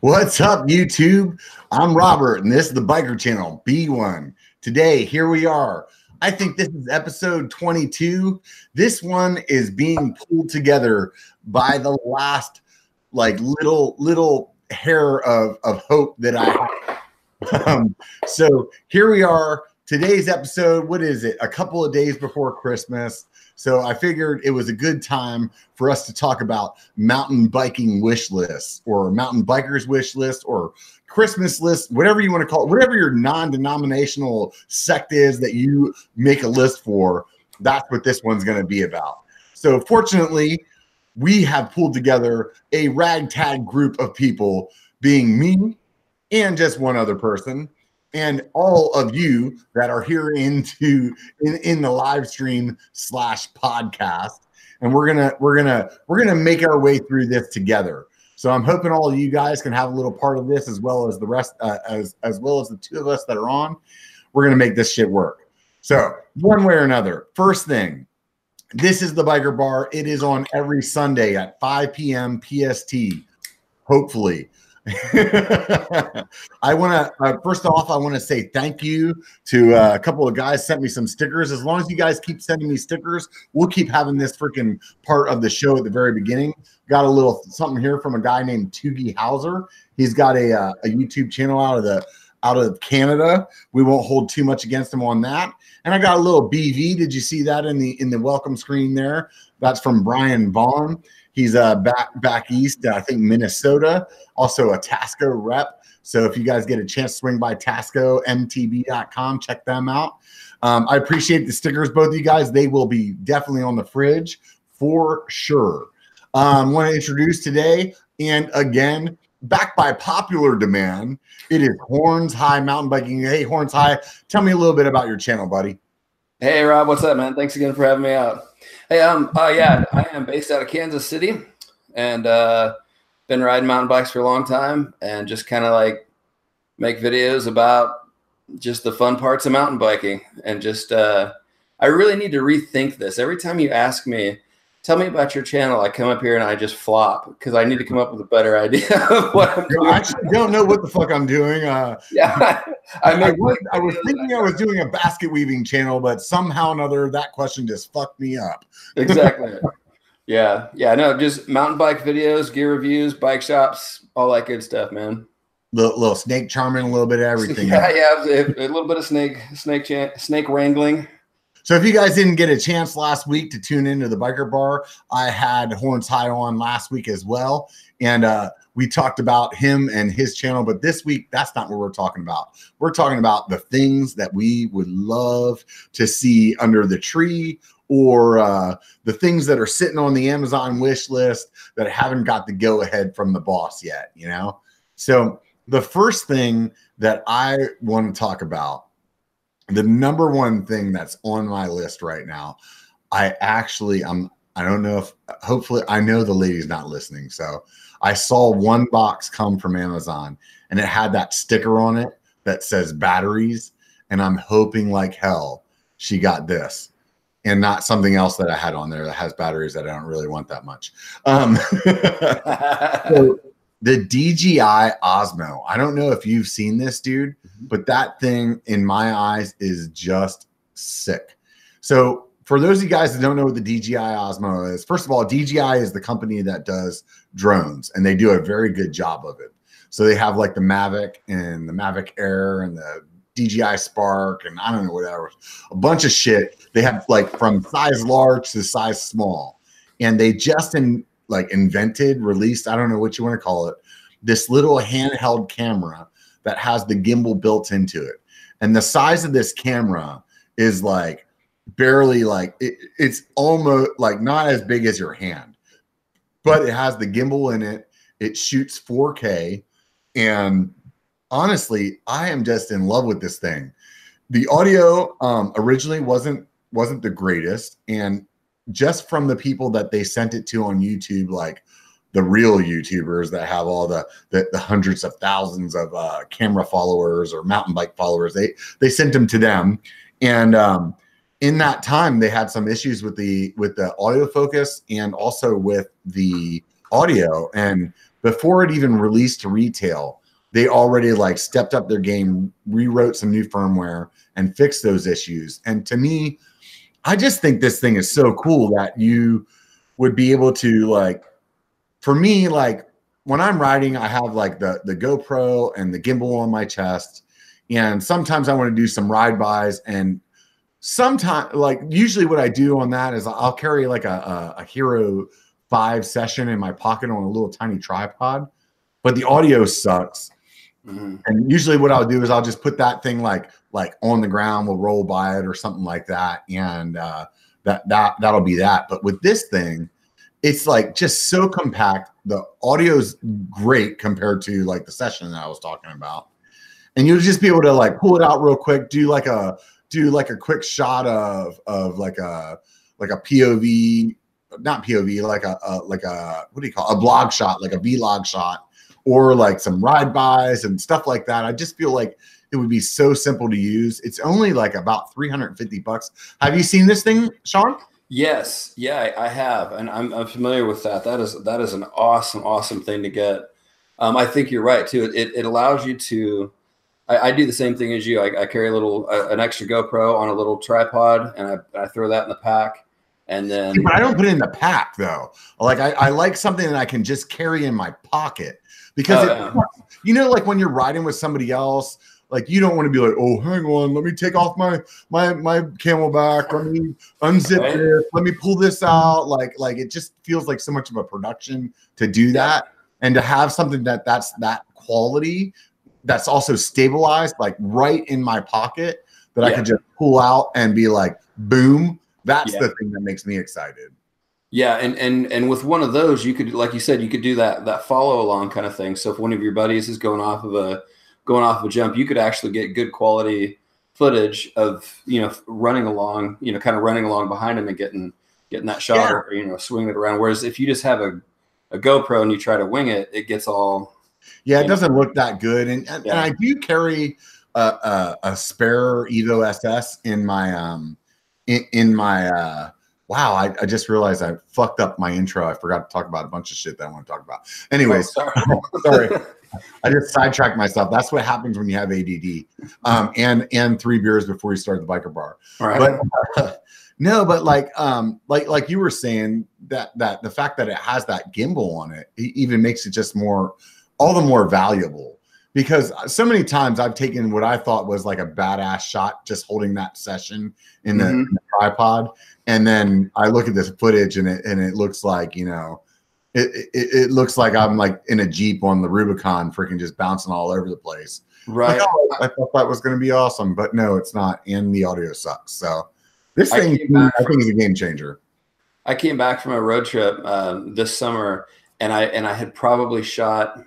What's up, YouTube? I'm Robert, and this is the Biker Channel B1. Today, here we are. I think this is episode 22. This one is being pulled together by the last, like, little, little hair of, of hope that I have. Um, so here we are. Today's episode, what is it? A couple of days before Christmas. So I figured it was a good time for us to talk about mountain biking wish lists or mountain bikers wish list or Christmas list, whatever you want to call it, whatever your non-denominational sect is that you make a list for. That's what this one's going to be about. So fortunately, we have pulled together a ragtag group of people, being me and just one other person and all of you that are here into in, in the live stream slash podcast. And we're gonna we're gonna we're gonna make our way through this together. So i'm hoping all of you guys can have a little part of this as well as the rest uh, as as well as the two of us that are on. We're gonna make this shit work. So one way or another first thing this is the biker bar. It is on every sunday at 5 p.m pst hopefully I want to uh, first off, I want to say thank you to uh, a couple of guys sent me some stickers. As long as you guys keep sending me stickers, we'll keep having this freaking part of the show at the very beginning. Got a little something here from a guy named Tugi Hauser. He's got a uh, a YouTube channel out of the out of Canada. We won't hold too much against him on that. And I got a little BV. Did you see that in the in the welcome screen there? That's from Brian Vaughn. He's uh, back back east, I think Minnesota, also a Tasco rep. So if you guys get a chance to swing by TascoMTB.com, check them out. Um, I appreciate the stickers, both of you guys. They will be definitely on the fridge for sure. Um, want to introduce today, and again, back by popular demand, it is Horns High Mountain Biking. Hey, Horns High, tell me a little bit about your channel, buddy. Hey, Rob, what's up, man? Thanks again for having me out. Hey, um, uh, yeah, I am based out of Kansas City, and uh, been riding mountain bikes for a long time, and just kind of like make videos about just the fun parts of mountain biking, and just uh, I really need to rethink this. Every time you ask me, tell me about your channel, I come up here and I just flop because I need to come up with a better idea of what I'm doing. I actually don't know what the fuck I'm doing. Uh, yeah, I, I, was, I was thinking I was doing a basket weaving channel, but somehow or another that question just fucked me up. exactly. Yeah, yeah, no, just mountain bike videos, gear reviews, bike shops, all that good stuff, man. Little, little snake charming, a little bit of everything. yeah, yeah, a, a little bit of snake, snake, snake wrangling. So if you guys didn't get a chance last week to tune into the biker bar, I had Horns High on last week as well. And uh, we talked about him and his channel. But this week, that's not what we're talking about. We're talking about the things that we would love to see under the tree or uh, the things that are sitting on the Amazon wish list that haven't got the go ahead from the boss yet, you know? So the first thing that I want to talk about the number one thing that's on my list right now i actually i'm i don't know if hopefully i know the lady's not listening. So i saw one box come from amazon and it had that sticker on it that says batteries. And i'm hoping like hell she got this and not something else that i had on there that has batteries that i don't really want that much. Um so the DJI Osmo. I don't know if you've seen this, dude, mm-hmm. but that thing in my eyes is just sick. So, for those of you guys that don't know what the DJI Osmo is, first of all, DJI is the company that does drones and they do a very good job of it. So, they have like the Mavic and the Mavic Air and the DJI Spark and I don't know whatever, a bunch of shit. They have like from size large to size small. And they just in like invented, released, I don't know what you want to call it, this little handheld camera that has the gimbal built into it. And the size of this camera is like barely like it, it's almost like not as big as your hand, but it has the gimbal in it. It shoots 4K. And honestly, I am just in love with this thing. The audio um, originally wasn't wasn't the greatest, and just from the people that they sent it to on YouTube, like the real YouTubers that have all the the, the hundreds of thousands of uh, camera followers or mountain bike followers, they they sent them to them, and um, in that time they had some issues with the with the audio focus and also with the audio and before it even released to retail, they already like stepped up their game, rewrote some new firmware, and fixed those issues. And to me, I just think this thing is so cool that you would be able to like, for me, like when I'm riding, I have like the the GoPro and the gimbal on my chest, and sometimes I want to do some ride bys and sometimes like usually what I do on that is I'll carry like a, a, a Hero five session in my pocket on a little tiny tripod, but the audio sucks. Mm-hmm. And usually what I'll do is I'll just put that thing like like on the ground, we'll roll by it or something like that. And uh that that that'll be that. But with this thing, it's like just so compact. The audio's great compared to like the session that I was talking about. And you'll just be able to like pull it out real quick, do like a do like a quick shot of of like a like a POV, not POV, like a, a like a what do you call it? a blog shot, like a vlog shot, or like some ride bys and stuff like that. I just feel like it would be so simple to use. It's only like about 350 bucks. Have you seen this thing, Sean? Yes, yeah, I have, and I'm, I'm familiar with that. That is that is an awesome, awesome thing to get. Um, I think you're right too. It, it allows you to I, I, do the same thing as you. I, I carry a little, uh, an extra GoPro on a little tripod, and I, I throw that in the pack. And then, but I don't put it in the pack though. Like I, I like something that I can just carry in my pocket because oh, it, yeah. you know, like when you're riding with somebody else, like you don't want to be like, oh, hang on, let me take off my my my CamelBak, let me unzip right. this, let me pull this out. Like like it just feels like so much of a production to do that, and to have something that that's that quality that's also stabilized like right in my pocket that yeah. I could just pull out and be like, boom. That's yeah. the thing that makes me excited. Yeah, and and and with one of those, you could, like you said, you could do that that follow along kind of thing. So if one of your buddies is going off of a going off of a jump, you could actually get good quality footage of you know running along, you know, kind of running along behind him and getting getting that shot yeah. or you know swinging it around. Whereas if you just have a a GoPro and you try to wing it, it gets all yeah, it doesn't look that good, and and, yeah. and I do carry a, a, a, spare Evo SS in my um in, in my uh wow I, I, just realized I fucked up my intro. I forgot to talk about a bunch of shit that I want to talk about. Anyways, oh, sorry. sorry. I just sidetracked myself. That's what happens when you have ADD, um, and and three beers before you start the biker bar. But uh, no, but like um, like like you were saying that that the fact that it has that gimbal on it, it even makes it just more all the more valuable because so many times I've taken what I thought was like a badass shot just holding that session in the, mm-hmm. in the tripod, and then I look at this footage and it and it looks like you know. It, it, it, looks like I'm like in a Jeep on the Rubicon, freaking just bouncing all over the place. Right. Like, oh, I thought that was going to be awesome, but no, it's not. And the audio sucks. So this thing, I, I think, is a game changer. I came back from a road trip uh, this summer, and I and I had probably shot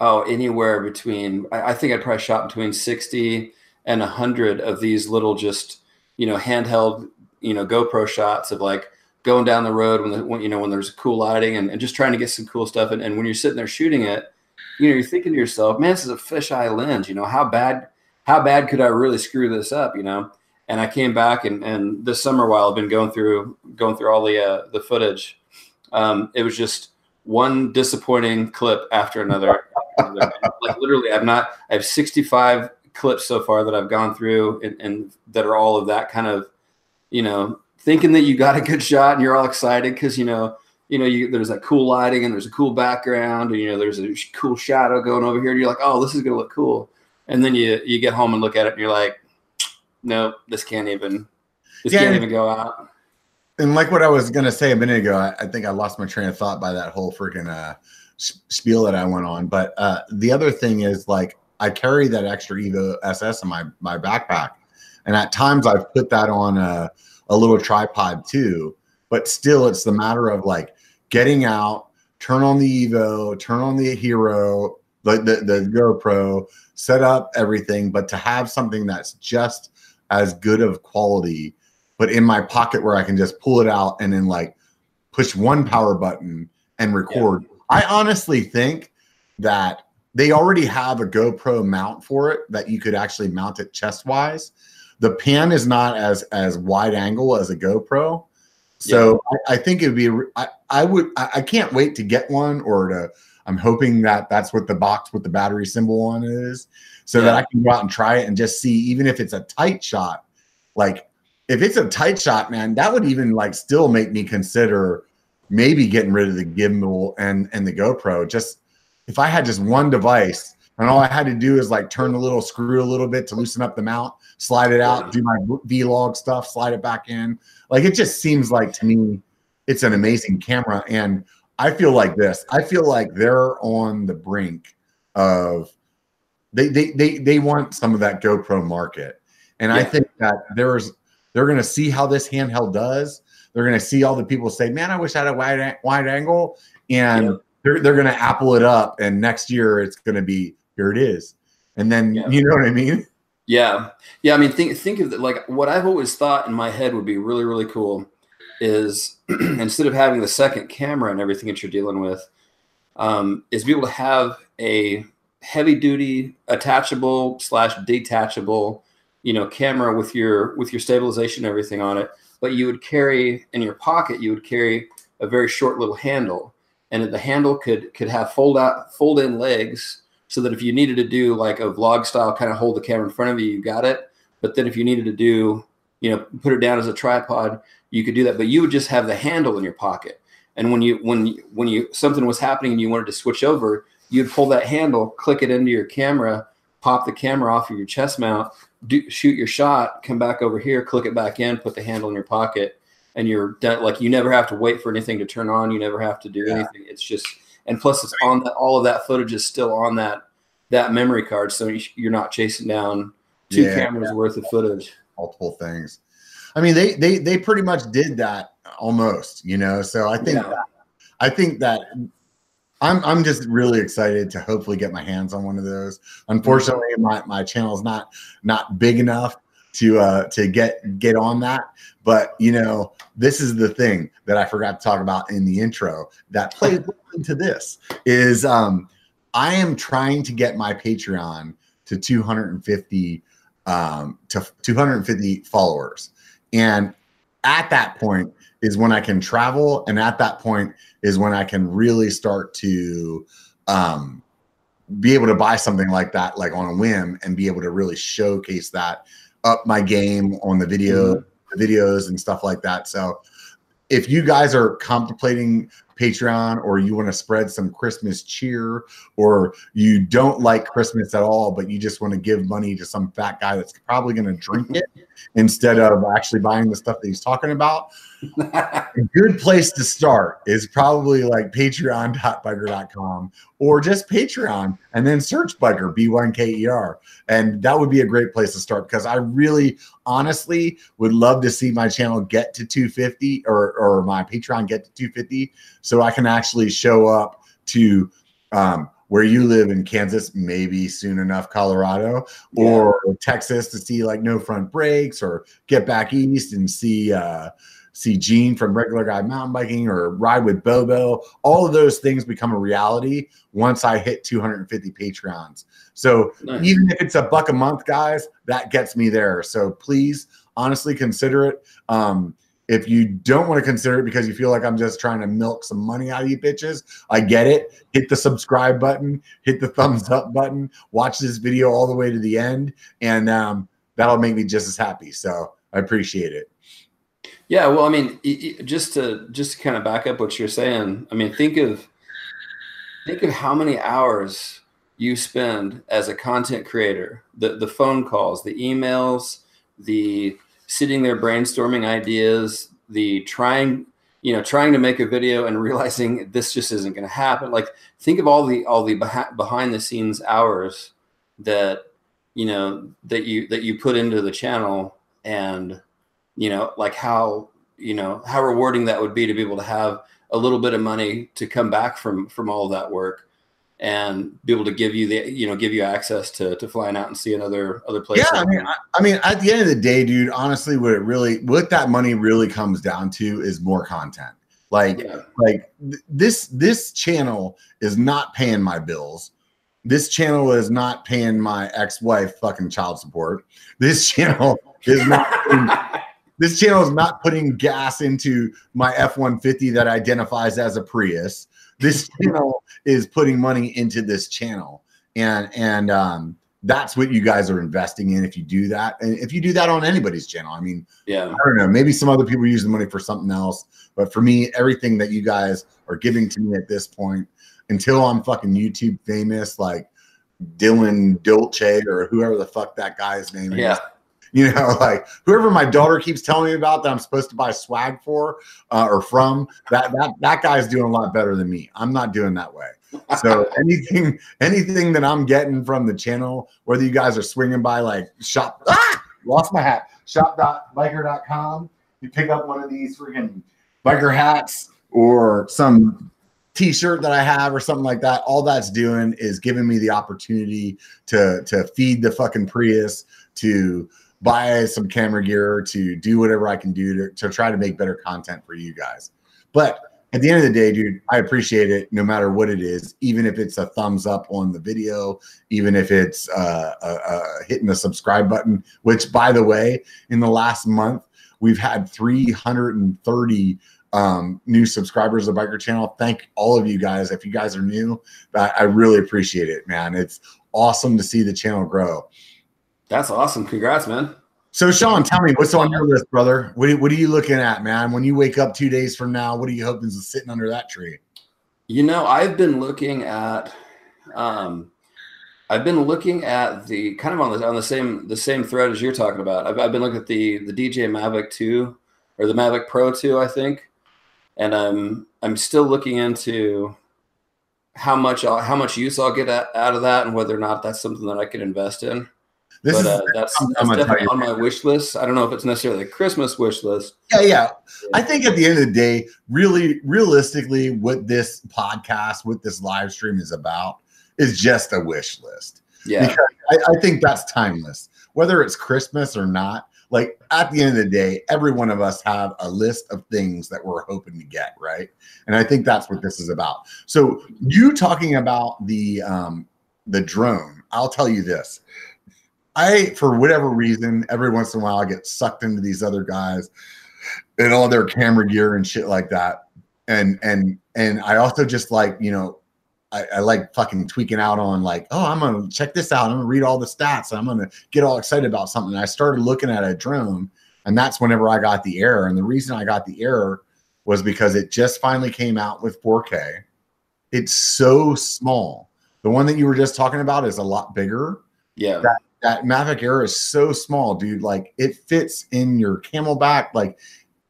oh, anywhere between, I, I think I'd probably shot between 60 and 100 of these little just, you know, handheld, you know, GoPro shots of like going down the road when, the, when you know, when there's cool lighting and, and just trying to get some cool stuff. And, and when you're sitting there shooting it, you know, you're thinking to yourself, man, this is a fisheye lens. You know, how bad, how bad could I really screw this up? You know, and I came back and, and this summer while I've been going through going through all the uh, the footage, um, it was just one disappointing clip after another like literally, I've not. I have 65 clips so far that I've gone through, and, and that are all of that kind of, you know, thinking that you got a good shot and you're all excited because you know, you know, you there's that cool lighting and there's a cool background, and you know, there's a cool shadow going over here, and you're like, oh, this is gonna look cool, and then you you get home and look at it, and you're like, no, this can't even, this yeah, can't even go out. And like what I was gonna say a minute ago, I, I think I lost my train of thought by that whole freaking uh spiel that I went on. But uh, the other thing is like I carry that extra Evo SS in my my backpack, and at times I've put that on a, a little tripod too. But still, it's the matter of like getting out, turn on the Evo, turn on the Hero, the, the, the GoPro, set up everything. But to have something that's just as good of quality, but in my pocket where I can just pull it out and then like push one power button and record. Yeah I honestly think that they already have a GoPro mount for it that you could actually mount it chest wise. The pan is not as as wide angle as a GoPro, so yeah. I, I, think it would be. I, I would. I, I can't wait to get one or to. I'm hoping that that's what the box with the battery symbol on is, so yeah. that I can go out and try it and just see, even if it's a tight shot, like if it's a tight shot, man, that would even like still make me consider maybe getting rid of the gimbal and and the GoPro. Just if I had just one device and all I had to do is like turn the little screw a little bit to loosen up the mount, slide it out, do my vlog stuff, slide it back in. Like it just seems like to me, it's an amazing camera. And I feel like this. I feel like they're on the brink of they they they they want some of that GoPro market. And yeah. I think that there's they're going to see how this handheld does. They're going to see all the people say, "Man, I wish I had a wide wide angle," and they're they're going to apple it up. And next year, it's going to be here. It is, and then you know what I mean? Yeah, yeah. I mean, think think of it like what I've always thought in my head would be really really cool is instead of having the second camera and everything that you're dealing with, um, is be able to have a heavy duty attachable slash detachable you know camera with your with your stabilization and everything on it but you would carry in your pocket you would carry a very short little handle. And the handle could could have fold out fold in legs so that if you needed to do like a vlog style kind of hold the camera in front of you you got it. But then if you needed to do you know put it down as a tripod you could do that. But you would just have the handle in your pocket. And when you when when you something was happening and you wanted to switch over you'd pull that handle click it into your camera pop the camera off of your chest mount do, shoot your shot, come back over here, click it back in, put the handle in your pocket, and you're done. Like you never have to wait for anything to turn on. You never have to do yeah. anything. It's just, and plus it's on that. All of that footage is still on that that memory card, so you're not chasing down two yeah. cameras worth of footage. Multiple things. I mean, they they they pretty much did that almost, you know. So I think yeah. I think that I'm I'm just really excited to hopefully get my hands on one of those. Unfortunately, my, my channel is not not big enough to uh to get get on that. But you know, this is the thing that I forgot to talk about in the intro that plays into this is um I am trying to get my Patreon to 250 um to 250 followers. And at that point is when I can travel and at that point is when I can really start to um, be able to buy something like that, like on a whim, and be able to really showcase that up my game on the video, mm-hmm. videos and stuff like that. So, if you guys are contemplating Patreon or you want to spread some Christmas cheer or you don't like Christmas at all, but you just want to give money to some fat guy that's probably going to drink it instead of actually buying the stuff that he's talking about, a good place to start is probably like patreon.biker.com or just Patreon and then search Bugger, B1KER. And that would be a great place to start because I really honestly would love to see my channel get to 250 or, or my Patreon get to 250 so I can actually show up to um, where you live in Kansas, maybe soon enough Colorado or. Texas to see like no front brakes or get back east and see uh see Gene from regular guy mountain biking or ride with Bobo. All of those things become a reality once I hit 250 Patreons. So nice. even if it's a buck a month, guys, that gets me there. So please honestly consider it. Um, if you don't want to consider it because you feel like I'm just trying to milk some money out of you bitches, I get it. Hit the subscribe button, hit the thumbs up button, watch this video all the way to the end, and um, that'll make me just as happy. So I appreciate it. Yeah, well, I mean, just to just to kind of back up what you're saying, I mean, think of think of how many hours you spend as a content creator, the the phone calls, the emails, the sitting there brainstorming ideas, the trying, you know, trying to make a video and realizing this just isn't going to happen. Like think of all the all the behind the scenes hours that you know that you that you put into the channel and you know like how you know how rewarding that would be to be able to have a little bit of money to come back from from all that work and be able to give you the you know give you access to to flying out and see another other place. Yeah, I mean, I, I, mean, at the end of the day, dude, honestly, what it really what that money really comes down to is more content. Like, yeah. like th- this this channel is not paying my bills. This channel is not paying my ex-wife fucking child support. This channel is not. this channel is not putting gas into my F-150 that identifies as a Prius This channel is putting money into this channel, and and um, that's what you guys are investing in. If you do that, and if you do that on anybody's channel, I mean, Yeah. I don't know. Maybe some other people use the money for something else, but for me, everything that you guys are giving to me at this point, until I'm fucking YouTube famous, like Dylan Dolce or whoever the fuck that guy's name is. You know, like whoever my daughter keeps telling me about that I'm supposed to buy swag for uh, or from, that that that guy's doing a lot better than me. I'm not doing that way. So anything anything that I'm getting from the channel, whether you guys are swinging by like shop, ah, lost my hat, shop.biker.com, you pick up one of these freaking biker hats or some t-shirt that I have or something like that. All that's doing is giving me the opportunity to to feed the fucking Prius, to buy some camera gear, to do whatever I can do to, to try to make better content for you guys. But at the end of the day, dude, I appreciate it no matter what it is, even if it's a thumbs up on the video, even if it's uh, uh, uh, hitting the subscribe button, which by the way, in the last month, we've had 330 um, new subscribers of the Biker Channel. Thank all of you guys. If you guys are new, I, I really appreciate it, man. It's awesome to see the channel grow. That's awesome. Congrats, man. So, Sean, tell me what's on your list, brother. What, what are you looking at, man? When you wake up two days from now, what are you hoping is sitting under that tree? You know, I've been looking at um I've been looking at the kind of on the on the same the same thread as you're talking about. I've, I've been looking at the the DJ Mavic 2 or the Mavic Pro 2, I think. And I'm I'm still looking into how much I'll, how much use I'll get out of that and whether or not that's something that I could invest in. This but is uh, that's, I'm that's definitely on my wish list. I don't know if it's necessarily a Christmas wish list. yeah, yeah. I think at the end of the day, really, realistically, what this podcast, what this live stream is about, is just a wish list. Yeah. Because I, I think that's timeless, whether it's Christmas or not. Like at the end of the day, every one of us have a list of things that we're hoping to get, right? And I think that's what this is about. So you talking about the um the drone, I'll tell you this. I, for whatever reason, every once in a while I get sucked into these other guys and all their camera gear and shit like that. And and and I also just like, you know, I, I like fucking tweaking out on like, oh, I'm gonna check this out. I'm gonna read all the stats. I'm gonna get all excited about something. And I started looking at a drone, and that's whenever I got the Air. And the reason I got the Air was because it just finally came out with 4K. It's so small. The one that you were just talking about is a lot bigger. Yeah. That Mavic Air is so small, dude. Like it fits in your CamelBak. Like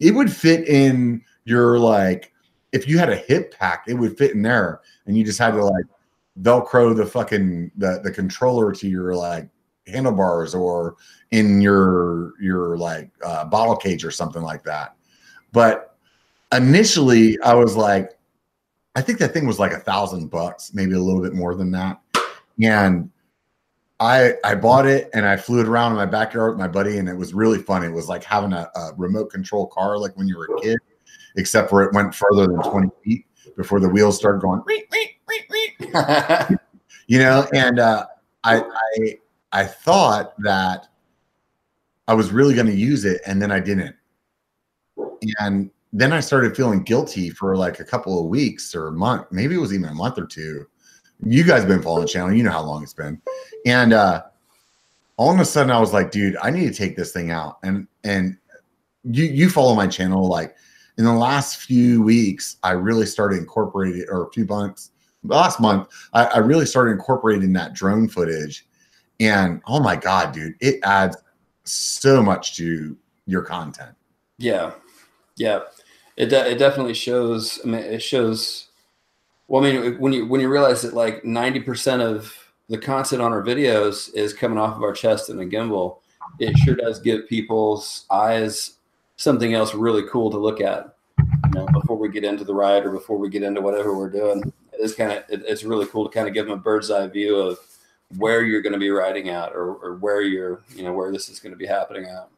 it would fit in your like if you had a hip pack, it would fit in there, and you just had to like velcro the fucking the the controller to your like handlebars or in your your like uh, bottle cage or something like that. But initially, I was like, I think that thing was like a thousand bucks, maybe a little bit more than that, and. I I bought it and I flew it around in my backyard with my buddy, and it was really fun. It was like having a, a remote control car, like when you were a kid, except for it went further than 20 feet before the wheels started going, "Reet, reet, reet, reet." you know. And uh, I I I thought that I was really going to use it, and then I didn't. And then I started feeling guilty for like a couple of weeks or a month, maybe it was even a month or two. You guys have been following the channel, you know how long it's been. And uh all of a sudden I was like, dude, I need to take this thing out. And and you you follow my channel like in the last few weeks, I really started incorporating or a few months, last month, I, I really started incorporating that drone footage. And oh my god, dude, it adds so much to your content. Yeah, yeah, it de- it definitely shows. I mean, it shows. Well, I mean, when you when you realize that like ninety percent of the content on our videos is coming off of our chest and a gimbal, it sure does give people's eyes something else really cool to look at. You know, before we get into the ride or before we get into whatever we're doing, it's kind of it, it's really cool to kind of give them a bird's eye view of where you're going to be riding at or, or where you're you know where this is going to be happening at.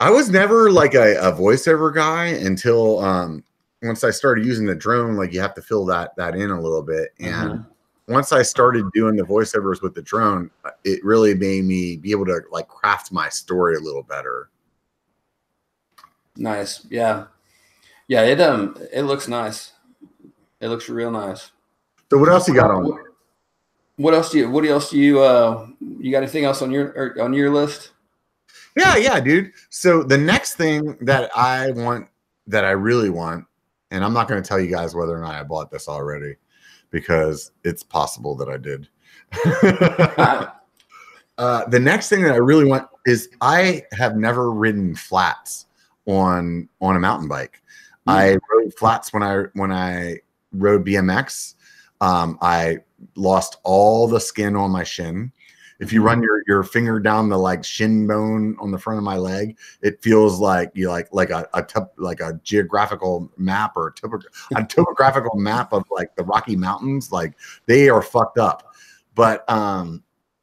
I was never like a, a voiceover guy until um once I started using the drone, like you have to fill that that in a little bit. And once I started doing the voiceovers with the drone, uh, it really made me be able to like craft my story a little better. Nice. Yeah. Yeah, it um it looks nice. It looks real nice. So what else you got on? What else do you? What else do you? Uh, you got anything else on your or on your list? Yeah, yeah, dude. So the next thing that I want, that I really want, and I'm not going to tell you guys whether or not I bought this already, because it's possible that I did. uh, the next thing that I really want is I have never ridden flats on on a mountain bike. Mm. I rode flats when I when I rode BMX. Um, I lost all the skin on my shin. If you run your your finger down the like shin bone on the front of my leg, it feels like you like like a, a top, like a geographical map or a, topo- a topographical map of like the Rocky Mountains. Like they are fucked up. But um,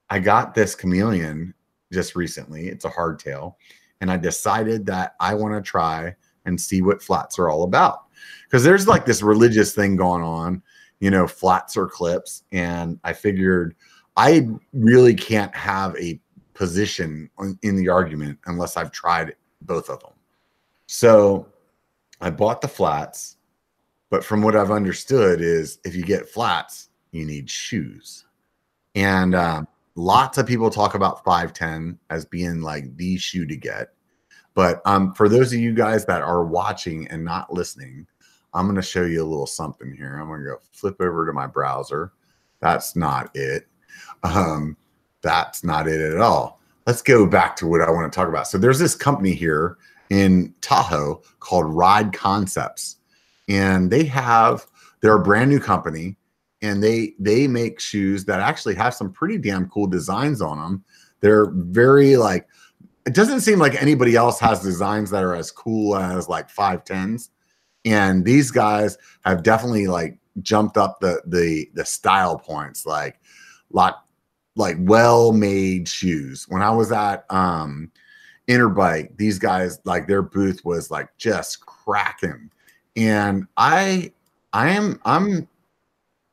I got this chameleon just recently. It's a hardtail, and I decided that I want to try and see what flats are all about because there's like this religious thing going on, you know, flats or clips, and I figured I really can't have a position in the argument unless I've tried both of them. So I bought the flats, but from what I've understood is if you get flats, you need shoes. And um, lots of people talk about 510 as being like the shoe to get. But um, for those of you guys that are watching and not listening, I'm going to show you a little something here. I'm going to go flip over to my browser. That's not it. Um, that's not it at all. Let's go back to what I want to talk about. So there's this company here in Tahoe called Ride Concepts, and they have they're a brand new company, and they they make shoes that actually have some pretty damn cool designs on them. They're very like it doesn't seem like anybody else has designs that are as cool as like 510s and these guys have definitely like jumped up the the the style points like lot like well made shoes. When I was at um Interbike, these guys like their booth was like just cracking. And I I am I'm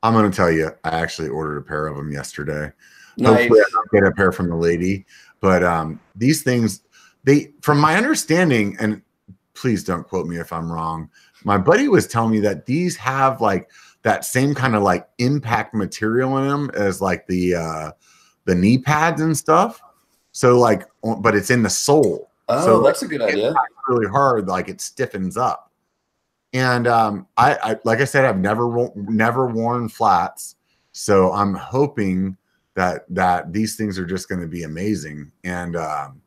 I'm gonna tell you, I actually ordered a pair of them yesterday. Nice. Hopefully I don't get a pair from the lady. But um these things they from my understanding, and please don't quote me if I'm wrong. My buddy was telling me that these have like that same kind of like impact material in them as like the uh the knee pads and stuff. So like, but it's in the sole. Oh, so that's a good idea. Really hard, like it stiffens up. And um, I, I, like I said, I've never never worn flats, so I'm hoping that that these things are just going to be amazing. And um,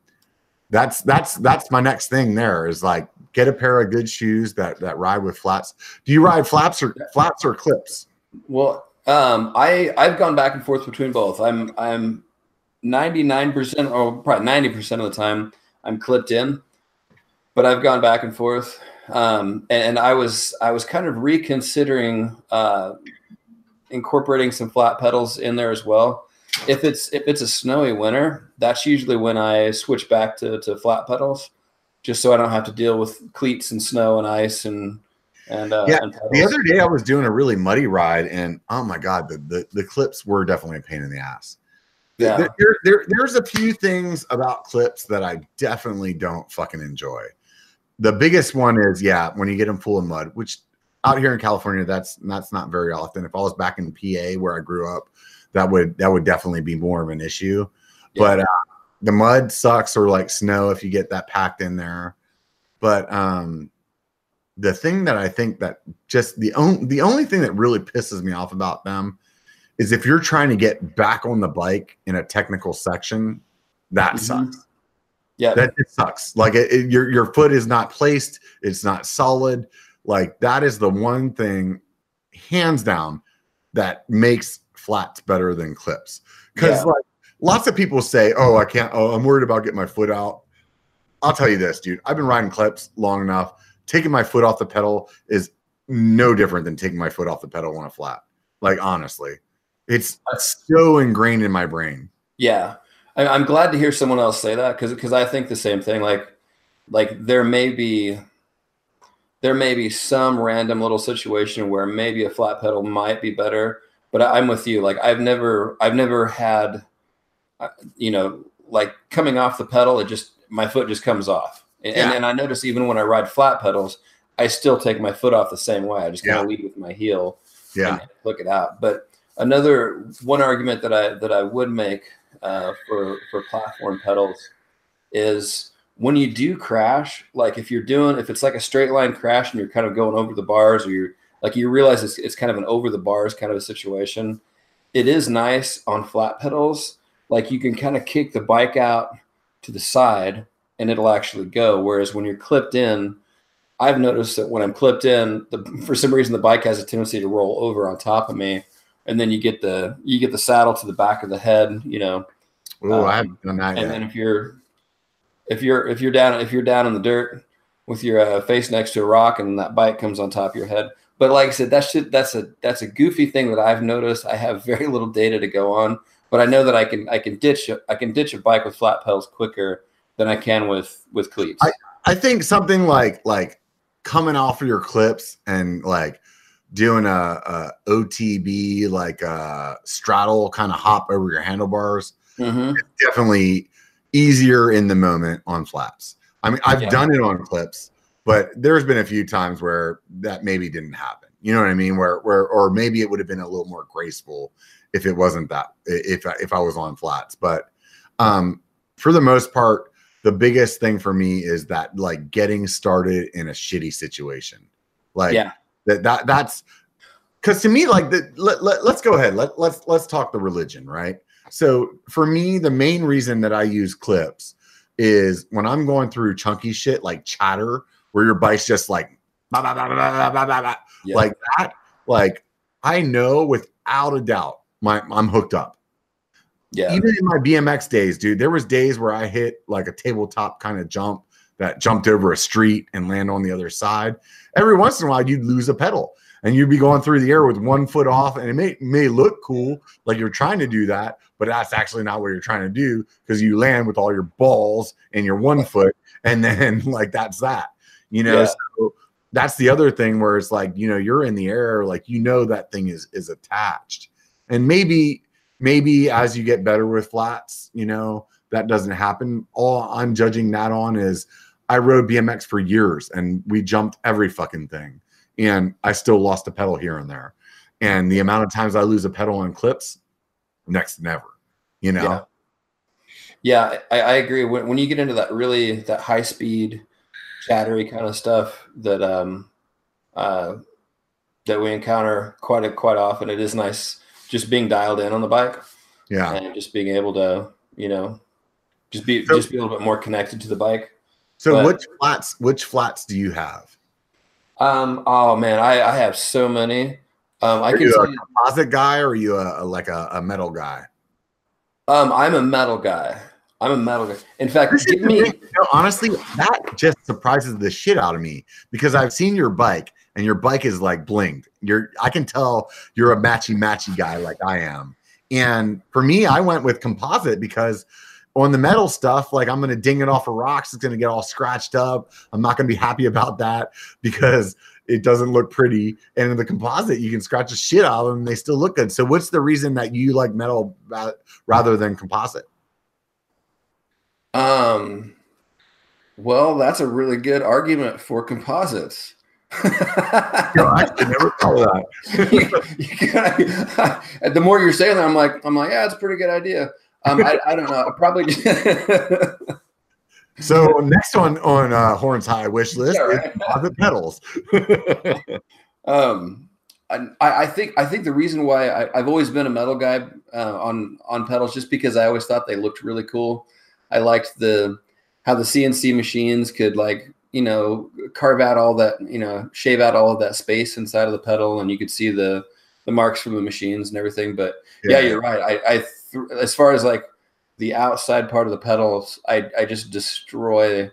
that's that's that's my next thing. There is like get a pair of good shoes that that ride with flats. Do you ride flaps or flats or clips? Well, um, I I've gone back and forth between both. I'm I'm 99% or probably 90% of the time I'm clipped in, but I've gone back and forth. Um, and, and, I was I was kind of reconsidering uh, incorporating some flat pedals in there as well. If it's if it's a snowy winter, that's usually when I switch back to, to flat pedals, just so I don't have to deal with cleats and snow and ice and and uh, yeah, and the other day I was doing a really muddy ride, and oh my god, the the, the clips were definitely a pain in the ass. Yeah, there, there, there, there's a few things about clips that I definitely don't fucking enjoy. The biggest one is yeah, when you get them full of mud, which out here in California, that's that's not very often. If I was back in PA where I grew up, that would that would definitely be more of an issue. Yeah. But uh, the mud sucks, or like snow if you get that packed in there. But um, the thing that I think that just the only the only thing that really pisses me off about them is if you're trying to get back on the bike in a technical section, that mm-hmm. sucks. Yeah, that it sucks. Like it, it, your your foot is not placed, it's not solid. Like that is the one thing, hands down, that makes flats better than clips. Because yeah. like lots of people say, "Oh, I can't. Oh, I'm worried about getting my foot out." I'll tell you this, dude. I've been riding clips long enough taking my foot off the pedal is no different than taking my foot off the pedal on a flat. Like honestly, it's so ingrained in my brain. Yeah, I'm glad to hear someone else say that because because I think the same thing. Like like there may be there may be some random little situation where maybe a flat pedal might be better, but I'm with you. Like I've never I've never had uh, you know like coming off the pedal, it just my foot just comes off and, yeah. and, I notice even when I ride flat pedals, I still take my foot off the same way. I just kind of yeah. lead with my heel. Yeah. look it out. But another one argument that I that I would make uh, for for platform pedals is when you do crash, like if you're doing if it's like a straight line crash and you're kind of going over the bars or you're like you realize it's, it's kind of an over the bars kind of a situation. It is nice on flat pedals. Like you can kind of kick the bike out to the side and it'll actually go. Whereas when you're clipped in, I've noticed that when I'm clipped in, the, for some reason the bike has a tendency to roll over on top of me, and then you get the you get the saddle to the back of the head, you know. Oh, Um, I haven't done that And yet. then if you're if you're if you're down if you're down in the dirt with your uh, face next to a rock and that bike comes on top of your head. But like I said, that's just, that's a that's a goofy thing that I've noticed. I have very little data to go on, but I know that I can I can ditch a- I can ditch a bike with flat pedals quicker than I can with with cleats. I I think something like like coming off of your clips and like doing a, a OTB like a straddle kind of hop over your handlebars Mhm. definitely easier in the moment on flaps. I mean, I've Yeah. done it on clips, but there's been a few times where that maybe didn't happen. You know what I mean? Where where or maybe it would have been a little more graceful if it wasn't that if if I was on flats. But um for the most part, the biggest thing for me is that like getting started in a shitty situation. Like yeah. that that that's because to me, like the, let, let, let's go ahead. Let, let's let's talk the religion, right? So for me, the main reason that I use clips is when I'm going through chunky shit like chatter, where your bike's just like bah, bah, bah, yeah. like that. Like I know without a doubt, my I'm hooked up yeah. even in my bmx days dude there was days where i hit like a tabletop kind of jump that jumped over a street and land on the other side every once in a while you'd lose a pedal and you'd be going through the air with one foot off and it may may look cool like you're trying to do that but that's actually not what you're trying to do because you land with all your balls and your one foot and then like that's that you know Yeah. so that's the other thing where it's like you know you're in the air like you know that thing is is attached and maybe maybe as you get better with flats you know that doesn't happen all i'm judging that on is i rode bmx for years and we jumped every fucking thing and i still lost a pedal here and there and the amount of times i lose a pedal on clips next never you know Yeah. Yeah, I, I agree. When, when you get into that really that high speed, chattery kind of stuff that um uh that we encounter quite a, quite often, it is nice just being dialed in on the bike yeah and just being able to you know just be So- just be a little bit more connected to the bike. so but- which flats which flats do you have Um. Oh man, I I have so many. Um. I are can you a composite guy or are you a, a- like a, a metal guy um. I'm a metal guy. I'm a metal guy. In fact, give me. thing, you know, honestly, that just surprises the shit out of me because I've seen your bike and your bike is like blinged. You're I can tell you're a matchy matchy guy like I am. And for me, I went with composite because on the metal stuff, like I'm gonna ding it off of rocks, it's gonna get all scratched up. I'm not gonna be happy about that because it doesn't look pretty. And in the composite, you can scratch the shit out of them and they still look good. So what's the reason that you like metal rather than composite? Um, well, that's a really good argument for composites. No, I actually never thought that. You the more you're saying that, I'm like, I'm like, yeah, it's a pretty good idea. Um, I, I don't know. I probably. So next on on uh, Horns High wish list Yeah, is right. composite pedals. um, I, I think I think the reason why I, I've always been a metal guy uh, on on pedals just because I always thought they looked really cool. I liked the how the CNC machines could like you know carve out all that you know shave out all of that space inside of the pedal and you could see the the marks from the machines and everything. But yeah, you're right. I, I th- as far as like the outside part of the pedals, I I just destroy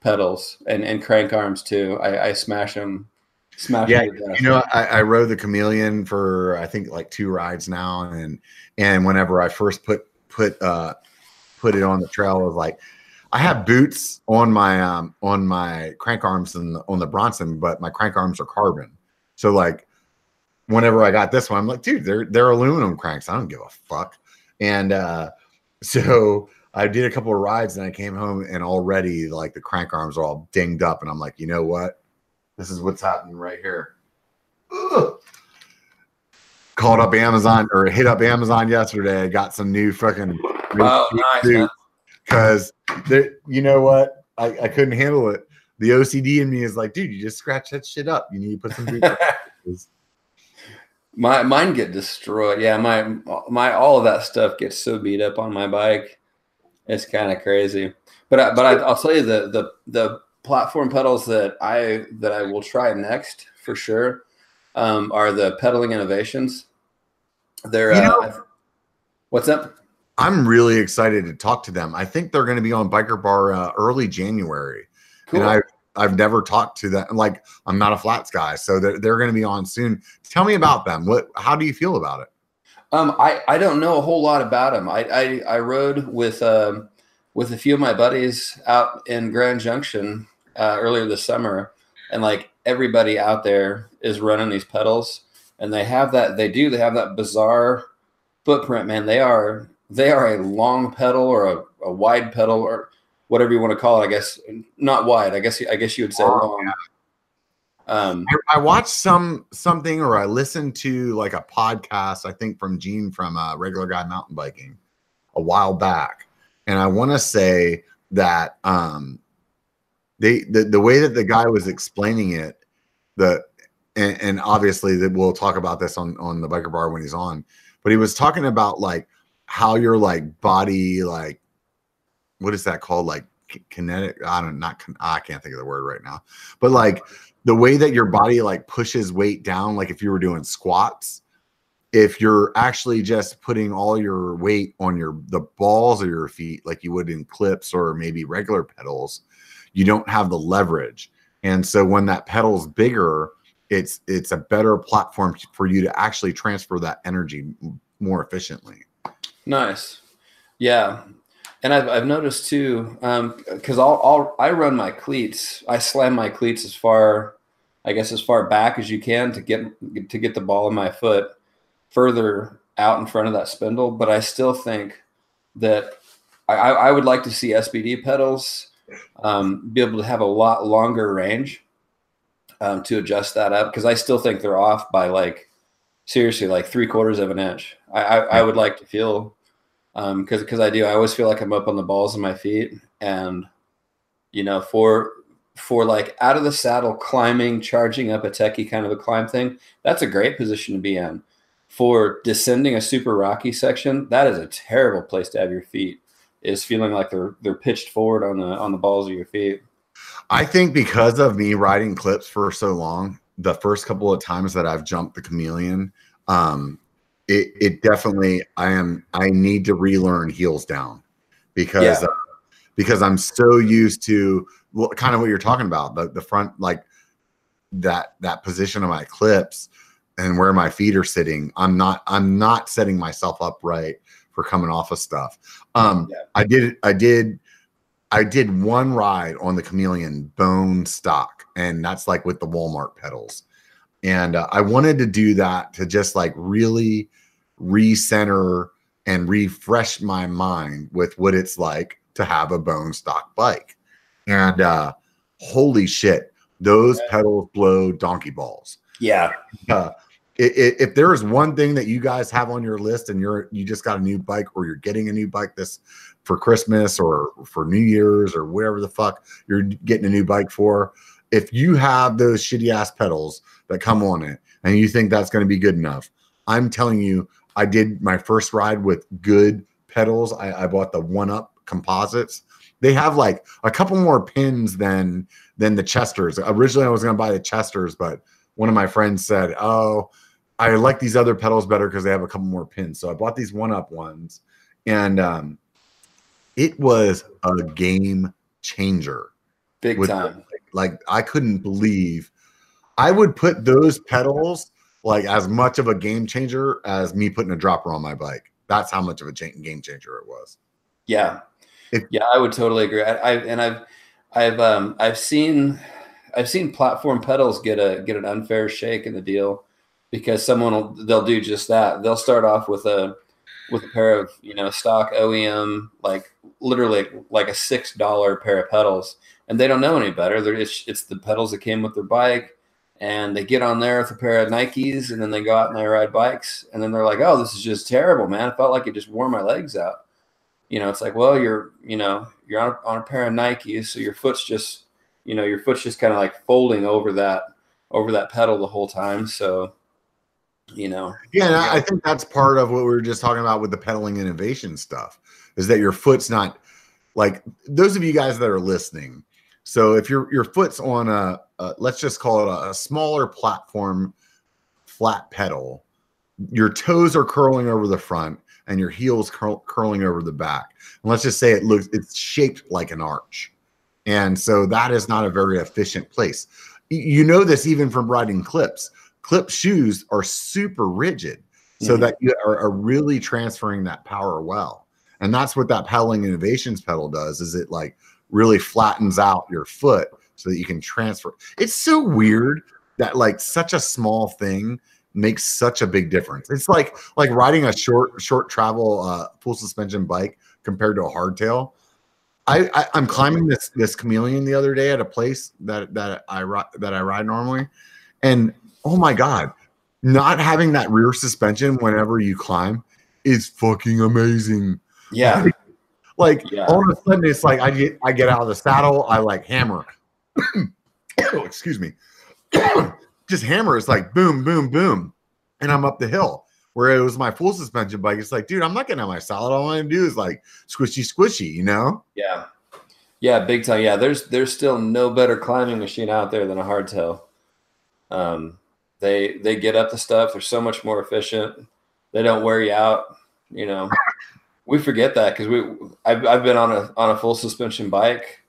pedals and and crank arms too. I, I smash them. Smash Yeah, them. You know, I, I rode the Chameleon for I think like two rides now, and and whenever I first put put uh put it on the trail, was like, I have boots on my um on my crank arms and on the Bronson, but my crank arms are carbon. So like, whenever I got this one, I'm like, dude, they're they're aluminum cranks. I don't give a fuck. And uh, so I did a couple of rides, and I came home, and already like the crank arms are all dinged up, and I'm like, you know what? This is what's happening right here. Ugh. called up Amazon or hit up Amazon yesterday. I got some new fucking Oh, nice. Because you know what? I, I couldn't handle it. The OCD in me is like, dude, you just scratch that shit up. You need to put some. my mine get destroyed. Yeah, my my all of that stuff gets so beat up on my bike. It's kind of crazy. But I, but I, I'll tell you the the the platform pedals that I that I will try next for sure um, are the pedaling innovations. They're You know- uh, what's up? I'm really excited to talk to them. I think they're going to be on Biker Bar uh, early January. Cool. and I I've never talked to them. Like I'm not a flats guy, so they're they're going to be on soon. Tell me about them. What? How do you feel about it? Um, I, I don't know a whole lot about them. I, I, I rode with um, with a few of my buddies out in Grand Junction uh, earlier this summer, and like everybody out there is running these pedals, and they have that they do they have that bizarre footprint. Man, they are they are a long pedal or a, a wide pedal or whatever you want to call it. I guess not wide. I guess I guess you would say long. Um, I, I watched some something or I listened to like a podcast. I think from Gene from uh, Regular Guy Mountain Biking a while back, and I want to say that um, they the, the way that the guy was explaining it, the and, and obviously that we'll talk about this on on the biker bar when he's on, but he was talking about like how your like body like what is that called? Like kinetic i don't not i can't think of the word right now but like the way that your body like pushes weight down like if you were doing squats if you're actually just putting all your weight on your the balls of your feet like you would in clips or maybe regular pedals you don't have the leverage. And so when that pedal's bigger it's it's a better platform for you to actually transfer that energy more efficiently Nice. Yeah. And I've, I've noticed too, because I'll, I'll I run my cleats. I slam my cleats as far, I guess, as far back as you can to get to get the ball in my foot further out in front of that spindle. But I still think that I, I I would like to see SPD pedals um, be able to have a lot longer range um, to adjust that up because I still think they're off by like seriously like three quarters of an inch. I I, I would like to feel um because because I do I always feel like I'm up on the balls of my feet and you know for for like out of the saddle climbing charging up a techie kind of a climb thing that's a great position to be in. For descending a super rocky section that is a terrible place to have your feet is feeling like they're they're pitched forward on the on the balls of your feet. I think because of me riding clips for so long, the first couple of times that I've jumped the chameleon, um, it, it definitely I am I need to relearn heels down because Yeah. uh, because I'm so used to well, kind of what you're talking about the the front like that that position of my clips and where my feet are sitting. I'm not I'm not setting myself up right for coming off of stuff. Um, Yeah. I did I did I did one ride on the Chameleon bone stock, and that's like with the Walmart pedals. And uh, I wanted to do that to just like really recenter and refresh my mind with what it's like to have a bone stock bike. And uh, holy shit, those pedals blow donkey balls. Yeah. Uh, i- i- if there is one thing that you guys have on your list and you're you just got a new bike or you're getting a new bike this for Christmas or for New Year's or wherever the fuck you're getting a new bike for, if you have those shitty ass pedals that come on it and you think that's going to be good enough, I'm telling you, I did my first ride with good pedals. I, I bought the One Up composites. They have like a couple more pins than than the Chesters. Originally, I was going to buy the Chesters, but one of my friends said, "Oh, I like these other pedals better because they have a couple more pins." So I bought these one up ones, and um, it was a game changer. big time Like I couldn't believe I would put those pedals like as much of a game changer as me putting a dropper on my bike. That's how much of a game changer it was. Yeah, If- yeah, I would totally agree. I, I and I've I've um I've seen I've seen platform pedals get a get an unfair shake in the deal because someone will they'll do just that. They'll start off with a with a pair of you know stock OEM like literally like a six dollar pair of pedals, and they don't know any better. They're it's, it's the pedals that came with their bike, and they get on there with a pair of Nikes and then they go out and they ride bikes and then they're like, "Oh, this is just terrible, man. I felt like it just wore my legs out." You know, it's like, well, you're, you know, you're on a, on a pair of Nikes, so your foot's just, you know, your foot's just kind of like folding over that over that pedal the whole time. So, you know, yeah, and I think that's part of what we were just talking about with the pedaling innovation stuff is that your foot's not like those of you guys that are listening. So if your your foot's on a uh, let's just call it a, a smaller platform flat pedal your toes are curling over the front and your heels curl, curling over the back. And let's just say it looks it's shaped like an arch. And so that is not a very efficient place. You know this even from riding clips. Clip shoes are super rigid so mm-hmm. that you are, are really transferring that power well. And that's what that pedaling innovations pedal does is it like really flattens out your foot so that you can transfer. It's so weird that like such a small thing makes such a big difference. It's like like riding a short short travel uh, full suspension bike compared to a hardtail. I, I am climbing this this chameleon the other day at a place that that I that I ride normally, and oh my god, not having that rear suspension whenever you climb is fucking amazing. Yeah. Like, yeah. all of a sudden it's like I get I get out of the saddle, I like hammer, oh, excuse me, just hammer is like boom, boom, boom, and I'm up the hill. Where it was my full suspension bike, it's like, dude, I'm not getting on my solid. All I want to do is like squishy, squishy, you know? Yeah, yeah, big time. Yeah, there's there's still no better climbing machine out there than a hardtail. Um, they they get up the stuff. They're so much more efficient. They don't wear you out. You know, we forget that because we I've, I've been on a on a full suspension bike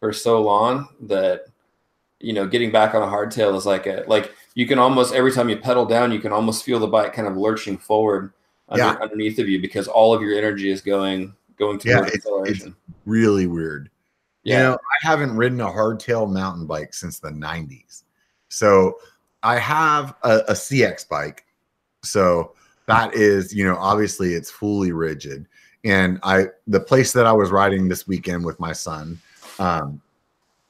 for so long that you know getting back on a hardtail is like a like you can almost every time you pedal down you can almost feel the bike kind of lurching forward under, yeah. underneath of you because all of your energy is going going to yeah, it's, acceleration. It's really weird. Yeah. You know, I haven't ridden a hardtail mountain bike since the 90s. So I have a, a CX bike. So that is, you know, obviously it's fully rigid. And I the place that I was riding this weekend with my son, um,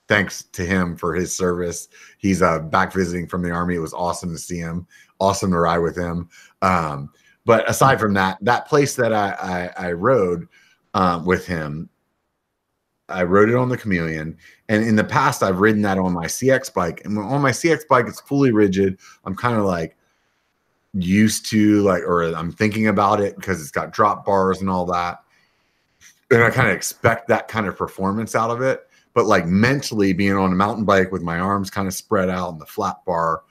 thanks to him for his service. He's uh, back visiting from the army. It was awesome to see him. Awesome to ride with him. Um, but aside from that, that place that I I, I rode um, with him, I rode it on the Chameleon. And in the past, I've ridden that on my CX bike. And on my CX bike, it's fully rigid. I'm kind of like used to like, or I'm thinking about it because it's got drop bars and all that. And I kind of expect that kind of performance out of it. But like mentally being on a mountain bike with my arms kind of spread out and the flat bar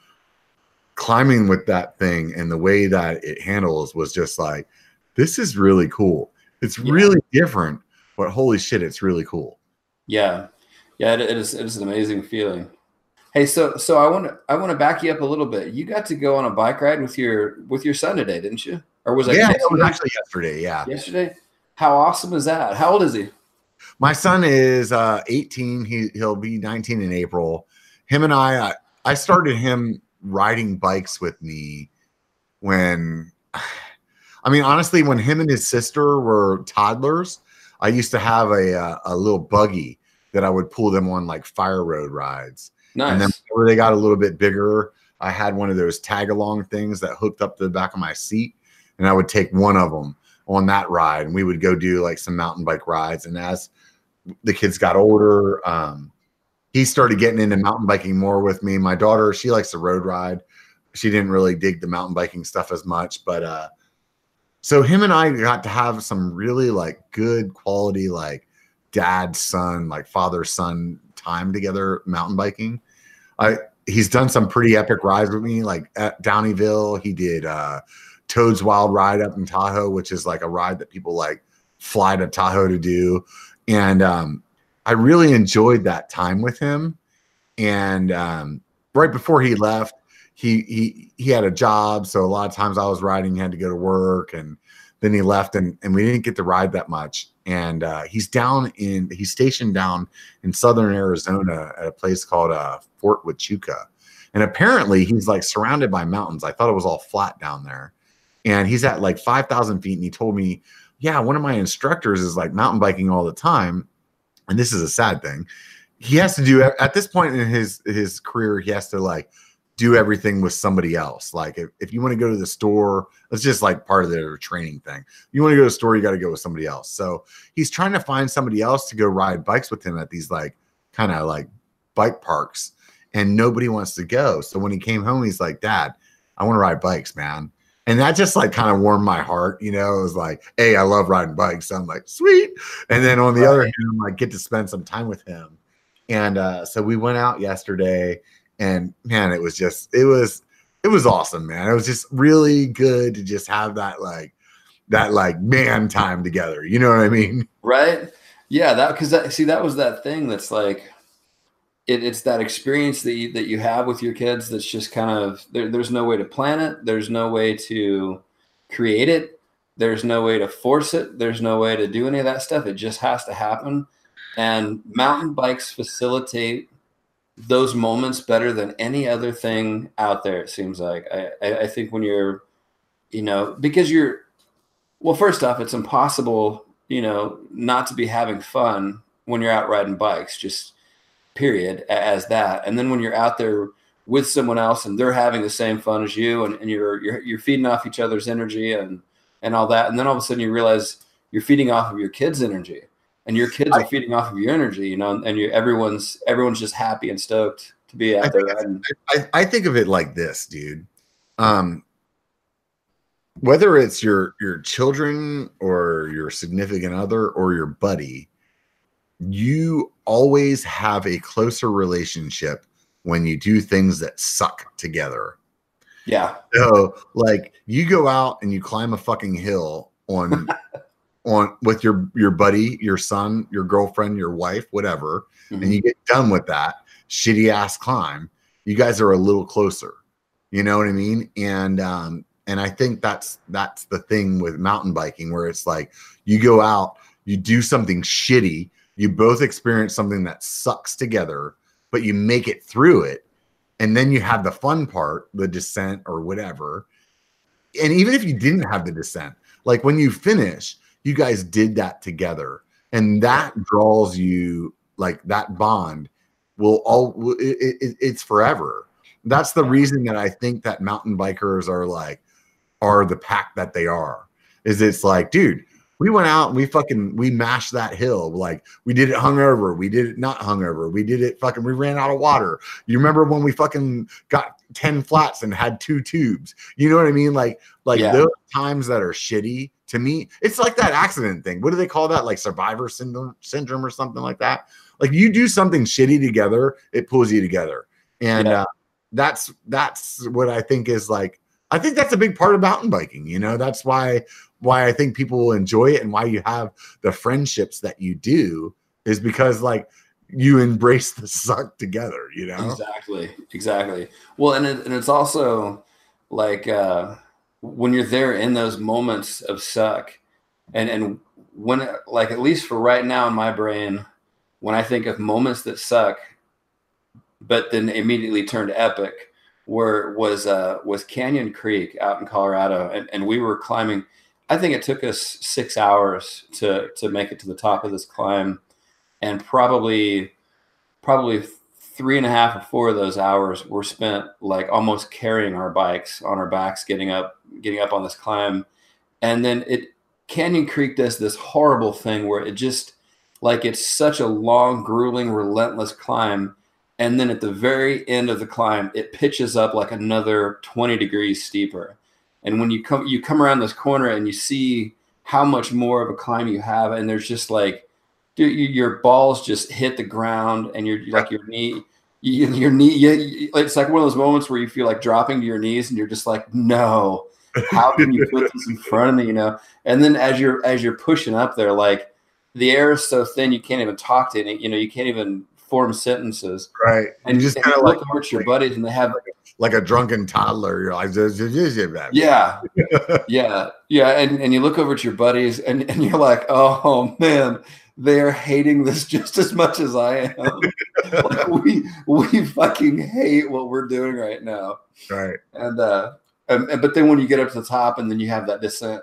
climbing with that thing and the way that it handles was just like this is really cool. It's yeah. really different but holy shit it's really cool. Yeah. Yeah it, it is it is an amazing feeling hey so so i want to i want to back you up a little bit. You got to go on a bike ride with your with your son today didn't you? Or was it yeah it was actually yesterday yeah. Yesterday? How awesome is that? How old is he? My son is uh, 18. He he'll be 19 in April. Him and I, I, I started him riding bikes with me when, I mean, honestly, when him and his sister were toddlers, I used to have a a, uh, a little buggy that I would pull them on like fire road rides. Nice. And then whenever they got a little bit bigger, I had one of those tag along things that hooked up to the back of my seat, and I would take one of them on that ride, and we would go do like some mountain bike rides. And as the kids got older. Um, he started getting into mountain biking more with me. My daughter, she likes the road ride. She didn't really dig the mountain biking stuff as much, but uh, so him and I got to have some really like good quality, like dad son, like father son time together mountain biking. He's done some pretty epic rides with me, like at Downieville. He did uh, Toad's Wild Ride up in Tahoe, which is like a ride that people like fly to Tahoe to do and um, I really enjoyed that time with him. And um, right before he left, he he he had a job, so a lot of times I was riding, he had to go to work, and then he left, and and we didn't get to ride that much. And uh, he's down in he's stationed down in southern Arizona at a place called uh, Fort Huachuca, and apparently he's like surrounded by mountains. I thought it was all flat down there, and he's at like five thousand feet, and he told me yeah, one of my instructors is like mountain biking all the time. And this is a sad thing. He has to do at this point in his his career, he has to like do everything with somebody else. Like if, if you want to go to the store, it's just like part of their training thing. You want to go to the store, you got to go with somebody else. So he's trying to find somebody else to go ride bikes with him at these like kind of like bike parks, and nobody wants to go. So when he came home, he's like, Dad, I want to ride bikes, man. And that just like kind of warmed my heart, you know. It was like, hey, I love riding bikes. So I'm like, sweet. And then on the right. other hand, I'm like, get to spend some time with him. And uh, so we went out yesterday and man, it was just it was it was awesome, man. It was just really good to just have that like that like man time together. You know what I mean? Right. Yeah. That because that see that was that thing that's like it, it's that experience that you that you have with your kids that's just kind of there, there's no way to plan it. There's no way to create it. There's no way to force it. There's no way to do any of that stuff. It just has to happen. And mountain bikes facilitate those moments better than any other thing out there. It seems like I, I think when you're, you know, because you're, well, first off, it's impossible, you know, not to be having fun when you're out riding bikes. Just period as that. And then when you're out there with someone else and they're having the same fun as you, and, and you're you're you're feeding off each other's energy and and all that, and then all of a sudden you realize you're feeding off of your kids' energy and your kids are feeding off of your energy, you know, and you everyone's everyone's just happy and stoked to be out I there. And, I, I think of it like this, dude. Um, whether it's your your children or your significant other or your buddy, you always have a closer relationship when you do things that suck together. Yeah. So, like, you go out and you climb a fucking hill on on with your your buddy, your son, your girlfriend, your wife, whatever, mm-hmm. and you get done with that shitty ass climb, you guys are a little closer. You know what I mean? And um and I think that's that's the thing with mountain biking where it's like you go out, you do something shitty, you both experience something that sucks together, but you make it through it. And then you have the fun part, the descent or whatever. And even if you didn't have the descent, like when you finish, you guys did that together. And that draws you like that bond will all it, it, it's forever. That's the reason that i think that mountain bikers are like are the pack that they are is it's like dude we went out and we fucking we mashed that hill. Like we did it hungover. We did it not hungover. We did it fucking we ran out of water. You remember when we fucking got 10 flats and had two tubes? You know what i mean? Like like yeah. those times that are shitty to me, it's like that accident thing. What do they call that? Like survivor syndrome, syndrome or something like that. Like you do something shitty together, it pulls you together, and yeah. uh, that's that's what I think is like. I think that's a big part of mountain biking. You know, that's why why I think people will enjoy it and why you have the friendships that you do is because like you embrace the suck together. You know, exactly, exactly. Well, and it, and it's also like. uh when you're there in those moments of suck and and when like at least for right now in my brain when i think of moments that suck but then immediately turned epic where was uh was canyon creek out in colorado and, and we were climbing i think it took us six hours to to make it to the top of this climb and probably probably three and a half or four of those hours were spent like almost carrying our bikes on our backs, getting up, getting up on this climb. And then it Canyon Creek does this horrible thing where it just like it's such a long, grueling, relentless climb. And then at the very end of the climb, it pitches up like another 20 degrees steeper. And when you come you come around this corner and you see how much more of a climb you have, and there's just like dude, your balls just hit the ground and you're like your knee, you, your knee, you, it's like one of those moments where you feel like dropping to your knees and you're just like, no, how can you put this in front of me? You know? And then as you're, as you're pushing up there, like the air is so thin, you can't even talk to it. You know, you can't even form sentences. Right. And you just kind of look over at your buddies and they have like a drunken toddler. You're like, yeah, yeah, yeah. And, and you look over at your buddies and, and you're like, oh man, they're hating this just as much as I am. like we we fucking hate what we're doing right now. Right. And uh and, but then when you get up to the top and then you have that descent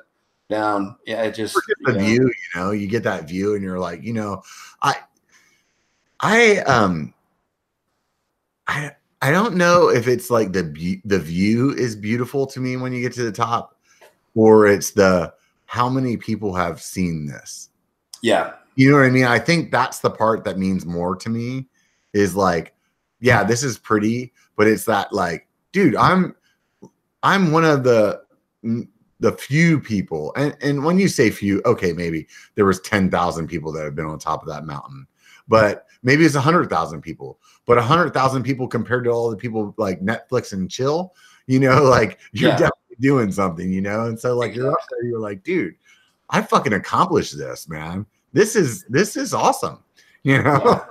down, yeah, it just the know, view, you know, you get that view and you're like, you know, I I um I I don't know if it's like the the view is beautiful to me when you get to the top, or it's the how many people have seen this. Yeah, You know what I mean? I think that's the part that means more to me is like, yeah, this is pretty, but it's that like, dude, I'm I'm one of the the few people, and and when you say few, okay, maybe there was ten thousand people that have been on top of that mountain, but maybe it's a hundred thousand people, but a hundred thousand people compared to all the people like Netflix and chill, you know, like you're Yeah. definitely doing something, you know, and so like you're up there, you're like, dude, I fucking accomplished this, man. This is this is awesome, you know. yeah,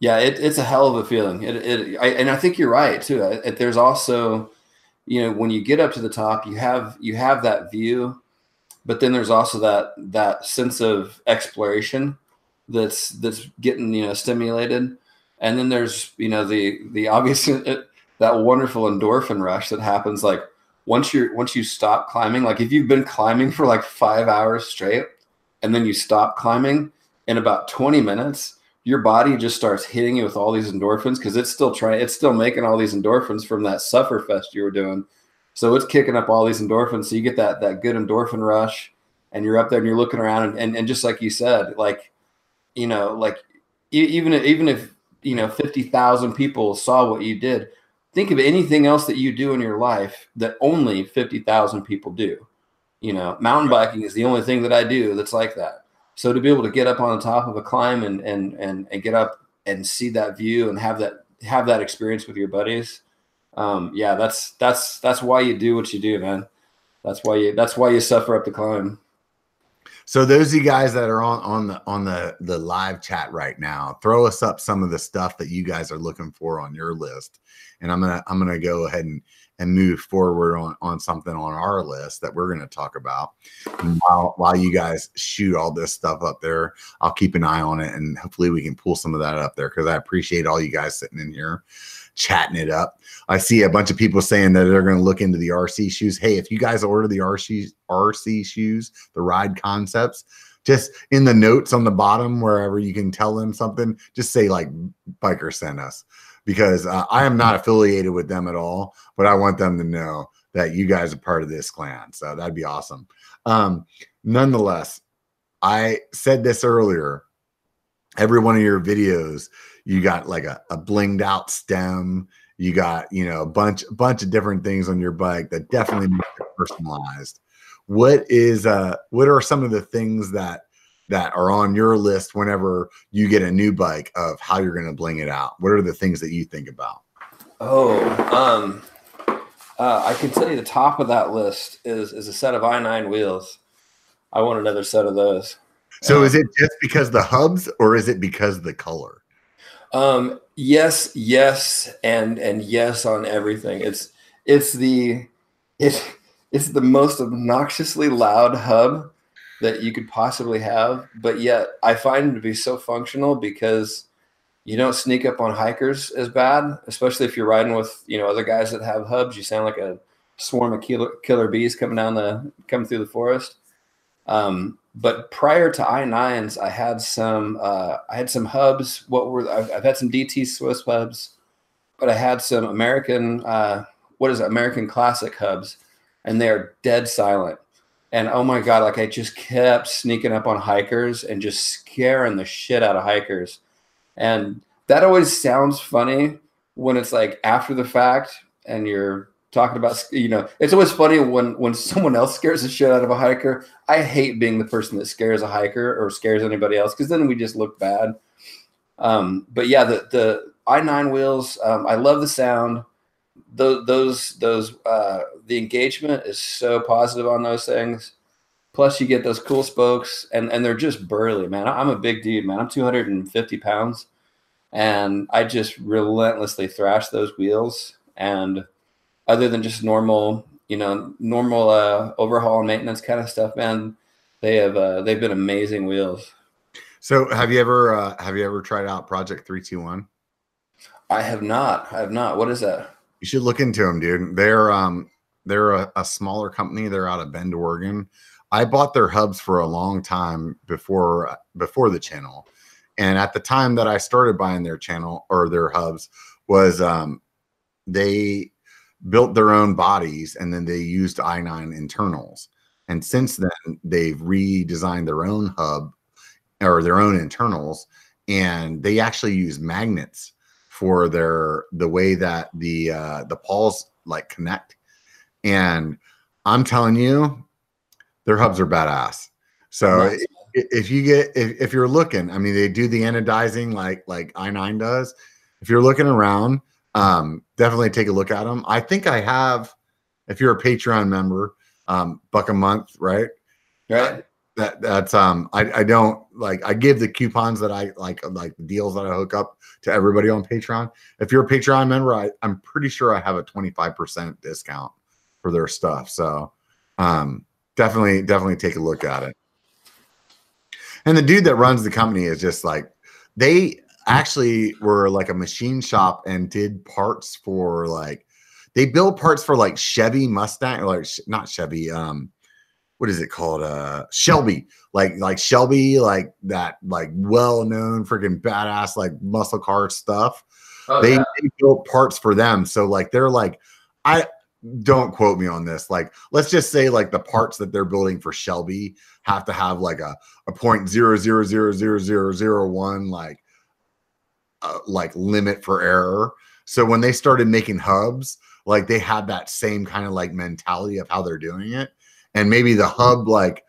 Yeah, it, it's a hell of a feeling. It, it I, and I think you're right too. I- there's also, you know, when you get up to the top, you have you have that view, but then there's also that that sense of exploration that's that's getting you know stimulated, and then there's you know the the obvious that wonderful endorphin rush that happens like once you're once you stop climbing. Like if you've been climbing for like five hours straight, and then you stop climbing in about 20 minutes your body just starts hitting you with all these endorphins because it's still trying it's still making all these endorphins from that suffer fest you were doing. So it's kicking up all these endorphins. So you get that that good endorphin rush and you're up there and you're looking around and, and, and just like you said like you know like even even if you know 50,000 people saw what you did think of anything else that you do in your life that only 50,000 people do. You know mountain biking is the only thing that I do that's like that so to be able to get up on the top of a climb and and and, and get up and see that view and have that have that experience with your buddies, um, yeah, that's that's that's why you do what you do, man. That's why you that's why you suffer up the climb. So those of you guys that are on on the on the the live chat right now, throw us up some of the stuff that you guys are looking for on your list, and I'm gonna I'm gonna go ahead and and move forward on on something on our list that we're gonna talk about. And while while you guys shoot all this stuff up there, I'll keep an eye on it, and hopefully we can pull some of that up there because I appreciate all you guys sitting in here chatting it up. I see a bunch of people saying that they're going to look into the RC shoes. Hey, if you guys order the RC RC shoes, the ride concepts, just in the notes on the bottom, wherever you can tell them something, just say like biker sent us because uh, I am not affiliated with them at all, but I want them to know that you guys are part of this clan. So that'd be awesome. Um, nonetheless, I said this earlier. Every one of your videos, you got like a, a blinged out stem. You got, you know, a bunch, bunch of different things on your bike that definitely make it personalized. What is uh what are some of the things that that are on your list whenever you get a new bike of how you're gonna bling it out? What are the things that you think about? Oh, um, uh, I can tell you the top of that list is is a set of i nine wheels. I want another set of those. So Uh, is it just because the hubs or is it because the color? Um, yes, yes, and and yes on everything. It's it's the it it's the most obnoxiously loud hub that you could possibly have, but yet I find it to be so functional because you don't sneak up on hikers as bad, especially if you're riding with you know other guys that have hubs. You sound like a swarm of killer, killer bees coming down the coming through the forest. Um, but prior to i nines, I had some uh, I had some hubs. What were I've, I've had some DT Swiss hubs, but I had some American uh, what is it, American Classic hubs, and they are dead silent. And oh my god, like I just kept sneaking up on hikers and just scaring the shit out of hikers. And that always sounds funny when it's like after the fact and you're talking about you know it's always funny when when someone else scares the shit out of a hiker. I hate being the person that scares a hiker or scares anybody else because then we just look bad. Um but yeah the the i9 wheels um, i love the sound those those those uh the engagement is so positive on those things plus you get those cool spokes and and they're just burly man i'm a big dude man i'm 250 pounds and i just relentlessly thrash those wheels and other than just normal, you know, normal uh, overhaul and maintenance kind of stuff, man, they have uh, they've been amazing wheels. So have you ever uh, have you ever tried out Project 321? I have not. I have not. What is that? You should look into them, dude. They're um they're a, a smaller company. They're out of Bend, Oregon. I bought their hubs for a long time before before the channel. And at the time that I started buying their channel or their hubs was um they built their own bodies and then they used i9 internals and since then they've redesigned their own hub or their own internals and they actually use magnets for their the way that the uh the pawls like connect. And i'm telling you their hubs are badass. So Nice. if, if you get if, if you're looking i mean they do the anodizing like like i9 does. If you're looking around um definitely take a look at them i think i have if you're a patreon member um buck a month right? Right. That that's um I, I don't like I give the coupons that I like like the deals that I hook up to everybody on Patreon. If you're a Patreon member, I, I'm pretty sure I have a 25% discount for their stuff. So um definitely definitely take a look at it. And the dude that runs the company is just like they actually were like a machine shop and did parts for like they build parts for like Chevy Mustang or like not Chevy um what is it called? Uh Shelby. Like like Shelby like that like well-known freaking badass like muscle car stuff. Oh, they, yeah. they built parts for them. So like they're like i don't quote me on this. Like let's just say like the parts that they're building for shelby have to have like a a point zero zero zero zero zero zero one like uh, like limit for error. So when they started making hubs like they had that same kind of like mentality of how they're doing it and maybe the hub like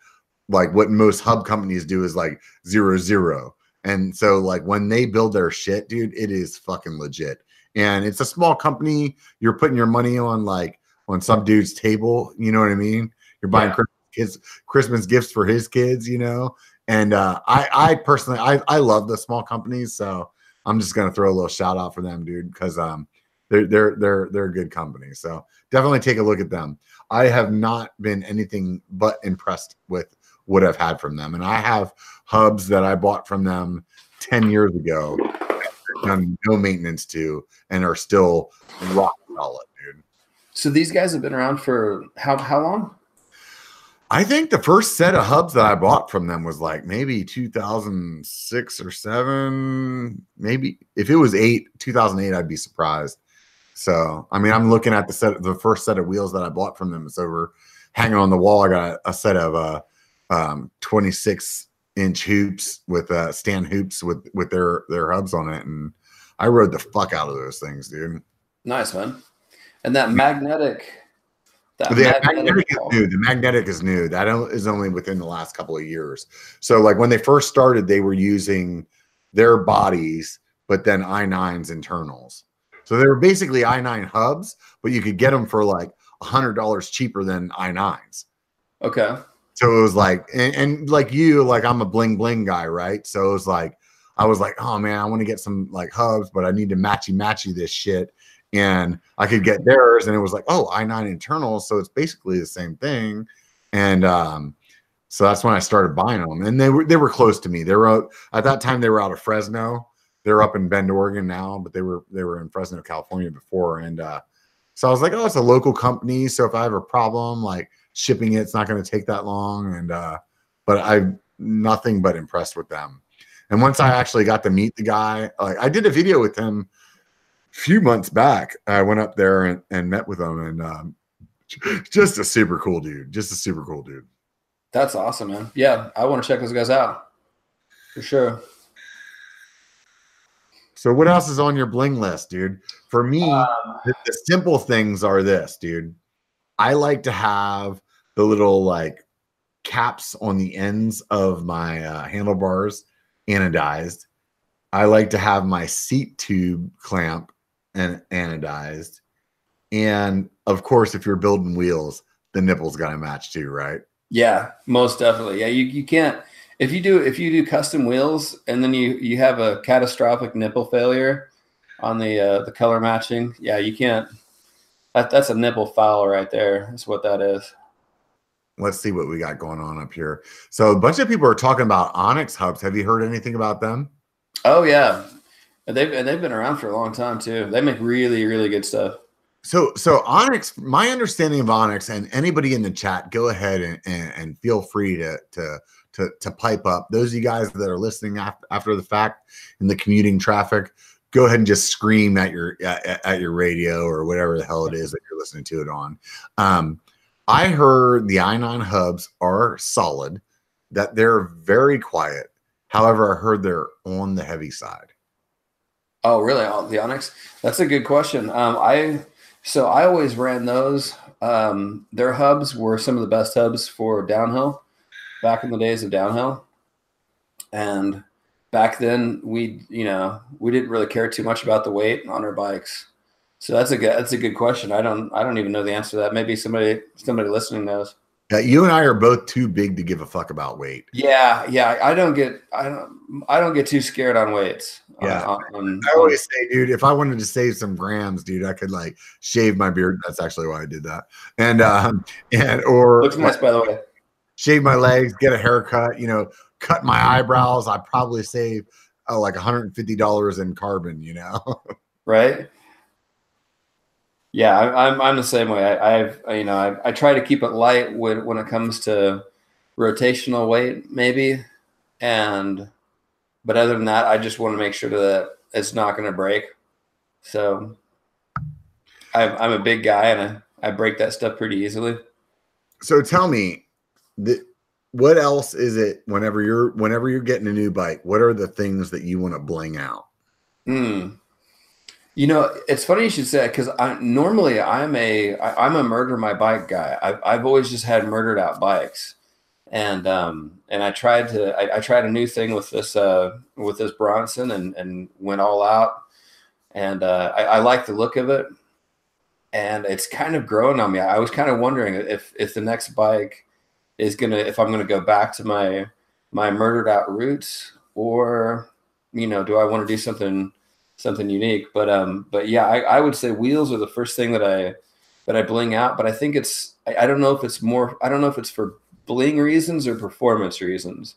like what most hub companies do is like zero zero and so like when they build their shit, dude, it is fucking legit. And it's a small company. You're putting your money on like on some dude's table. You know what I mean? You're buying Yeah. Christmas, kids, Christmas gifts for his kids. You know. And uh, I, I personally, I, I love the small companies. So I'm just gonna throw a little shout out for them, dude, because um, they're they're they're they're a good company. So definitely take a look at them. I have not been anything but impressed with what I've had from them, and I have hubs that I bought from them 10 years ago, done no maintenance to, and are still rock solid, dude. So these guys have been around for how how long? I think the first set of hubs that I bought from them was like maybe 2006 or seven, maybe if it was eight, 2008, I'd be surprised. So, I mean, I'm looking at the set, the first set of wheels that I bought from them. It's over hanging on the wall. I got a, set of uh, um, 26 inch hoops with uh, Stan's hoops with with their their hubs on it, and I rode the fuck out of those things, dude. Nice man. And that magnetic. That The magnetic is new. The magnetic is new. That is only within the last couple of years. So, like when they first started, they were using their bodies, but then i9's internals. So they were basically i9 hubs, but you could get them for like a hundred dollars cheaper than i9s. Okay. So it was like, and, and like you, like I'm a bling bling guy, right? So it was like, I was like, oh man, I want to get some like hubs, but I need to matchy matchy this shit. And I could get theirs, and it was like, oh, i9 internals. So it's basically the same thing. And um, so that's when I started buying them. And they were they were close to me. They were out at that time, they were out of Fresno. They're up in Bend, Oregon now, but they were they were in Fresno, California before. And uh, so I was like, oh, it's a local company. So if I have a problem, like shipping it, it's not going to take that long. And uh, but I'm nothing but impressed with them. And once I actually got to meet the guy, like I did a video with him a few months back. I went up there and, and met with him, and um, just a super cool dude. Just a super cool dude. That's awesome, man. Yeah, I want to check those guys out. For sure. So what else is on your bling list, dude? For me, Um, the, the simple things are this, dude. I like to have the little like caps on the ends of my uh, handlebars anodized. I like to have my seat tube clamp and anodized. And of course, if you're building wheels, the nipples got to match too, right? yeah, most definitely. Yeah, you, you can't if you do if you do custom wheels and then you you have a catastrophic nipple failure on the uh, the color matching. Yeah, you can't. That, that's a nipple foul right there. That's what that is. Let's see what we got going on up here. So a bunch of people are talking about Onyx hubs. Have you heard anything about them? Oh yeah, and they've and they've been around for a long time too. They make really really good stuff. So, so Onyx, my understanding of Onyx, and anybody in the chat, go ahead and, and, and feel free to, to to to pipe up. Those of you guys that are listening after, after the fact in the commuting traffic, go ahead and just scream at your at, at your radio or whatever the hell it is that you're listening to it on. Um, I heard the i9 hubs are solid, that they're very quiet. However, I heard they're on the heavy side. Oh, really? Oh, the Onyx? That's a good question. Um, I so I always ran those. Um, their hubs were some of the best hubs for downhill back in the days of downhill. And back then we, you know, we didn't really care too much about the weight on our bikes. So that's a good that's a good question. I don't I don't even know the answer to that. Maybe somebody somebody listening knows. Yeah, you and I are both too big to give a fuck about weight. Yeah, yeah. I don't get I don't I don't get too scared on weights. Yeah. On, on, I always say, dude, if I wanted to save some grams, dude, I could like shave my beard. That's actually why I did that. And um and or looks nice by the way. Shave my legs, get a haircut, you know, cut my eyebrows. I probably save oh, like $150 in carbon, you know. right. Yeah, I, am I'm the same way. I, have you know I, I try to keep it light when when it comes to rotational weight, maybe, and but other than that, I just want to make sure that it's not going to break. So I, I'm a big guy and I, I break that stuff pretty easily. So tell me, the, what else is it whenever you're whenever you're getting a new bike? What are the things that you want to bling out? Hmm. You know, it's funny you should say because I normally I'm a I, I'm a murder my bike guy. I've I've always just had murdered out bikes, and um and I tried to I, I tried a new thing with this uh with this Bronson and and went all out, and uh, I, I like the look of it, and it's kind of growing on me. I was kind of wondering if if the next bike is gonna if I'm gonna go back to my my murdered out roots or you know do I want to do something something unique. But um, but yeah, I, I would say wheels are the first thing that I that I bling out. But I think it's I, I don't know if it's more I don't know if it's for bling reasons or performance reasons.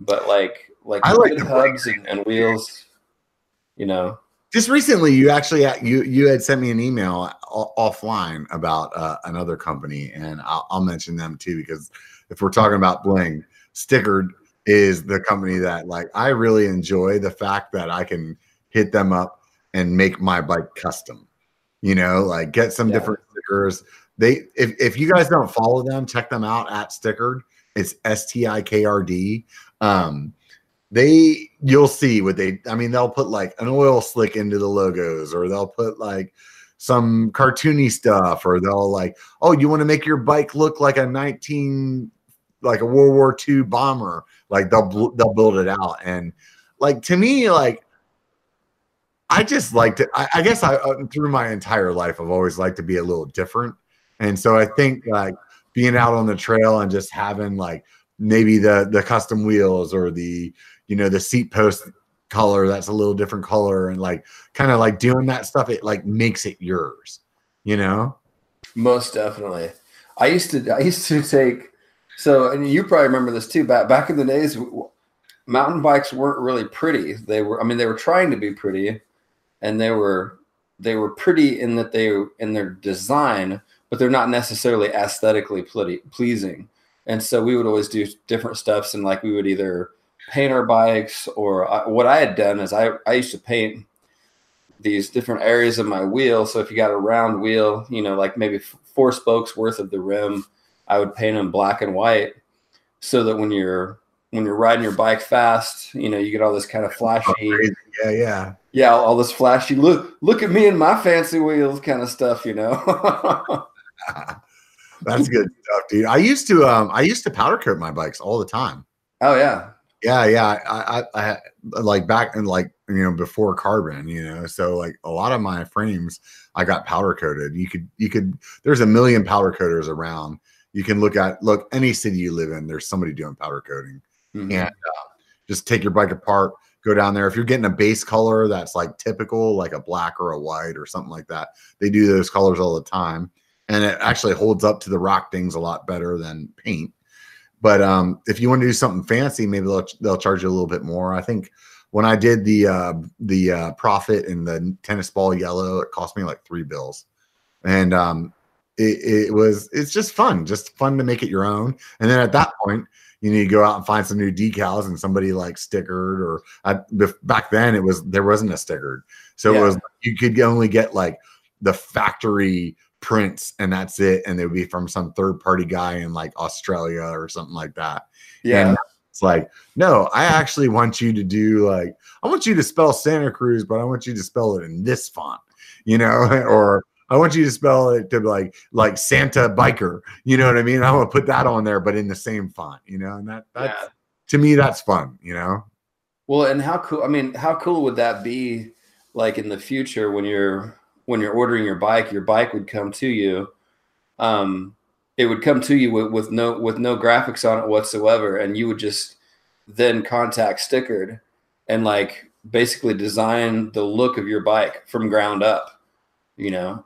But like like I like hubs and, and wheels, you know. Just recently, you actually you you had sent me an email offline about uh, another company, and I'll, I'll mention them too because if we're talking about bling, Stickered is the company that like I really enjoy the fact that I can hit them up and make my bike custom. You know, like get some yeah. different stickers. They if if you guys don't follow them, check them out at Stickered. It's S T I K R D. Um, they you'll see what they I mean, they'll put like an oil slick into the logos, or they'll put like some cartoony stuff, or they'll like, oh, you want to make your bike look like a 19 like a World War II bomber. Like they'll they'll build it out. And like to me, like I just like to. I, I guess I uh, through my entire life, I've always liked to be a little different, and so I think like being out on the trail and just having like maybe the the custom wheels or the you know the seat post color that's a little different color and like kind of like doing that stuff it like makes it yours you know most definitely i used to i used to take so and you probably remember this too back back in the days mountain bikes weren't really pretty they were i mean they were trying to be pretty and they were they were pretty in that they in their design, but they're not necessarily aesthetically pleasing. And so we would always do different stuffs, and like we would either paint our bikes, or I, what I had done is I I used to paint these different areas of my wheel. So if you got a round wheel, you know, like maybe four spokes worth of the rim, I would paint them black and white, so that when you're when you're riding your bike fast, you know, you get all this kind of flashy. Yeah, yeah yeah, all this flashy look, look at me and my fancy wheels kind of stuff, you know. That's good stuff, dude. I used to um I used to powder coat my bikes all the time. Oh yeah. Yeah, yeah. I, I, I like back in like you know before carbon, you know. So like a lot of my frames, I got powder coated. You could you could there's a million powder coaters around. You can look at look any city you live in. There's somebody doing powder coating, mm-hmm. and uh, just take your bike apart, go down there. If you're getting a base color that's like typical, like a black or a white or something like that, they do those colors all the time. And it actually holds up to the rock things a lot better than paint. But um, if you want to do something fancy, maybe they'll they'll charge you a little bit more. I think when I did the uh, the uh, Prophet in the tennis ball yellow, it cost me like three bills, and um, it, it was it's just fun, just fun to make it your own. And then at that point, you need to go out and find some new decals and somebody like stickered or I, back then it was there wasn't a stickered so yeah. it was you could only get like the factory prints and that's it and they would be from some third party guy in like australia or something like that yeah and it's like no i actually want you to do like i want you to spell santa cruz but i want you to spell it in this font you know or I want you to spell it to like like Santa biker. You know what I mean? I want to put that on there, but in the same font. You know, and that that's yeah. to me that's fun. You know. Well, and how cool? I mean, how cool would that be? Like in the future, when you're when you're ordering your bike, your bike would come to you. Um, it would come to you with, with no with no graphics on it whatsoever, and you would just then contact Stickered and like basically design the look of your bike from ground up. You know,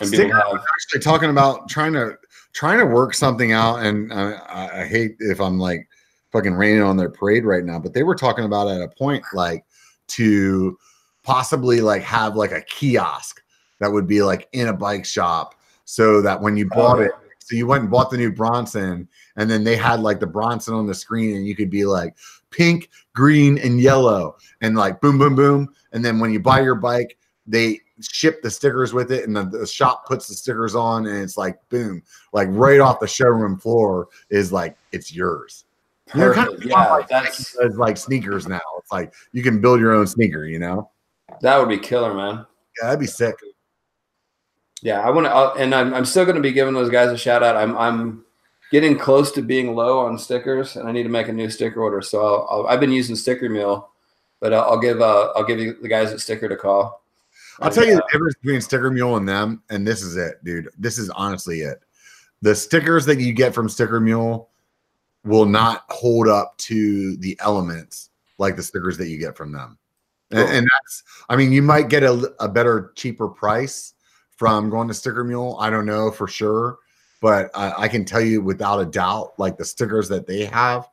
and have- actually talking about trying to trying to work something out, and I, I hate if I'm like fucking raining on their parade right now, but they were talking about at a point like to possibly like have like a kiosk that would be like in a bike shop so that when you bought oh. it so you went and bought the new bronson and then they had like the bronson on the screen and you could be like pink green and yellow and like boom boom boom and then when you buy your bike they ship the stickers with it and the, the, shop puts the stickers on and it's like boom like right off the showroom floor is like it's yours. You kind of yeah like, that's like sneakers now. It's like you can build your own sneaker you know? That would be killer man. Yeah that'd be sick. Yeah i want to and I'm, I'm still going to be giving those guys a shout out. I'm i'm getting close to being low on stickers and i need to make a new sticker order so i have been using Sticker Mule but I'll, I'll give uh, i'll give you the guys at sticker to call I'll tell you the difference between Sticker Mule and them, and this is it, dude. This is honestly it. The stickers that you get from Sticker Mule will not hold up to the elements like the stickers that you get from them. Cool. And, and, that's, I mean, you might get a, a better, cheaper price from going to Sticker Mule. I don't know for sure, but I, I can tell you without a doubt, like the stickers that they have,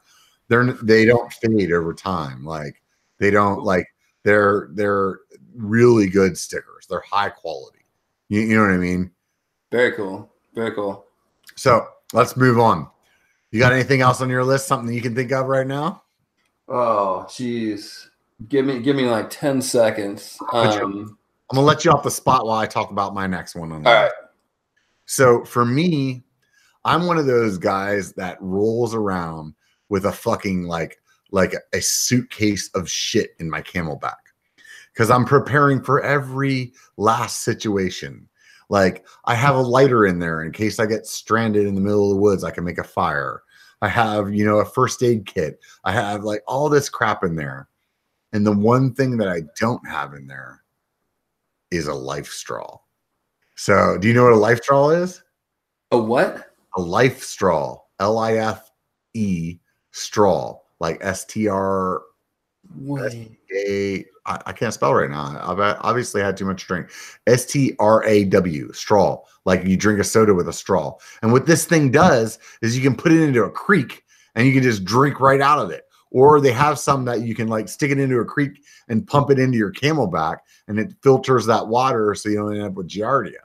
they're they don't fade over time. Like they don't like they're they're really good stickers. They're high quality. You, you know what I mean? Very cool. Very cool. So let's move on. You got anything else on your list? Something you can think of right now? Oh, jeez. Give me give me like 10 seconds. Um, I'm gonna let you off the spot while I talk about my next one. On all right. So for me, I'm one of those guys that rolls around with a fucking like like a suitcase of shit in my CamelBak because I'm preparing for every last situation. Like I have a lighter in there in case I get stranded in the middle of the woods, I can make a fire. I have, you know, a first aid kit. I have like all this crap in there. And the one thing that I don't have in there is a life straw. So, do you know what a life straw is? A what? A life straw. L I F E straw, like S T R A I, I can't spell right now. I've obviously had too much drink. S T R A W, straw, like you drink a soda with a straw. And what this thing does is you can put it into a creek and you can just drink right out of it. Or they have some that you can like stick it into a creek and pump it into your CamelBak and it filters that water so you don't end up with giardia.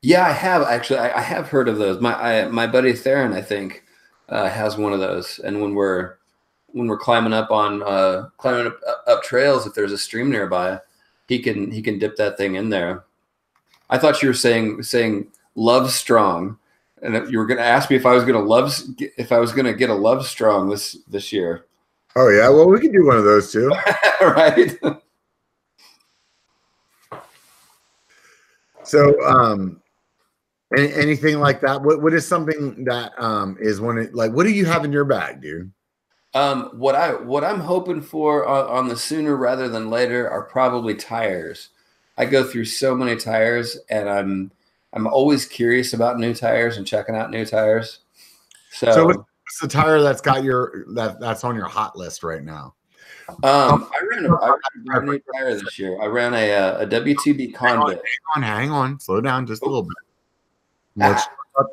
Yeah, I have actually. I, I have heard of those. My I, my buddy Theron, I think, uh, has one of those. And when we're when we're climbing up on uh, climbing up, up trails, if there's a stream nearby, he can he can dip that thing in there. I thought you were saying saying love strong, and you were going to ask me if I was going to love if I was going to get a love strong this this year. Oh yeah, well we can do one of those too, right? so, um, any, anything like that? What what is something that um is one like what do you have in your bag, dude? Um, what I what I'm hoping for on, on, the sooner rather than later are probably tires. I go through so many tires, and I'm I'm always curious about new tires and checking out new tires. So, so what's the tire that's got your that that's on your hot list right now? Um, I ran a, I ran a new tire this year. I ran a uh, a WTB Convict. Hang on, hang on, slow down just a little bit.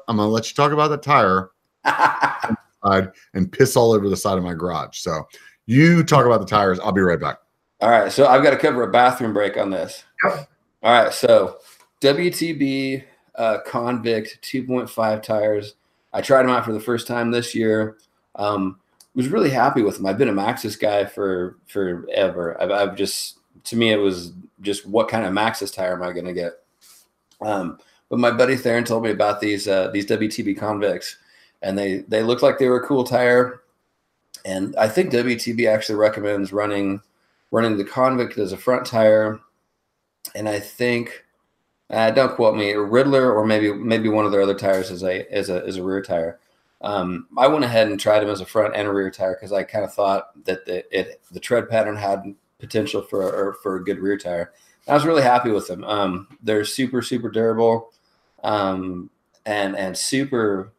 I'm gonna let you talk about the tire. side and piss all over the side of my garage. So you talk about the tires. I'll be right back. All right. So I've got to cover a bathroom break on this. Yep. All right. So WTB uh, Convict 2.5 tires. I tried them out for the first time this year. Um, was really happy with them. I've been a Maxxis guy for forever. I've, I've just to me it was just what kind of Maxxis tire am I going to get? Um, but my buddy Theron told me about these uh, these WTB convicts, and they they looked like they were a cool tire. And I think WTB actually recommends running running the Convict as a front tire, and I think uh, don't quote me, Riddler or maybe maybe one of their other tires as a as a as a rear tire. Um, I went ahead and tried them as a front and a rear tire because I kind of thought that the it the tread pattern had potential for for a good rear tire. I was really happy with them. Um, they're super super durable, um, and and super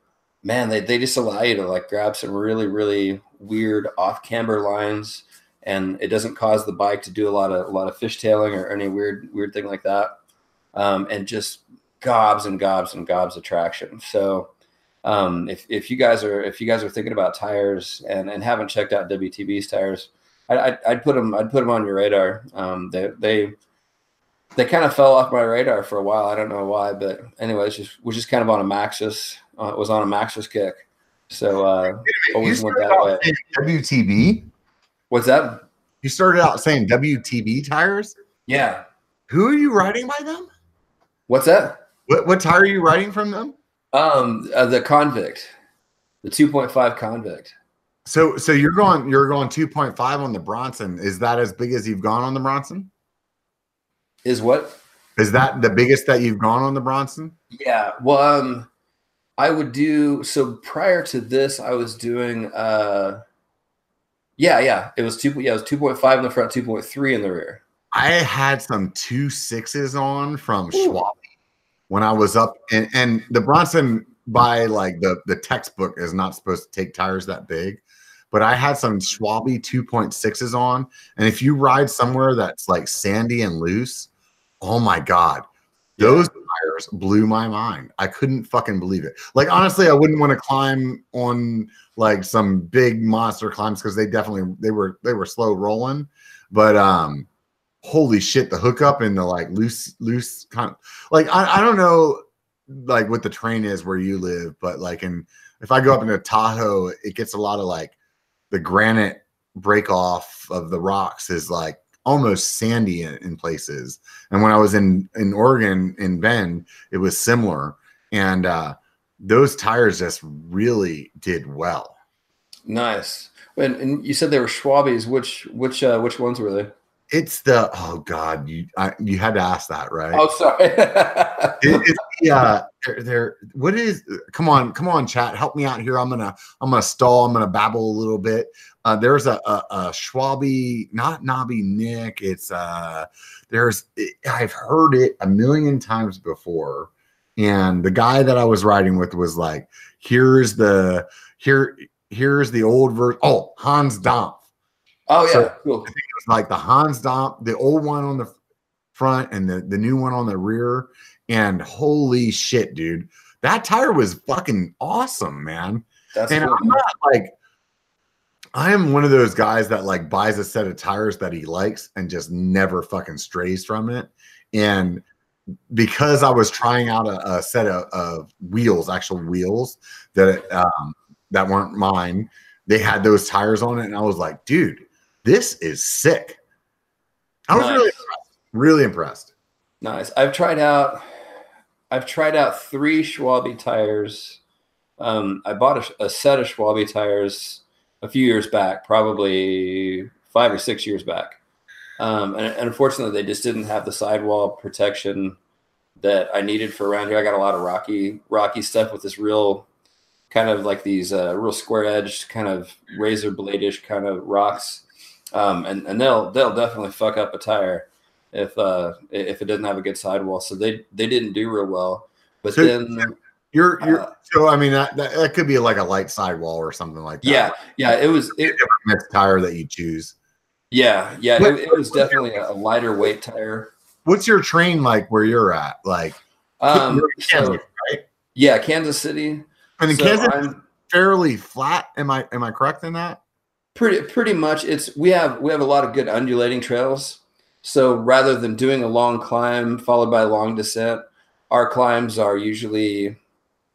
man. They they just allow you to like grab some really really weird off camber lines, and it doesn't cause the bike to do a lot of a lot of fishtailing or any weird weird thing like that, um, and just gobs and gobs and gobs of traction. So. Um, if, if you guys are if you guys are thinking about tires and, and haven't checked out WTB's tires, I, would put them I'd put them on your radar. Um, they they they kind of fell off my radar for a while. I don't know why, but anyways, just was just kind of on a Maxxis. Uh, was on a Maxxis kick, so uh, always went that way. WTB. What's that? You started out saying WTB tires. Yeah. Who are you riding by them? What's that? What what tire are you riding from them? Um, uh, the Convict, the two point five Convict. So so you're going you're going 2.5 on the Bronson. Is that as big as you've gone on the Bronson? Is what? Is that the biggest that you've gone on the Bronson? Yeah. Well, um I would do so prior to this I was doing uh yeah, yeah. It was two yeah, it was 2.5 in the front, 2.3 in the rear. I had some two sixes on from Schwalbe when I was up and, and the Bronson by like the the textbook is not supposed to take tires that big but I had some Schwalbe 2.6s on. And if you ride somewhere that's like sandy and loose, oh my God, those blew my mind. I couldn't fucking believe it. Like, honestly, I wouldn't want to climb on like some big monster climbs because they definitely they were they were slow rolling. But um holy shit, the hookup and the like loose, loose kind of like I, I don't know like what the train is where you live, but like in if I go up into Tahoe, it gets a lot of like the granite break off of the rocks is like almost sandy in, in, places. And when I was in in Oregon in Bend, it was similar. And uh, those tires just really did well. Nice. And, and you said they were Schwalbes. Which which uh, which ones were they? It's the oh god, you I, you had to ask that, right? Oh, sorry. it, yeah, they're, they're what is? Come on, come on, chat, help me out here. I'm gonna I'm gonna stall. I'm gonna babble a little bit. Uh, there's a, a, a Schwalbe, not Nobby Nic. It's uh, there's I've heard it a million times before, and the guy that I was riding with was like, here's the here here's the old version. Oh, Hans Dampf. Oh yeah, so cool like the Hans Dampf, the old one on the front and the, the new one on the rear. And holy shit, dude, that tire was fucking awesome, man. That's and cool. I'm not like I am one of those guys that like buys a set of tires that he likes and just never fucking strays from it. And because I was trying out a, a set of, of, wheels, actual wheels that um, that weren't mine, they had those tires on it, and I was like, dude, this is sick. I was nice. really impressed. Really impressed. Nice. I've tried out. I've tried out three Schwalbe tires. Um, I bought a, a, set of Schwalbe tires a few years back, probably five or six years back. Um, and, and, unfortunately, they just didn't have the sidewall protection that I needed for around here. I got a lot of rocky, rocky stuff with this real kind of like these uh, real square edged, kind of razor blade-ish kind of rocks um, and and they'll they'll definitely fuck up a tire if uh if it doesn't have a good sidewall. So they they didn't do real well. But so then you're you're uh, so I mean that, that, that could be like a light sidewall or something like that. Yeah, yeah. It was it, tire that you choose. Yeah, yeah. It, it was definitely a lighter weight tire. What's your train like where you're at? Like, um, Kansas, so, right? Yeah, Kansas City. And so Kansas, I'm, fairly flat. Am I am I correct in that? Pretty pretty much. It's we have we have a lot of good undulating trails. So rather than doing a long climb followed by a long descent, our climbs are usually,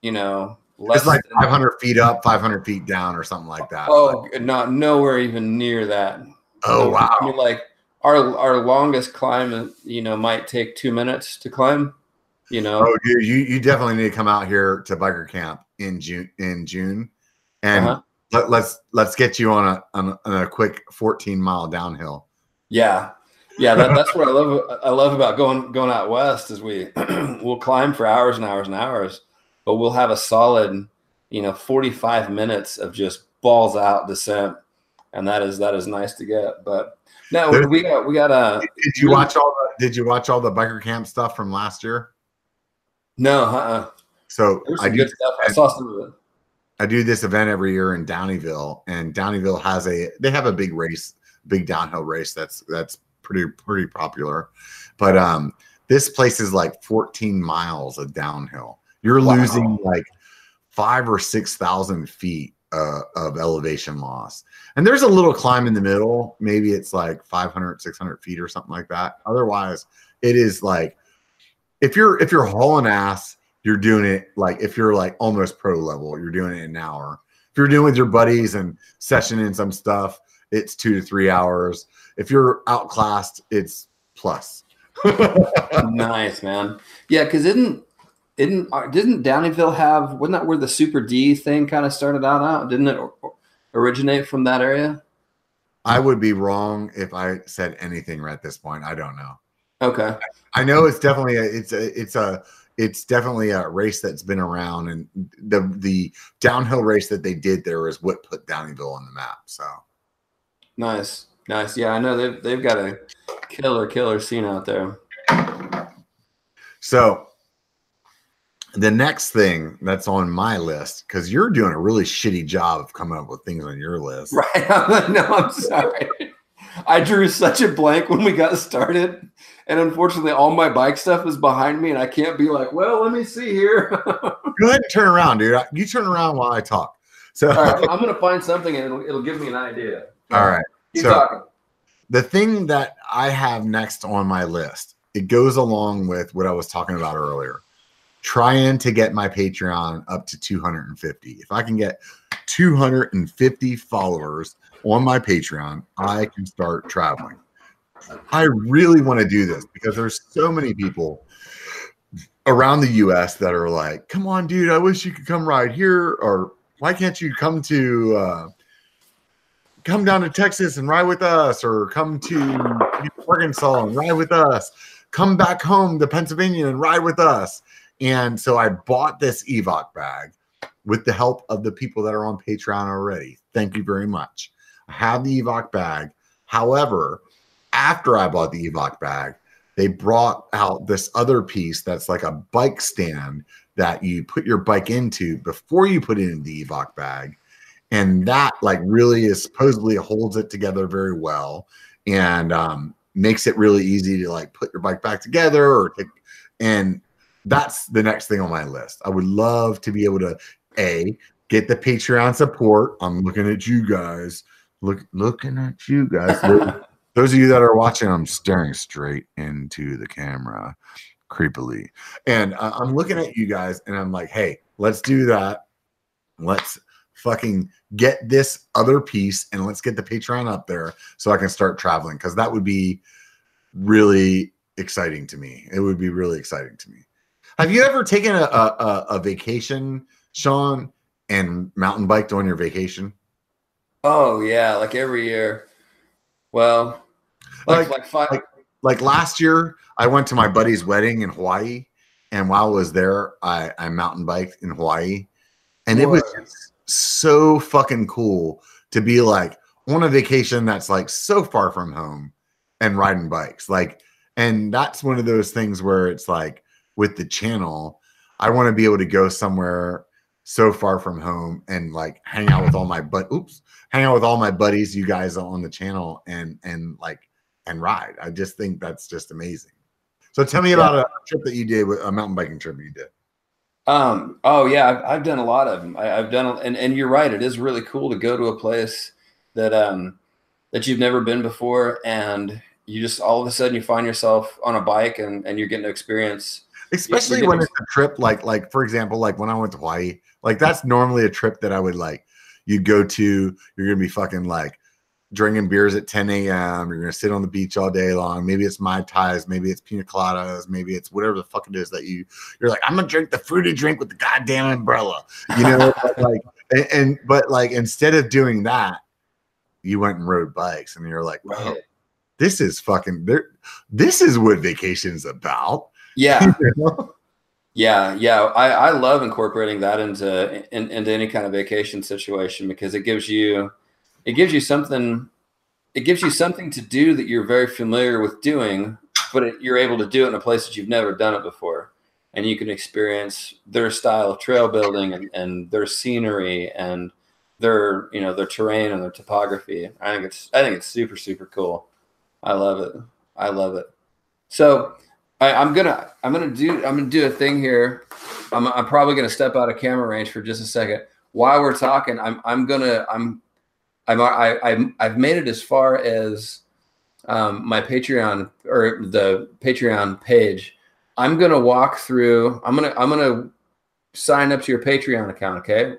you know, less It's like than- 500 feet up, 500 feet down, or something like that. Oh, not nowhere even near that. Oh, No, wow. I mean, like our our longest climb, you know, might take two minutes to climb. You know, Oh, dude, you you definitely need to come out here to biker camp in June in June, and Uh-huh. let, let's let's get you on a on a, on a quick 14 mile downhill. yeah, yeah. That, that's what I love. I love about going going out west is we we'll climb for hours and hours and hours, but we'll have a solid, you know, forty five minutes of just balls out descent, and that is that is nice to get. But no, There- we got we got a Did you watch all the Did you watch all the biker camp stuff from last year? no. Uh-uh. So There's I do good stuff. I saw some of it. I do this event every year in Downieville, and Downieville has a they have a big race, big downhill race that's that's pretty pretty popular. But um this place is like 14 miles of downhill. You're Wow. losing like five or six thousand feet uh, of elevation loss. And there's a little climb in the middle. Maybe it's like 500, 600 feet or something like that. Otherwise, it is like if you're if you're hauling ass, you're doing it like if you're like almost pro level, you're doing it in an hour. If you're doing it with your buddies and sessioning some stuff, it's two to three hours. If you're outclassed, it's plus. nice man yeah because didn't didn't uh, didn't downieville have wasn't that where the super d thing kind of started out out didn't it originate from that area I would be wrong if I said anything right at this point. I don't know. okay I know it's definitely a, it's a it's a it's definitely a race that's been around, and the the downhill race that they did there is what put Downieville on the map. So nice nice yeah i know they've, they've got a killer killer scene out there so the next thing that's on my list because you're doing a really shitty job of coming up with things on your list. right no i'm sorry i drew such a blank when we got started and unfortunately all my bike stuff is behind me and i can't be like well let me see here Go ahead and turn around, dude. You turn around while I talk. So right i'm gonna find something and it'll, it'll give me an idea all right. keep So- talking the thing that I have next on my list, it goes along with what I was talking about earlier. Trying to get my Patreon up to 250. If I can get 250 followers on my Patreon, I can start traveling. I really want to do this because there's so many people around the US that are like, come on, dude, I wish you could come ride here. Or why can't you come to uh, come down to Texas and ride with us, or come to Arkansas and ride with us, come back home to Pennsylvania and ride with us. And so I bought this Evoc bag with the help of the people that are on Patreon already. Thank you very much. I have the Evoc bag. However, after I bought the Evoc bag, they brought out this other piece that's like a bike stand that you put your bike into before you put it in the Evoc bag and that like really is supposedly holds it together very well and um, makes it really easy to like put your bike back together or take, and that's the next thing on my list. I would love to be able to a get the patreon support. I'm looking at you guys. Look looking at you guys. Those, of you that are watching i'm staring straight into the camera. Creepily. And uh, i'm looking at you guys and i'm like hey let's do that. Let's fucking get this other piece and let's get the Patreon up there so I can start traveling because that would be really exciting to me. It would be really exciting to me. Have you ever taken a, a, a- vacation, Sean, and mountain biked on your vacation? Oh yeah, like every year. Well, like Like- like, five. like- Like last year, I went to my buddy's wedding in Hawaii, and while I was there, I, I mountain biked in Hawaii, and it was so fucking cool to be like on a vacation that's like so far from home and riding bikes. Like, and that's one of those things where it's like with the channel, I want to be able to go somewhere so far from home and like hang out with all my but oops, hang out with all my buddies, you guys on the channel and and like and ride. I just think that's just amazing. So tell me about a trip that you did with a mountain biking trip you did. Um. Oh yeah, I've, I've done a lot of them. I, I've done, and and you're right. It is really cool to go to a place that um that you've never been before, and you just all of a sudden you find yourself on a bike, and and you're getting to experience especially when it's a trip like like for example like when i went to hawaii like that's normally a trip that i would like you go to you're gonna be fucking like drinking beers at 10 a.m you're gonna sit on the beach all day long maybe it's mai tais maybe it's pina coladas maybe it's whatever the fuck it is that you you're like i'm gonna drink the fruity drink with the goddamn umbrella you know like and, and, but like instead of doing that you went and rode bikes and you're like oh, this is fucking this is what vacation's about yeah. Yeah, yeah. I, I love incorporating that into in, into any kind of vacation situation because it gives you it gives you something it gives you something to do that you're very familiar with doing, but it, you're able to do it in a place that you've never done it before, and you can experience their style of trail building and, and their scenery and their you know their terrain and their topography. I think it's I think it's super super cool. I love it. I love it. So I, am gonna I'm gonna do I'm gonna do a thing here. I'm, I'm probably gonna step out of camera range for just a second. While we're talking, I'm I'm gonna I'm I'm I, I'm I've made it as far as um, my Patreon or the Patreon page. I'm gonna walk through. I'm gonna I'm gonna sign up to your Patreon account. Okay.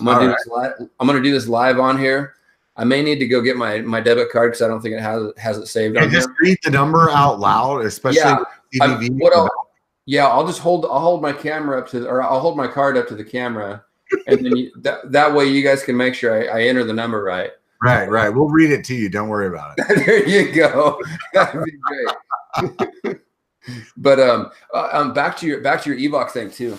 I'm gonna All do right. this live. I'm gonna do this live on here. I may need to go get my my debit card because I don't think it has has it saved. Yeah, just read the number out loud, especially. Yeah. I, what I'll, yeah, I'll just hold. I'll hold my camera up to, or I'll hold my card up to the camera, and then you, that that way you guys can make sure I, I enter the number right. Right, right. We'll read it to you. Don't worry about it. there you go. That'd be great. but um, uh, um, back to your back to your Evoc thing too.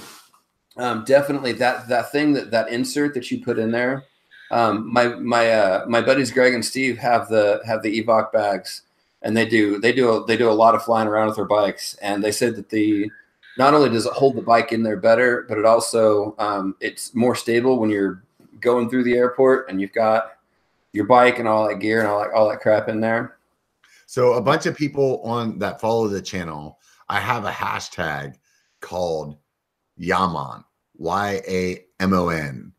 Um, definitely that that thing that that insert that you put in there. Um, my my uh, my buddies Greg and Steve have the have the Evoc bags and they do they do a, they do a lot of flying around with their bikes, and they said that the not only does it hold the bike in there better, but it also um, it's more stable when you're going through the airport and you've got your bike and all that gear and all that all that crap in there. So a bunch of people on that follow the channel, I have a hashtag called yamon Y A M O N.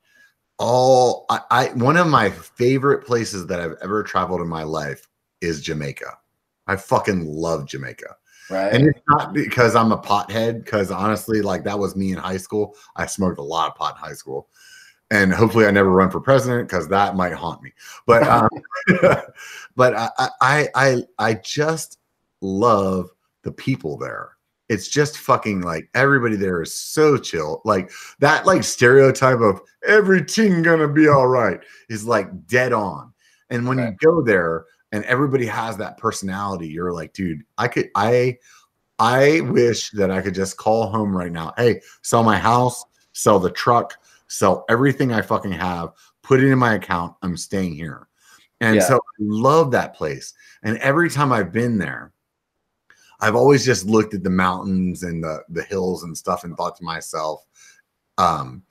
All I, I one of my favorite places that I've ever traveled in my life is Jamaica. I fucking love Jamaica. Right. And it's not because I'm a pothead, because honestly, like that was me in high school. I smoked a lot of pot in high school. And hopefully I never run for president because that might haunt me. But um, but I, I I I just love the people there. It's just fucking like everybody there is so chill. Like that like stereotype of everything gonna be all right is like dead on. And when right. you go there, and everybody has that personality. You're like dude i could i i wish that i could just call home right now. Hey sell my house sell the truck sell everything i fucking have put it in my account i'm staying here. And yeah. so i love that place. And every time i've been there i've always just looked at the mountains and the the hills and stuff and thought to myself um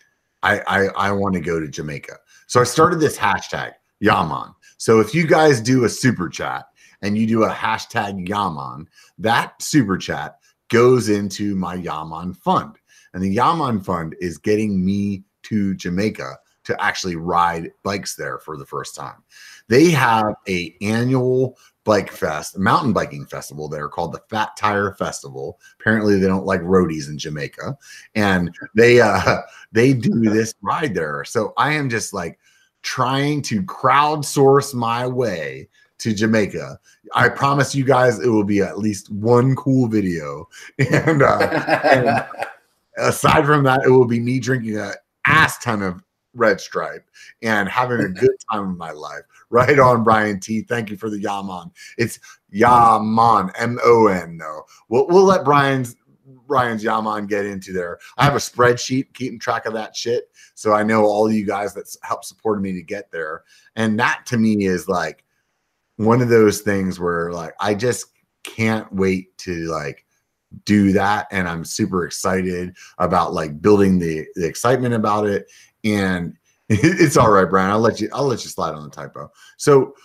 i i, I want to go to jamaica. So i started this hashtag yamon so if you guys do a super chat and you do a hashtag Yamon, that super chat goes into my Yamon fund. And the Yamon fund is getting me to Jamaica to actually ride bikes there for the first time. They have a annual bike fest, mountain biking festival there called the Fat Tire Festival. Apparently they don't like roadies in Jamaica and they uh they do this ride there. So I am just like trying to crowdsource my way to Jamaica. I promise you guys it will be at least one cool video. And, uh, and aside from that, it will be me drinking a ass ton of red stripe and having a good time in my life. Right on, Brian T. Thank you for the Yaman. It's Yamon, M O N. No, we'll, we'll let Brian's Brian's Yaman get into there. I have a spreadsheet keeping track of that shit. So I know all you guys that help support me to get there. And that to me is like one of those things where like I just can't wait to like do that. And I'm super excited about like building the, the excitement about it. And it's all right, Brian. I'll let you I'll let you slide on the typo. So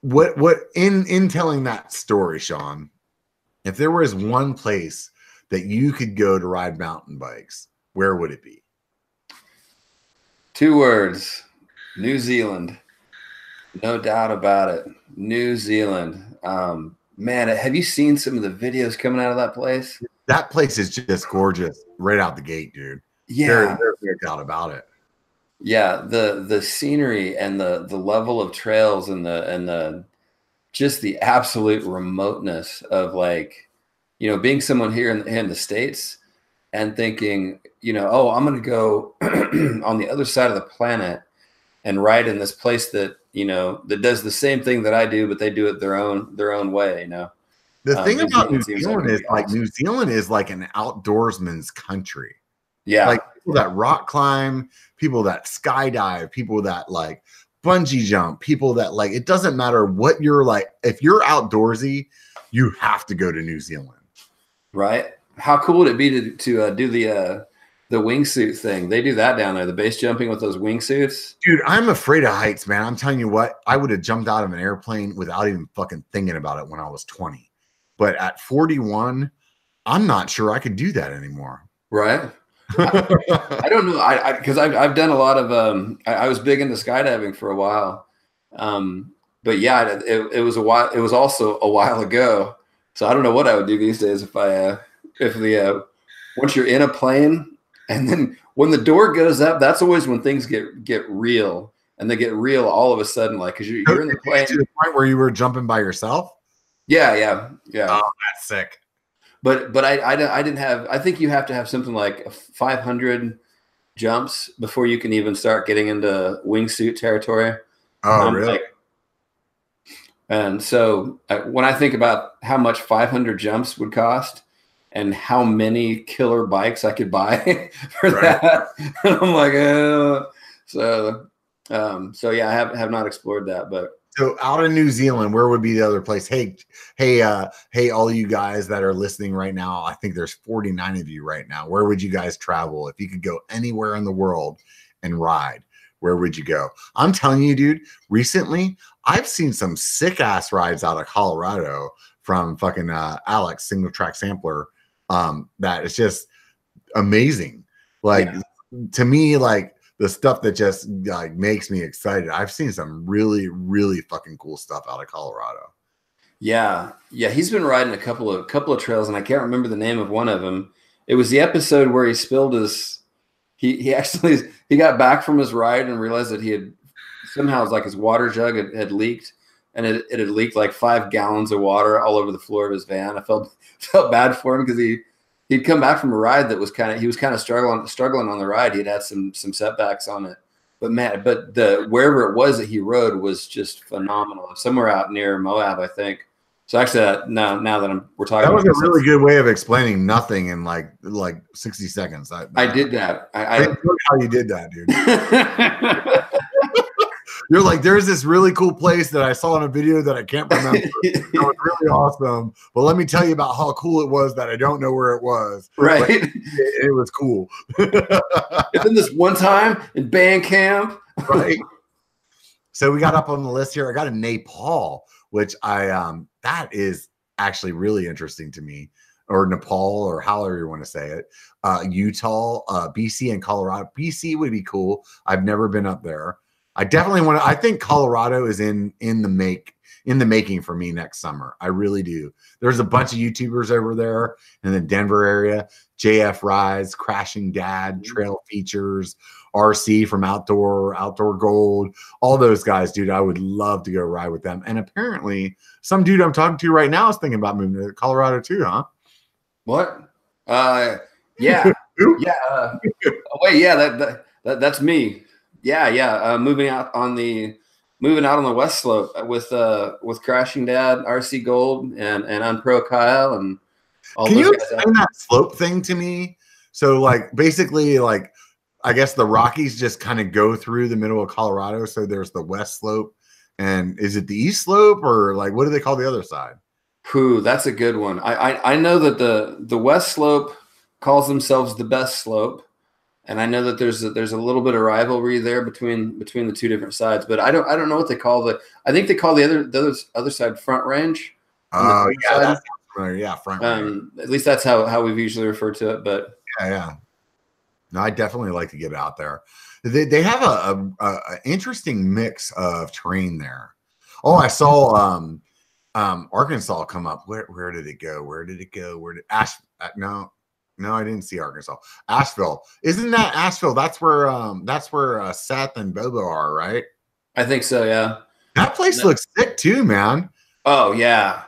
what what in in telling that story, Sean, if there was one place that you could go to ride mountain bikes, where would it be? Two words New Zealand. No doubt about it. New Zealand. Um, man, have you seen some of the videos coming out of that place? that place is just gorgeous right out the gate, dude. Yeah, there's no doubt about it. yeah. The the scenery and the the level of trails and the and the just the absolute remoteness of like you know being someone here in, in the states and thinking you know oh i'm going to go on the other side of the planet and ride in this place that you know that does the same thing that i do but they do it their own their own way you know The Um, thing about New Zealand like is be like. New Zealand is like an outdoorsman's country. yeah Like people that rock climb, people that skydive, people that like bungee jump, people that like it doesn't matter what you're like. If you're outdoorsy, you have to go to New Zealand. Right how cool would it be to to uh, do the uh the wingsuit thing they do that down there the base jumping with those wingsuits Dude, I'm afraid of heights, man. I'm telling you what, I would have jumped out of an airplane without even fucking thinking about it when I was 20. But at 41, I'm not sure I could do that anymore. right I don't know. I because I've I've done a lot of um. I, I was big into skydiving for a while, um. But yeah, it, it, it was a while. It was also a while ago. So I don't know what I would do these days if I uh, if the uh, once you're in a plane and then when the door goes up, that's always when things get get real and they get real all of a sudden. Like because you're, you're in the Did you get plane. to the point where you were jumping by yourself. Yeah, yeah, yeah. Oh, that's sick. but but I, I I didn't have I think you have to have something like 500 jumps before you can even start getting into wingsuit territory. Oh, Um, really? like- and so uh, when I think about how much 500 jumps would cost and how many killer bikes I could buy for Right. that, I'm like, uh, so um, so yeah, I have have not explored that, but So out of New Zealand, where would be the other place? Hey, hey, uh, hey, all you guys that are listening right now, I think there's 49 of you right now. Where would you guys travel if you could go anywhere in the world and ride? Where would you go? I'm telling you, dude, recently I've seen some sick ass rides out of Colorado from fucking uh, Alex, single track sampler. Um, that is just amazing. Like to me, like the stuff that just like makes me excited. I've seen some really, really fucking cool stuff out of Colorado. Yeah, yeah, he's been riding a couple of couple of trails, and I can't remember the name of one of them. It was the episode where he spilled his. He he actually he got back from his ride and realized that he had somehow it's like his water jug had, had leaked, and it, it had leaked like five gallons of water all over the floor of his van. I felt felt bad for him because he he'd come back from a ride that was kind of he was kind of struggling struggling on the ride. He'd had some some setbacks on it, but man, but the wherever it was that he rode was just phenomenal. Somewhere out near Moab, I think. So actually, uh, now now that I'm we're talking, That was a really good way of explaining nothing in like like 60 seconds. I, I did that. I, I how you did that, dude. You're like, there's this really cool place that I saw in a video that I can't remember. It was really awesome. But let me tell you about how cool it was that I don't know where it was. right. It, it was cool. and then this one time in band camp, right? So we got up on the list here. I got a Nepal, which I um that is actually really interesting to me, or Nepal, or however you want to say it. Uh, Utah, uh, BC, and Colorado. BC would be cool. I've never been up there. I definitely want to. I think Colorado is in in the make in the making for me next summer. I really do. There's a bunch of YouTubers over there in the Denver area. JF Rise, Crashing Dad, Trail Features, RC from Outdoor, Outdoor Gold, all those guys, dude. I would love to go ride with them. And apparently, some dude I'm talking to right now is thinking about moving to Colorado too, huh? what? Uh, yeah, yeah. Uh, oh, wait, yeah, that, that, that that's me. Yeah, yeah. Uh, moving out on the moving out on the west slope with uh with Crashing Dad, RC Gold, and and on pro Kyle, and all Can those you explain that slope thing to me? So, like, basically, like, I guess the Rockies just kind of go through the middle of Colorado. So there's the west slope, and is it the east slope, or like, what do they call the other side? Whew, that's a good one. I, I I know that the the West Slope calls themselves the best slope, and I know that there's a, there's a little bit of rivalry there between between the two different sides. But I don't I don't know what they call the. I think they call the other the other, other side Front Range. Oh, front yeah, side. Yeah, front. range. Um, at least that's how how we've usually referred to it. But yeah, yeah. No, I definitely like to get out there. They, they have a, a, a interesting mix of terrain there. Oh, I saw um um Arkansas come up. Where where did it go? Where did it go? Where did Ash? Uh, no, no, I didn't see Arkansas. Asheville, isn't that Asheville? That's where um that's where uh, Seth and Bobo are, right? I think so. Yeah. That place looks sick too, man. Oh yeah,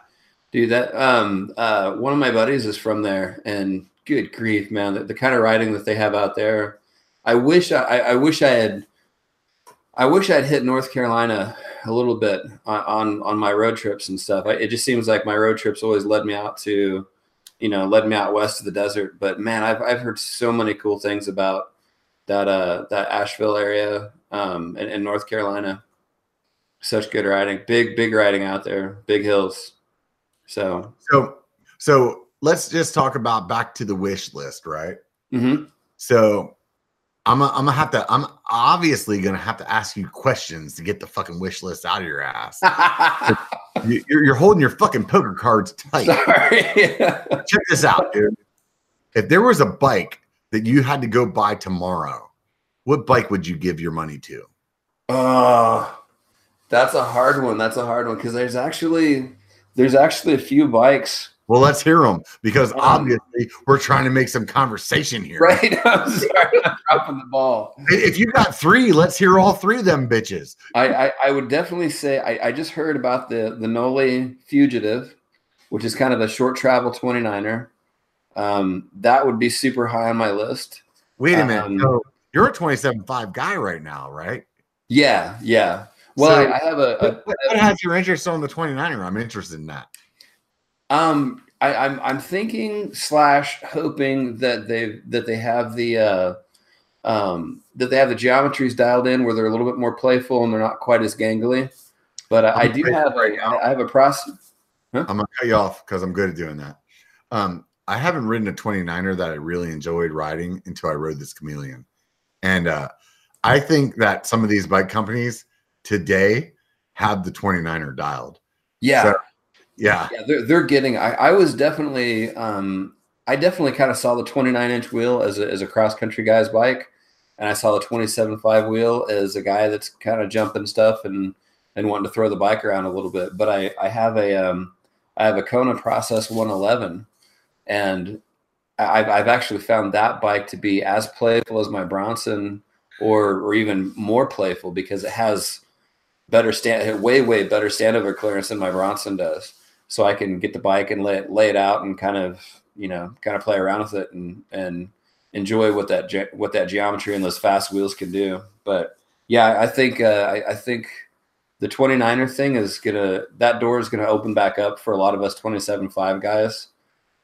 dude. That um uh one of my buddies is from there, and good grief, man, the, the kind of riding that they have out there. I wish I, I I wish I had. I wish I'd hit North Carolina a little bit on on, on my road trips and stuff. I, it just seems like my road trips always led me out to, you know, led me out west to the desert. But man, I've I've heard so many cool things about that uh that Asheville area um in, in North Carolina. Such good riding, big big riding out there, big hills. So So so let's just talk about back to the wish list, right? Mm-hmm. So I'm gonna have to I'm obviously gonna have to ask you questions to get the fucking wish list out of your ass. You- You're, you're holding your fucking poker cards tight. Check this out, dude. If there was a bike that you had to go buy tomorrow, what bike would you give your money to? oh, that's a hard one. That's a hard one because there's actually there's actually a few bikes. Well, let's hear them because Um, obviously we're trying to make some conversation here. Right? I'm sorry, I'm dropping the ball. If you got three, let's hear all three of them bitches. I, I, I would definitely say I, I just heard about the the Knolly Fugitive, which is kind of a short travel 29er. Um, that would be super high on my list. Wait a minute. Um, so you're a 27.5 guy right now, right? Yeah, yeah. Well, So- I, I have a, a What, what what has your interest on the 29er? I'm interested in that. Um, I, I'm I'm thinking slash hoping that they that they have the uh, um, that they have the geometries dialed in where they're a little bit more playful and they're not quite as gangly. But I, I do have right a, I have a process. I'm gonna cut you off because I'm good at doing that. Um, I haven't ridden a 29er that I really enjoyed riding until I rode this chameleon. And uh, I think that some of these bike companies today have the 29er dialed. Yeah, So- Yeah. yeah, they're they're getting. I, I was definitely um, I definitely kind of saw the 29 inch wheel as a as a cross country guy's bike, and I saw the 27.5 wheel as a guy that's kind of jumping stuff and and wanting to throw the bike around a little bit. But I I have a um, I have a Kona Process 111, and I've I've actually found that bike to be as playful as my Bronson, or or even more playful because it has better stand way way better standover clearance than my Bronson does. So I can get the bike and lay it lay it out and kind of you know kind of play around with it and and enjoy what that ge- what that geometry and those fast wheels can do. But yeah, I think uh, I, I think the 29er thing is gonna that door is gonna open back up for a lot of us 27.5 guys,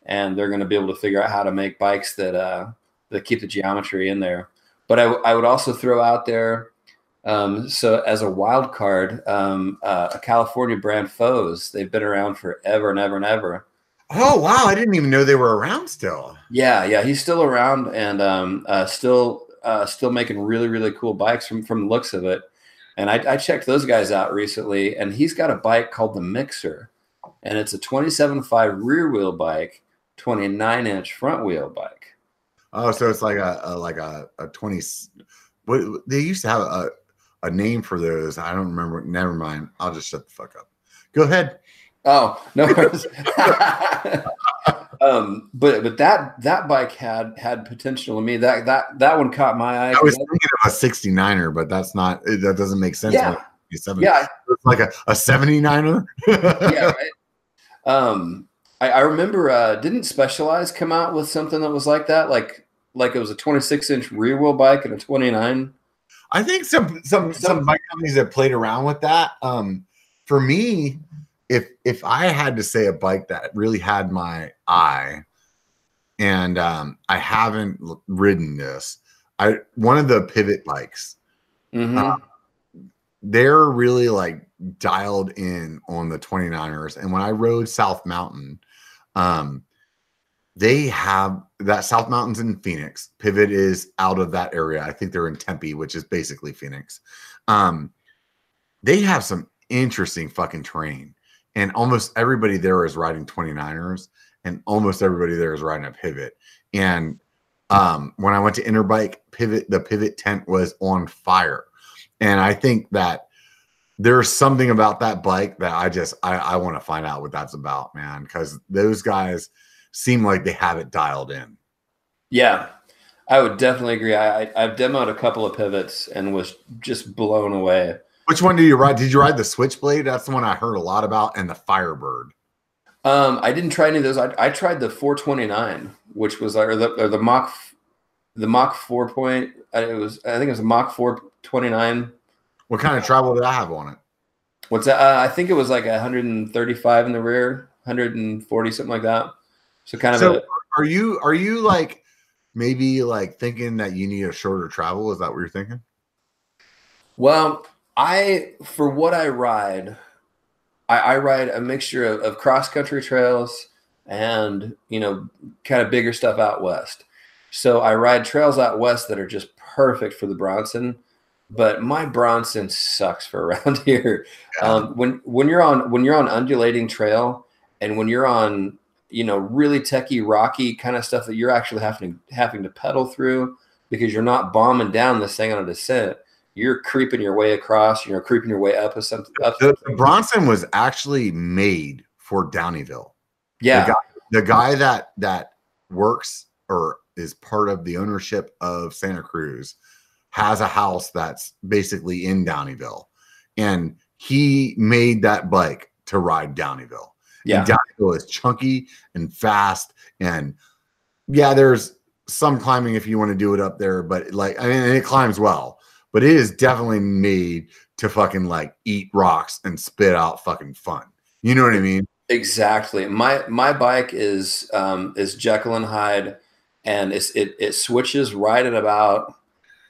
and they're gonna be able to figure out how to make bikes that uh, that keep the geometry in there. But I, w- I would also throw out there um, so as a wild card, um, uh, a California brand foes. They've been around forever and ever and ever. Oh wow, I didn't even know they were around still. Yeah, yeah, he's still around and um, uh, still uh, still making really really cool bikes from from the looks of it. And I, I checked those guys out recently, and he's got a bike called the Mixer, and it's a 27.5 rear wheel bike, 29 inch front wheel bike. Oh, so it's like a, a like a, a 20 s- what they used to have a, a name for those. I don't remember. Never mind. I'll just shut the fuck up. Go ahead. Oh no. um, but but that that bike had had potential to me. That that that one caught my eye. I was thinking of a 69er, but that's not that doesn't make sense. Yeah. it's 70. yeah, It's like a, a 79er. yeah, right. Um, I, I remember uh, didn't Specialized come out with something that was like that, like like it was a 26 inch rear wheel bike and a 29. I think some some some bike companies have played around with that. Um, for me, if if I had to say a bike that really had my eye, and um, I haven't ridden this, I one of the pivot bikes. Mm-hmm. Uh, they're really like dialed in on the 29ers. And when I rode South Mountain, um, they have that South Mountain's in Phoenix. Pivot is out of that area. I think they're in Tempe, which is basically Phoenix. Um, they have some interesting fucking terrain. And almost everybody there is riding 29ers, and almost everybody there is riding a pivot. And um, when I went to Interbike, pivot, the pivot tent was on fire. And I think that there's something about that bike that I just I, I want to find out what that's about, man. Because those guys seem like they have it dialed in. Yeah, I would definitely agree. I, I have demoed a couple of pivots and was just blown away. Which one did you ride? Did you ride the Switchblade? That's the one I heard a lot about, and the Firebird. Um, I didn't try any of those. I, I tried the 429, which was or the or the Mach the Mach four point. It was I think it was a Mach 429. What kind of travel did I have on it? What's that? Uh, I think it was like 135 in the rear, 140 something like that. So kind of. So a, are you are you like maybe like thinking that you need a shorter travel? Is that what you're thinking? Well, I for what I ride, I, I ride a mixture of, of cross country trails and you know kind of bigger stuff out west. So I ride trails out west that are just perfect for the Bronson, but my Bronson sucks for around here. Um, when when you're on when you're on undulating trail and when you're on you know really techy rocky kind of stuff that you're actually having to having to pedal through because you're not bombing down this thing on a descent you're creeping your way across you know creeping your way up a something up The, the Bronson was actually made for Downieville. yeah The guy, the guy that that works or is part of the ownership of Santa Cruz has a house that's basically in Downieville, and he made that bike to ride Downieville. Yeah And downhill is chunky and fast. And yeah, there's some climbing if you want to do it up there, but like, I mean, it climbs well, but it is definitely made to fucking like eat rocks and spit out fucking fun. You know what I mean? Exactly. My my bike is um, is Jekyll and Hyde, and it's, it it switches right at about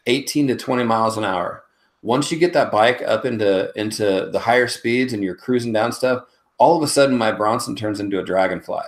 eighteen to twenty miles an hour. Once you get that bike up into into the higher speeds and you're cruising down stuff, all of a sudden my Bronson turns into a Dragonfly,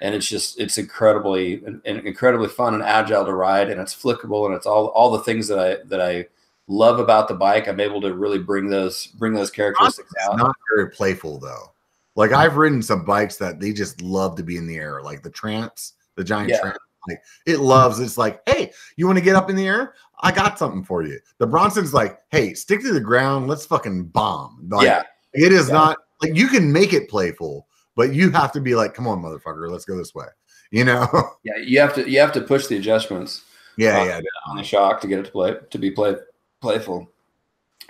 and it's just it's incredibly incredibly fun and agile to ride, and it's flickable, and it's all all the things that I that I love about the bike. I'm able to really bring those bring those characteristics It's out. not very playful though. Like mm. I've ridden some bikes that they just love to be in the air, like the Trance, the giant Yeah. Trance. Like it loves. It's like, hey, you want to get up in the air? I got something for you. The Bronson's like, hey, stick to the ground. Let's fucking bomb. Like, yeah. It is Yeah. not like you can make it playful, but you have to be like, come on, motherfucker, let's go this way. You know? Yeah, you have to you have to push the adjustments yeah, Uh, yeah. on the shock to get it to play to be play playful.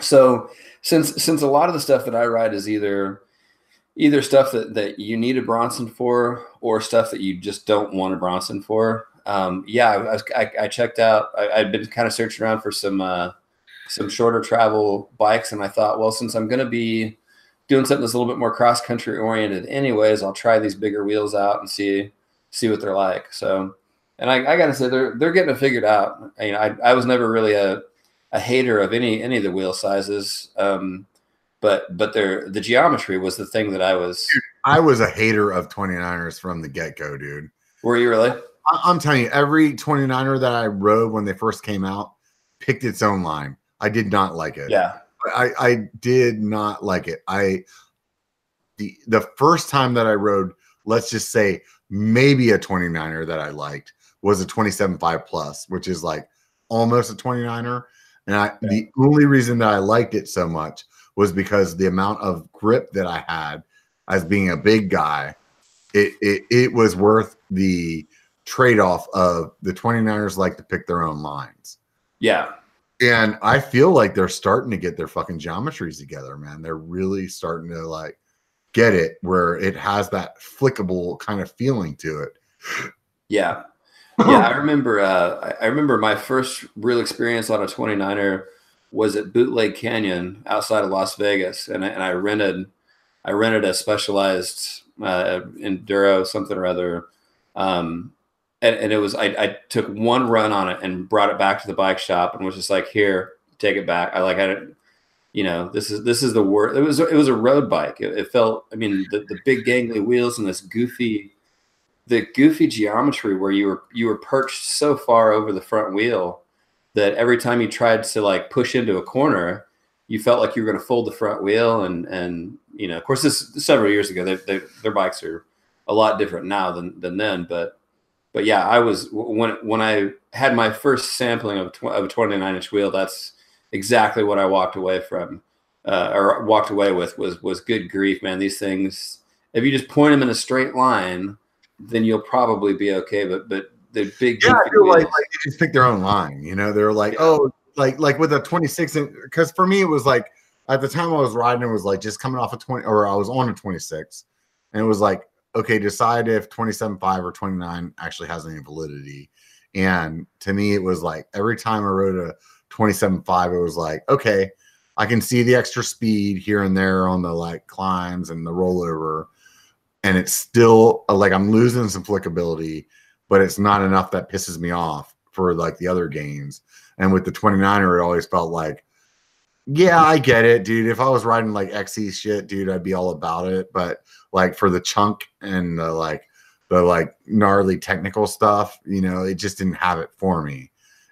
So since since a lot of the stuff that I ride is either either stuff that that you need a Bronson for or stuff that you just don't want a Bronson for. Um, yeah, I, was, I, I checked out. I, I'd been kind of searching around for some uh, some shorter travel bikes, and I thought, well, since I'm going to be doing something that's a little bit more cross country oriented, anyways, I'll try these bigger wheels out and see see what they're like. So, and I, I got to say, they're they're getting it figured out. You know, I, I was never really a a hater of any any of the wheel sizes, um, but but their the geometry was the thing that I was. I was a hater of 29ers from the get go, dude. Were you really? I- I'm telling you, every 29er that I rode when they first came out picked its own line. I did not like it. Yeah. I, I did not like it. I the the first time that I rode, let's just say maybe a 29er that I liked was a 27.5 plus, which is like almost a 29er. And I the only reason that I liked it so much was because the amount of grip that I had as being a big guy, it it, it was worth the trade-off of the 29ers like to pick their own lines. Yeah. And I feel like they're starting to get their fucking geometries together, man. They're really starting to like get it where it has that flickable kind of feeling to it. Yeah. Yeah. I remember uh, I remember my first real experience on a 29er was at Bootleg Canyon outside of Las Vegas. And I, and I rented I rented a specialized uh, enduro something or other. Um, and, and it was I, I took one run on it and brought it back to the bike shop and was just like, here, take it back. I like I didn't you know, this is this is the word. It was it was a road bike. It, it felt. I mean, the, the big gangly wheels and this goofy, the goofy geometry where you were you were perched so far over the front wheel that every time you tried to like push into a corner, you felt like you were going to fold the front wheel. And and you know, of course, this several years ago. They, they, their bikes are a lot different now than than then. But but yeah, I was when when I had my first sampling of, tw- of a 29 inch wheel. That's exactly what I walked away from. uh, or walked away with was was good grief, man. These things, if you just point them in a straight line, then you'll probably be okay. But but the big yeah, I feel like, like they just pick their own line. You know, they're like, yeah. oh, like like with a 26, because for me it was like at the time I was riding, it was like just coming off a 20, or I was on a 26, and it was like, okay, decide if 27.5 or 29 actually has any validity. And to me, it was like every time I rode a 27.5, it was like, okay, I can see the extra speed here and there on the like climbs and the rollover. And it's still like I'm losing some flickability, but it's not enough that pisses me off for like the other gains. And with the 29er, it always felt like, yeah, I get it, dude. If I was riding like XC shit, dude, I'd be all about it. But like for the chunk and the like the like gnarly technical stuff, you know, it just didn't have it for me.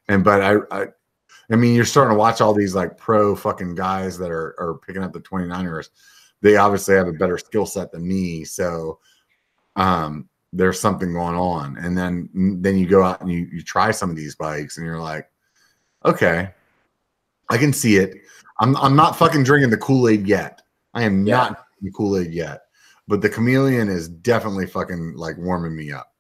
And but I, I I mean, you're starting to watch all these like pro fucking guys that are are picking up the 29ers. They obviously have a better skill set than me, so um there's something going on. And then then you go out and you you try some of these bikes and you're like, okay, I can see it. I'm I'm not fucking drinking the Kool-Aid yet. I am yeah. not the Kool-Aid yet. But the chameleon is definitely fucking like warming me up.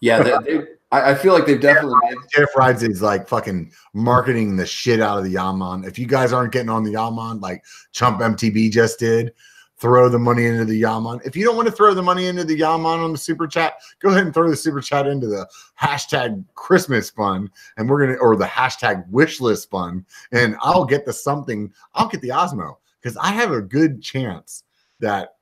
Yeah, they, they, I, feel like they've definitely. Jeff Rides is like fucking marketing the shit out of the Yamon. If you guys aren't getting on the Yamon, like Chump MTB just did, throw the money into the Yamon. If you don't want to throw the money into the Yamon on the super chat, go ahead and throw the super chat into the hashtag Christmas fund, and we're gonna or the hashtag wish list fund, and I'll get the something. I'll get the Osmo because I have a good chance that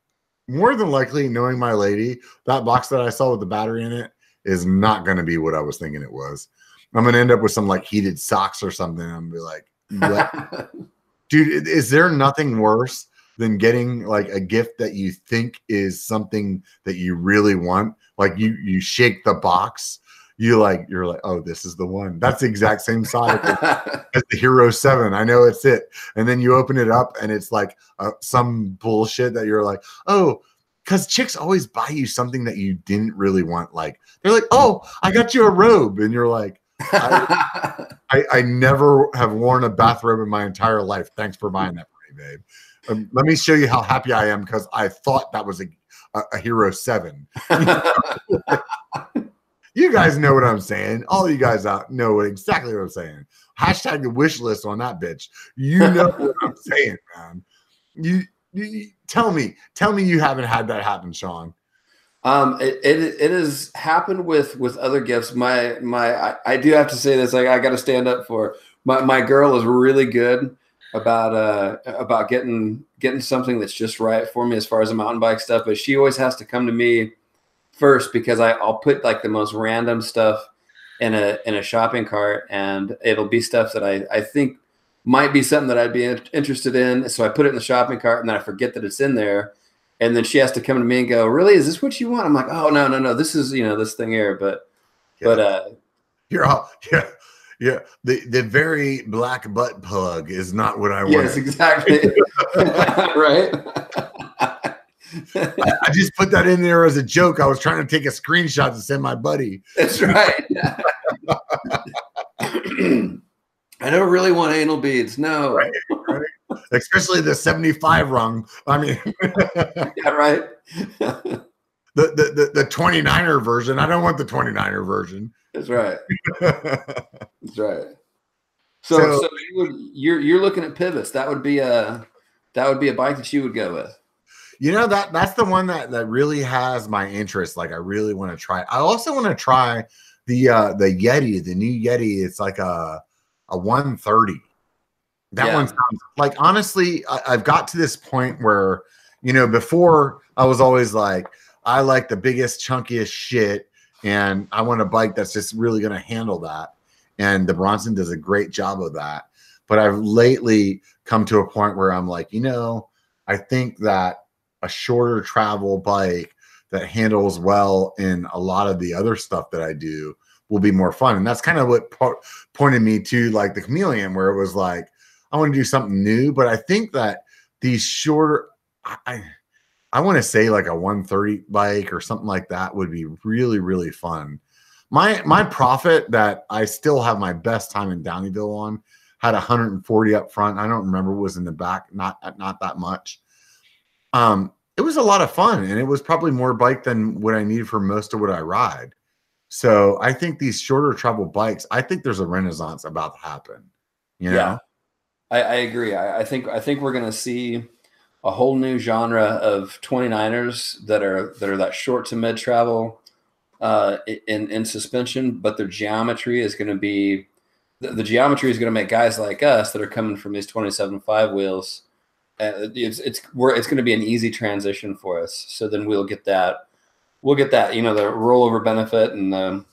more than likely, knowing my lady, that box that I saw with the battery in it is not going to be what I was thinking it was. I'm to end up with some like heated socks or something. I'm gonna be like, dude, is there nothing worse than getting like a gift that you think is something that you really want? Like you you shake the box, you like you're like, oh, this is the one. That's the exact same size as the Hero Seven. I know it's it. And then you open it up and it's like uh, some bullshit that you're like, oh, because chicks always buy you something that you didn't really want. Like they're like, "Oh, I got you a robe," and you're like, I, I, I, never have worn a bathrobe in my entire life. Thanks for buying that for me, babe. Um, let me show you how happy I am because I thought that was a, a, a Hero Seven. you guys know what I'm saying. All you guys out know exactly what I'm saying. Hashtag the wish list on that bitch. You know what I'm saying, man. You tell me, tell me you haven't had that happen, Sean. Um, it, it, it has happened with with other gifts. My my I, I do have to say this. Like I got to stand up for my my girl is really good about uh about getting getting something that's just right for me as far as the mountain bike stuff. But she always has to come to me first because I I'll put like the most random stuff in a in a shopping cart and it'll be stuff that I I think might be something that I'd be interested in. So I put it in the shopping cart and then I forget that it's in there. And then she has to come to me and go, really, is this what you want? I'm like, oh, no, no, no. This is, you know, this thing here. But, yeah. but, uh, you're all, yeah. Yeah, the the very black butt plug is not what I want. Yes, exactly. right. I, I, just put that in there as a joke. I was trying to take a screenshot to send my buddy. That's right. I don't really want anal beads. No. Right, right. Especially the 75 rung. I mean, yeah, right. the, the, the, the 29er version. I don't want the 29er version. That's right. That's right. So, so, so you would, you're you're looking at pivots. That would be a that would be a bike that you would go with. You know that that's the one that that really has my interest. Like I really want to try. I also want to try the uh the Yeti, the new Yeti. It's like a a 130. That yeah. one sounds like honestly, I, I've got to this point where, you know, before I was always like, I like the biggest, chunkiest shit, and I want a bike that's just really going to handle that. And the Bronson does a great job of that. But I've lately come to a point where I'm like, you know, I think that a shorter travel bike that handles well in a lot of the other stuff that I do will be more fun. And that's kind of what po- pointed me to like the chameleon, where it was like, I want to do something new. But I think that these shorter, I, I want to say like a 130 bike or something like that would be really, really fun. My my Prophet that I still have my best time in Downieville on had 140 up front. I don't remember what was in the back, not not that much. Um, it was a lot of fun, and it was probably more bike than what I need for most of what I ride. So I think these shorter travel bikes, I think there's a renaissance about to happen. You know? Yeah, I, I agree. I, I think I think we're gonna see a whole new genre of 29ers that are that are that short to mid travel uh, in in suspension, but their geometry is going to be the, the, geometry is going to make guys like us that are coming from these 27.5 wheels. Uh, it's it's we're, it's going to be an easy transition for us. So then we'll get that we'll get that you know the rollover benefit and um,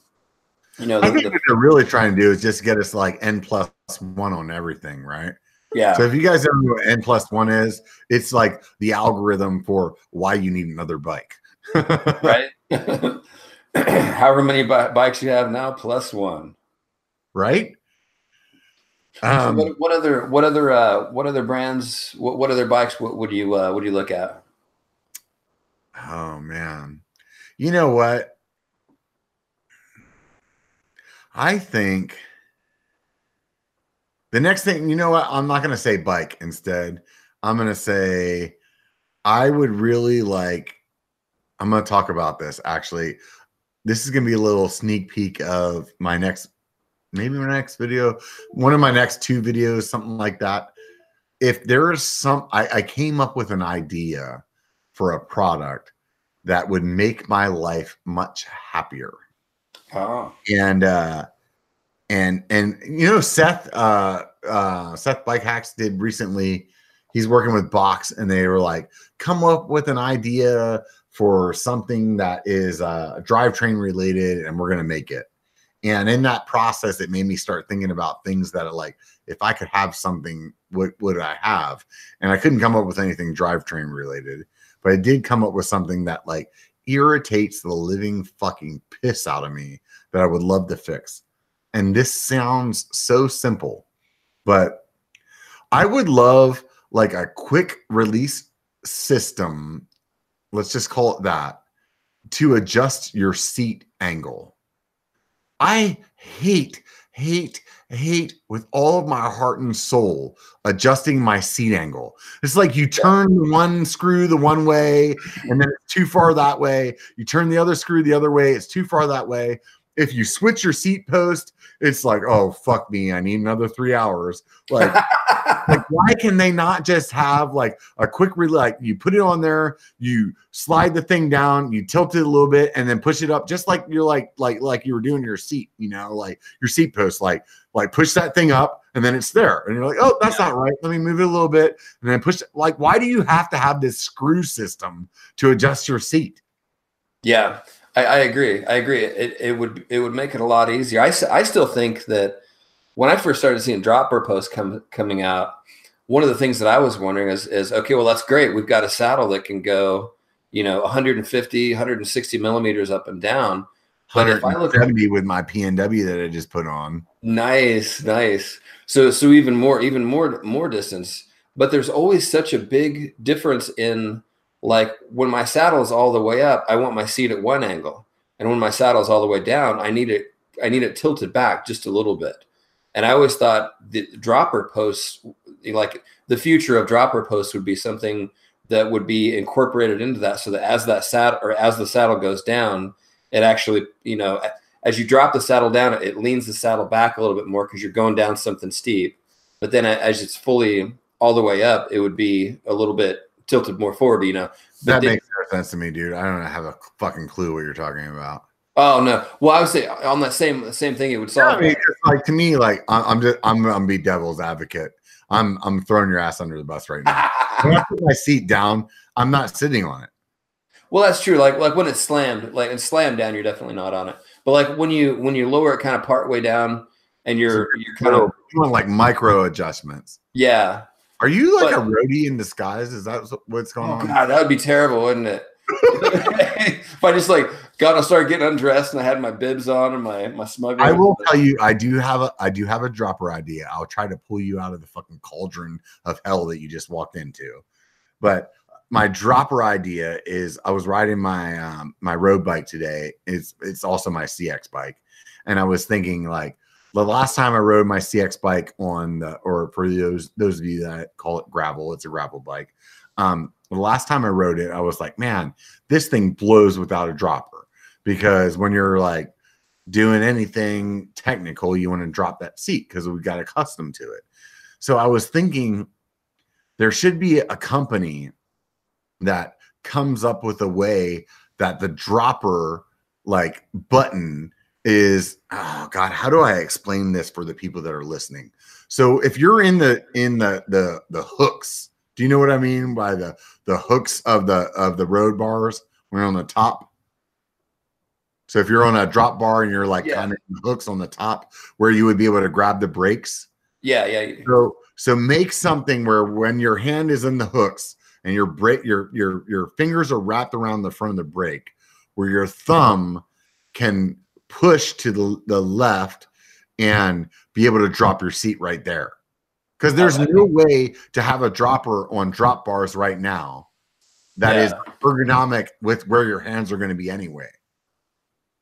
you know the, I think the, what they're really trying to do is just get us like n plus one on everything, right? Yeah. So if you guys don't know what n plus one is, it's like the algorithm for why you need another bike. right. However many bikes you have now, plus one. Right. Um, so what, what, other what other uh, what other brands what, what other bikes what would you uh, would you look at? Oh man, you know what? I think the next thing, you know what? I'm not going to say bike instead. I'm going to say I would really like, I'm going to talk about this actually. This is going to be a little sneak peek of my next, maybe my next video, one of my next two videos, something like that. If there is some, I, I came up with an idea for a product that would make my life much happier. Oh. And, uh, and and you know Seth uh uh Seth Bike Hacks did recently he's working with Box and they were like come up with an idea for something that is uh drivetrain related and we're going to make it. And in that process it made me start thinking about things that are like if I could have something what would I have? And I couldn't come up with anything drivetrain related, but I did come up with something that like irritates the living fucking piss out of me that I would love to fix and this sounds so simple, but I would love like a quick release system, let's just call it that, to adjust your seat angle. I hate, hate, hate with all of my heart and soul adjusting my seat angle. It's like you turn one screw the one way and then it's too far that way. You turn the other screw the other way, it's too far that way if you switch your seat post, it's like, oh fuck me, I need another three hours. Like, like why can they not just have like a quick re- like you put it on there, you slide the thing down, you tilt it a little bit, and then push it up, just like you're like like like you were doing your seat, you know, like your seat post, like like push that thing up and then it's there, and you're like, oh, that's yeah. not right. Let me move it a little bit, and then push. It. Like, why do you have to have this screw system to adjust your seat? Yeah, I, I, agree. I agree. It, it would it would make it a lot easier. I, I still think that when I first started seeing dropper posts come, coming out, one of the things that I was wondering is is okay, well that's great. We've got a saddle that can go, you know, 150, 160 millimeters up and down. But if I look at me with my PNW that I just put on, nice, nice. So so even more even more more distance. But there's always such a big difference in like when my saddle is all the way up, I want my seat at one angle. And when my saddle is all the way down, I need it I need it tilted back just a little bit. And I always thought the dropper posts like the future of dropper posts would be something that would be incorporated into that so that as that saddle or as the saddle goes down, it actually, you know, as you drop the saddle down, it leans the saddle back a little bit more because you're going down something steep. But then as it's fully all the way up, it would be a little bit tilted more forward, you know. But that makes no sense to me, dude. I don't have a fucking clue what you're talking about. Oh no. Well, I would say on that same same thing, it would solve. Yeah, I mean, like to me, like I'm just I'm I'm be devil's advocate. I'm I'm throwing your ass under the bus right now. when I put my seat down, I'm not sitting on it. Well, that's true. Like like when it's slammed, like and slammed down, you're definitely not on it. But like when you when you lower it kind of part way down and you're so you're kind of doing like micro adjustments. Yeah, are you like but, a roadie in disguise? Is that what's going oh on? God, that would be terrible, wouldn't it? if I just like got to start getting undressed and I had my bibs on and my my smuggler. I will tell you, I do have a I do have a dropper idea. I'll try to pull you out of the fucking cauldron of hell that you just walked into. But my dropper idea is I was riding my um, my road bike today. It's it's also my CX bike, and I was thinking like the last time I rode my CX bike on the, or for those those of you that call it gravel, it's a gravel bike. Um, the last time I rode it, I was like, man, this thing blows without a dropper because when you're like doing anything technical, you want to drop that seat because we got accustomed to it. So I was thinking there should be a company that comes up with a way that the dropper like button is oh god how do i explain this for the people that are listening so if you're in the in the the the hooks do you know what i mean by the the hooks of the of the road bars when you're on the top so if you're on a drop bar and you're like Yeah. kind of hooks on the top where you would be able to grab the brakes Yeah, yeah. so so make something where when your hand is in the hooks and your brake your your your fingers are wrapped around the front of the brake, where your thumb can push to the, the left and be able to drop your seat right there. Because there's no way to have a dropper on drop bars right now that is Yeah. ergonomic with where your hands are going to be anyway.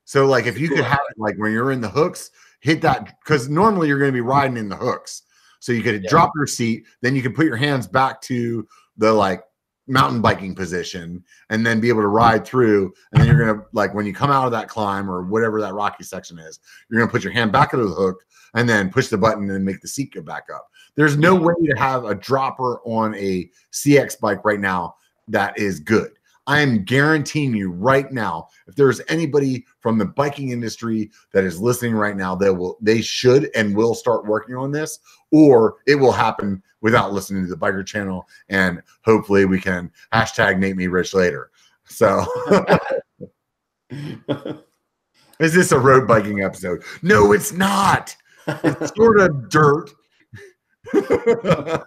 So like if you could have it like when you're in the hooks, hit that because normally you're going to be riding in the hooks. So you could Yeah. drop your seat, then you can put your hands back to the like mountain biking position and then be able to ride through. And then you're gonna like when you come out of that climb or whatever that rocky section is, you're gonna put your hand back into the hook and then push the button and make the seat go back up. There's no way to have a dropper on a CX bike right now that is good. I am guaranteeing you right now, if there's anybody from the biking industry that is listening right now, they will they should and will start working on this, or it will happen without listening to the biker channel. And hopefully we can hashtag Nate Me Rich later. So is this a road biking episode? No, it's not. It's sort of dirt.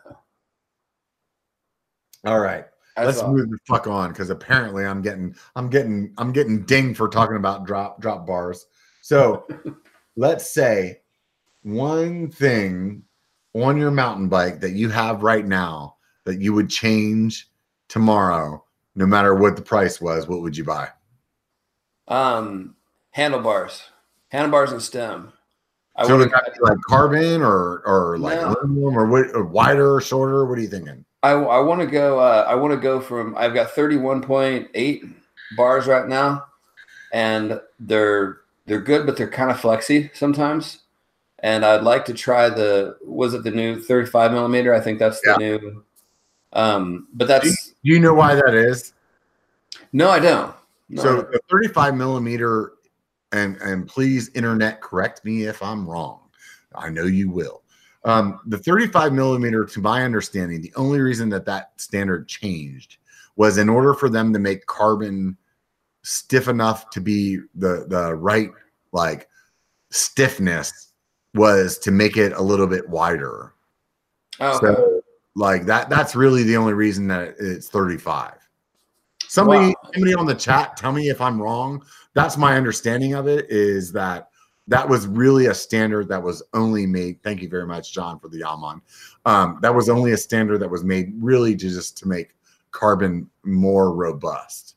All right. Let's move the fuck on because apparently I'm getting I'm getting I'm getting dinged for talking about drop drop bars. So let's say one thing on your mountain bike that you have right now that you would change tomorrow, no matter what the price was, what would you buy? Um, handlebars, handlebars and stem. I so would like carbon or or like No. aluminum or what or wider, shorter? What are you thinking? I, I want to go. Uh, I want to go from. I've got thirty one point eight bars right now, and they're they're good, but they're kind of flexy sometimes. And I'd like to try the. Was it the new thirty five millimeter? I think that's the Yeah. new. Um, but that's Do you know why that is? no, I don't. No, I so don't. the 35 millimeter, and and please internet correct me if I'm wrong. I know you will. Um, the 35 millimeter, to my understanding, the only reason that that standard changed was in order for them to make carbon stiff enough to be the the right like stiffness was to make it a little bit wider. Oh. So like that that's really the only reason that it's 35. Somebody Wow. somebody on the chat tell me if I'm wrong. That's my understanding of it is that that was really a standard that was only made. Thank you very much, John, for the Yamon. Um, that was only a standard that was made really to just to make carbon more robust.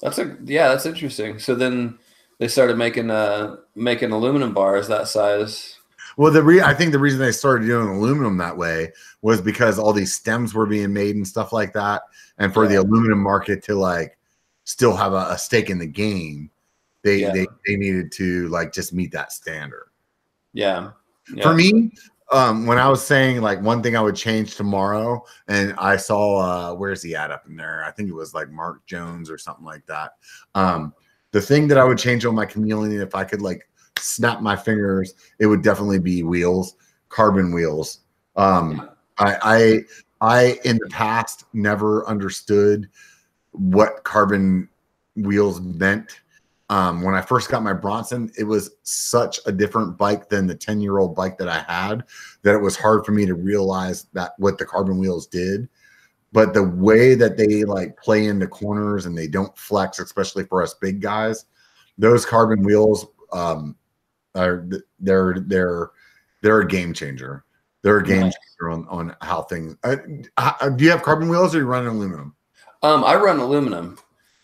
That's a yeah, that's interesting. So then they started making uh making aluminum bars that size. Well, the re- I think the reason they started doing aluminum that way was because all these stems were being made and stuff like that, and for the aluminum market to like still have a, a stake in the game, they, Yeah. they they needed to like just meet that standard. Yeah. yeah. For me, um, when I was saying like one thing I would change tomorrow, and I saw uh, where's he at up in there? I think it was like Mark Jones or something like that. Um, the thing that I would change on my chameleon if I could like snap my fingers, it would definitely be wheels, carbon wheels. Um, I, I I in the past never understood what carbon wheels meant. Um, when I first got my Bronson, it was such a different bike than the 10 year old bike that I had that it was hard for me to realize that what the carbon wheels did. But the way that they like play into corners and they don't flex, especially for us big guys, those carbon wheels um, are they're they're they're a game changer. They're a game Nice. changer on on how things. Uh, uh, do you have carbon wheels or you run aluminum? Um, I run aluminum.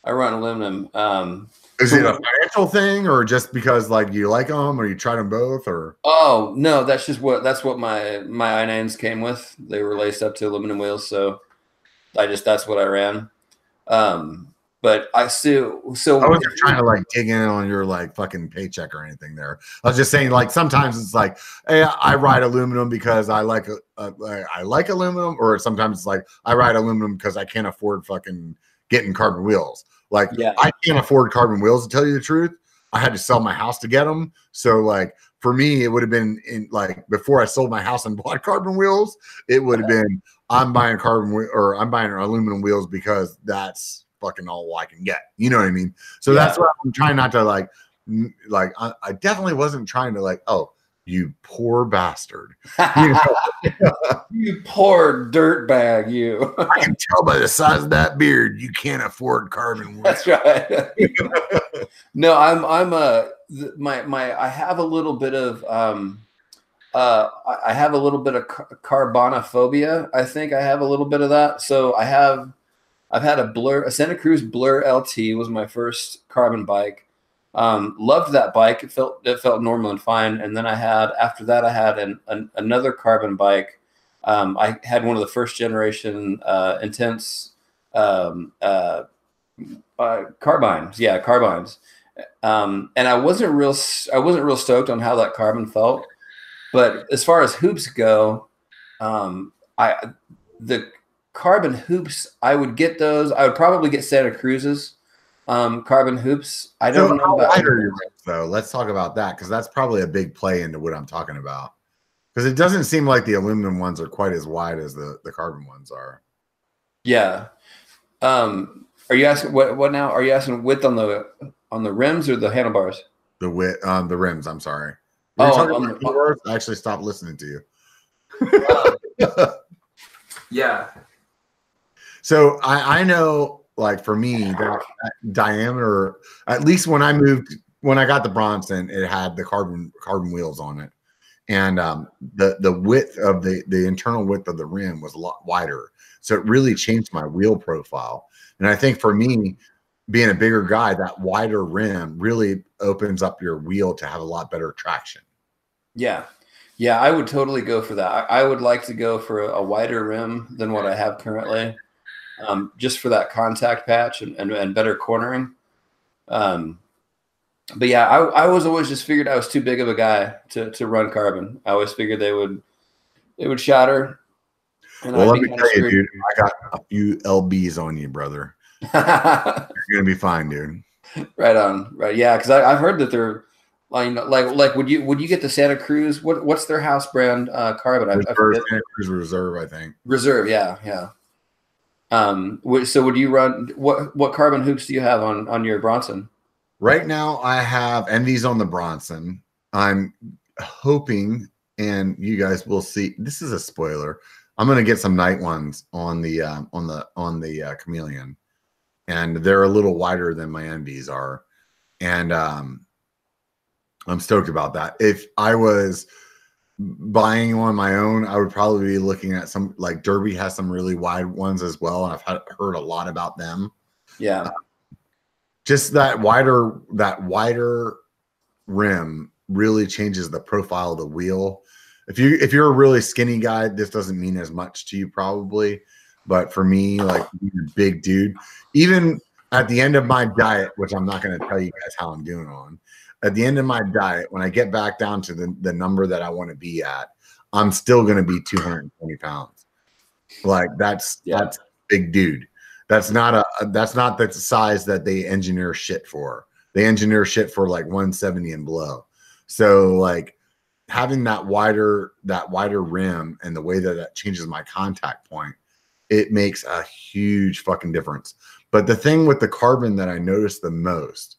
I run aluminum. Um, Is it a financial thing, or just because like you like them, or you tried them both, or oh no, that's just what that's what my my i9s came with. They were laced up to aluminum wheels, so I just that's what I ran. Um, but I still so I wasn't trying to like dig in on your like fucking paycheck or anything there. I was just saying like sometimes it's like, hey, I ride aluminum because I like uh, I like aluminum, or sometimes it's like I ride aluminum because I can't afford fucking getting carbon wheels. Like Yeah. I can't afford carbon wheels to tell you the truth. I had to sell my house to get them. So like for me, it would have been in like before I sold my house and bought carbon wheels, it would have been I'm buying carbon or I'm buying aluminum wheels because that's fucking all I can get. You know what I mean? So Yeah. that's why I'm trying not to like like I, I definitely wasn't trying to like, oh, you poor bastard. You know, you poor dirt bag, you. I can tell by the size of that beard you can't afford carbon. That's right. no, I'm I'm a, my my I have a little bit of um uh I- I have a little bit of car- carbonophobia. I think I have a little bit of that. So I have I've had a blur a Santa Cruz Blur LT was my first carbon bike. Um, loved that bike. It felt it felt normal and fine. And then I had after that I had an, an another carbon bike. Um, I had one of the first generation uh, intense um, uh, uh, carbines. Yeah, carbines. Um, and I wasn't real. I wasn't real stoked on how that carbon felt. But as far as hoops go, um, I the carbon hoops. I would get those. I would probably get Santa Cruz's um, carbon hoops. I don't know how about wide are your rims, though? Let's talk about that because that's probably a big play into what I'm talking about. Because it doesn't seem like the aluminum ones are quite as wide as the, the carbon ones are. Yeah. Um, are you asking what? What now? Are you asking width on the on the rims or the handlebars? The width, um, the rims. I'm sorry. Were Oh, talking on about the- keywords? I actually stopped listening to you. Yeah. So I, I know, like for me, that, that diameter, at least when I moved, when I got the Bronson, it had the carbon carbon wheels on it, and um, the the width of the the internal width of the rim was a lot wider. So it really changed my wheel profile. And I think for me, being a bigger guy, that wider rim really opens up your wheel to have a lot better traction. Yeah. Yeah, I would totally go for that. I, I would like to go for a, a wider rim than what I have currently, um, just for that contact patch and, and, and better cornering. Um, but yeah, I, I was always just figured I was too big of a guy to, to run carbon. I always figured they would they would shatter. And Well, I'd let me tell you, dude, I got a few lbs on you, brother. You're gonna be fine, dude. right on, right? Yeah, because I've heard that they're like, like, like, would you would you get the Santa Cruz? What what's their house brand uh, carbon? I, I Santa Cruz Reserve, I think. Reserve, yeah, yeah. Um, so would you run what what carbon hoops do you have on on your Bronson? Right now, I have ENVEs on the Bronson. I'm hoping, and you guys will see. This is a spoiler. I'm gonna get some night ones on the um, on the on the uh, chameleon, and they're a little wider than my ENVEs are, and um, I'm stoked about that. If I was buying on my own, I would probably be looking at some like Derby has some really wide ones as well, and I've had, heard a lot about them. Yeah, uh, just that wider that wider rim really changes the profile of the wheel. If you if you're a really skinny guy this doesn't mean as much to you probably but for me like being a big dude even at the end of my diet which i'm not going to tell you guys how i'm doing on at the end of my diet when i get back down to the, the number that i want to be at i'm still going to be 220 pounds like that's Yeah. that's big dude that's not a that's not the size that they engineer shit for. They engineer shit for like 170 and below. So like having that wider that wider rim and the way that that changes my contact point, it makes a huge fucking difference. But the thing with the carbon that I noticed the most,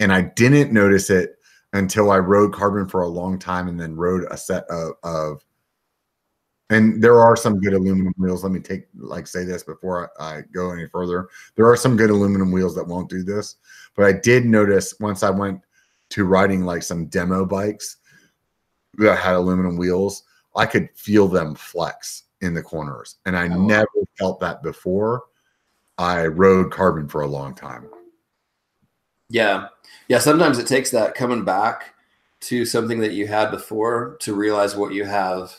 and I didn't notice it until I rode carbon for a long time and then rode a set of, of and there are some good aluminum wheels. Let me take like say this before I, I go any further. There are some good aluminum wheels that won't do this, but I did notice once I went to riding like some demo bikes that had aluminum wheels, I could feel them flex in the corners, and I Oh. never felt that before. I rode carbon for a long time. Yeah. Yeah. Sometimes it takes that coming back to something that you had before to realize what you have,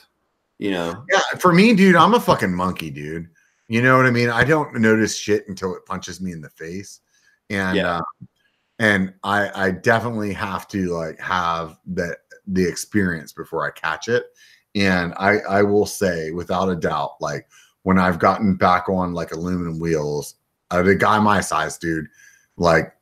you know. Yeah. For me, dude, I'm a fucking monkey, dude. You know what I mean? I don't notice shit until it punches me in the face. And, yeah. uh, and I, I definitely have to like have that the experience before I catch it. And I, I will say without a doubt, like when I've gotten back on like aluminum wheels, uh, the guy my size, dude, like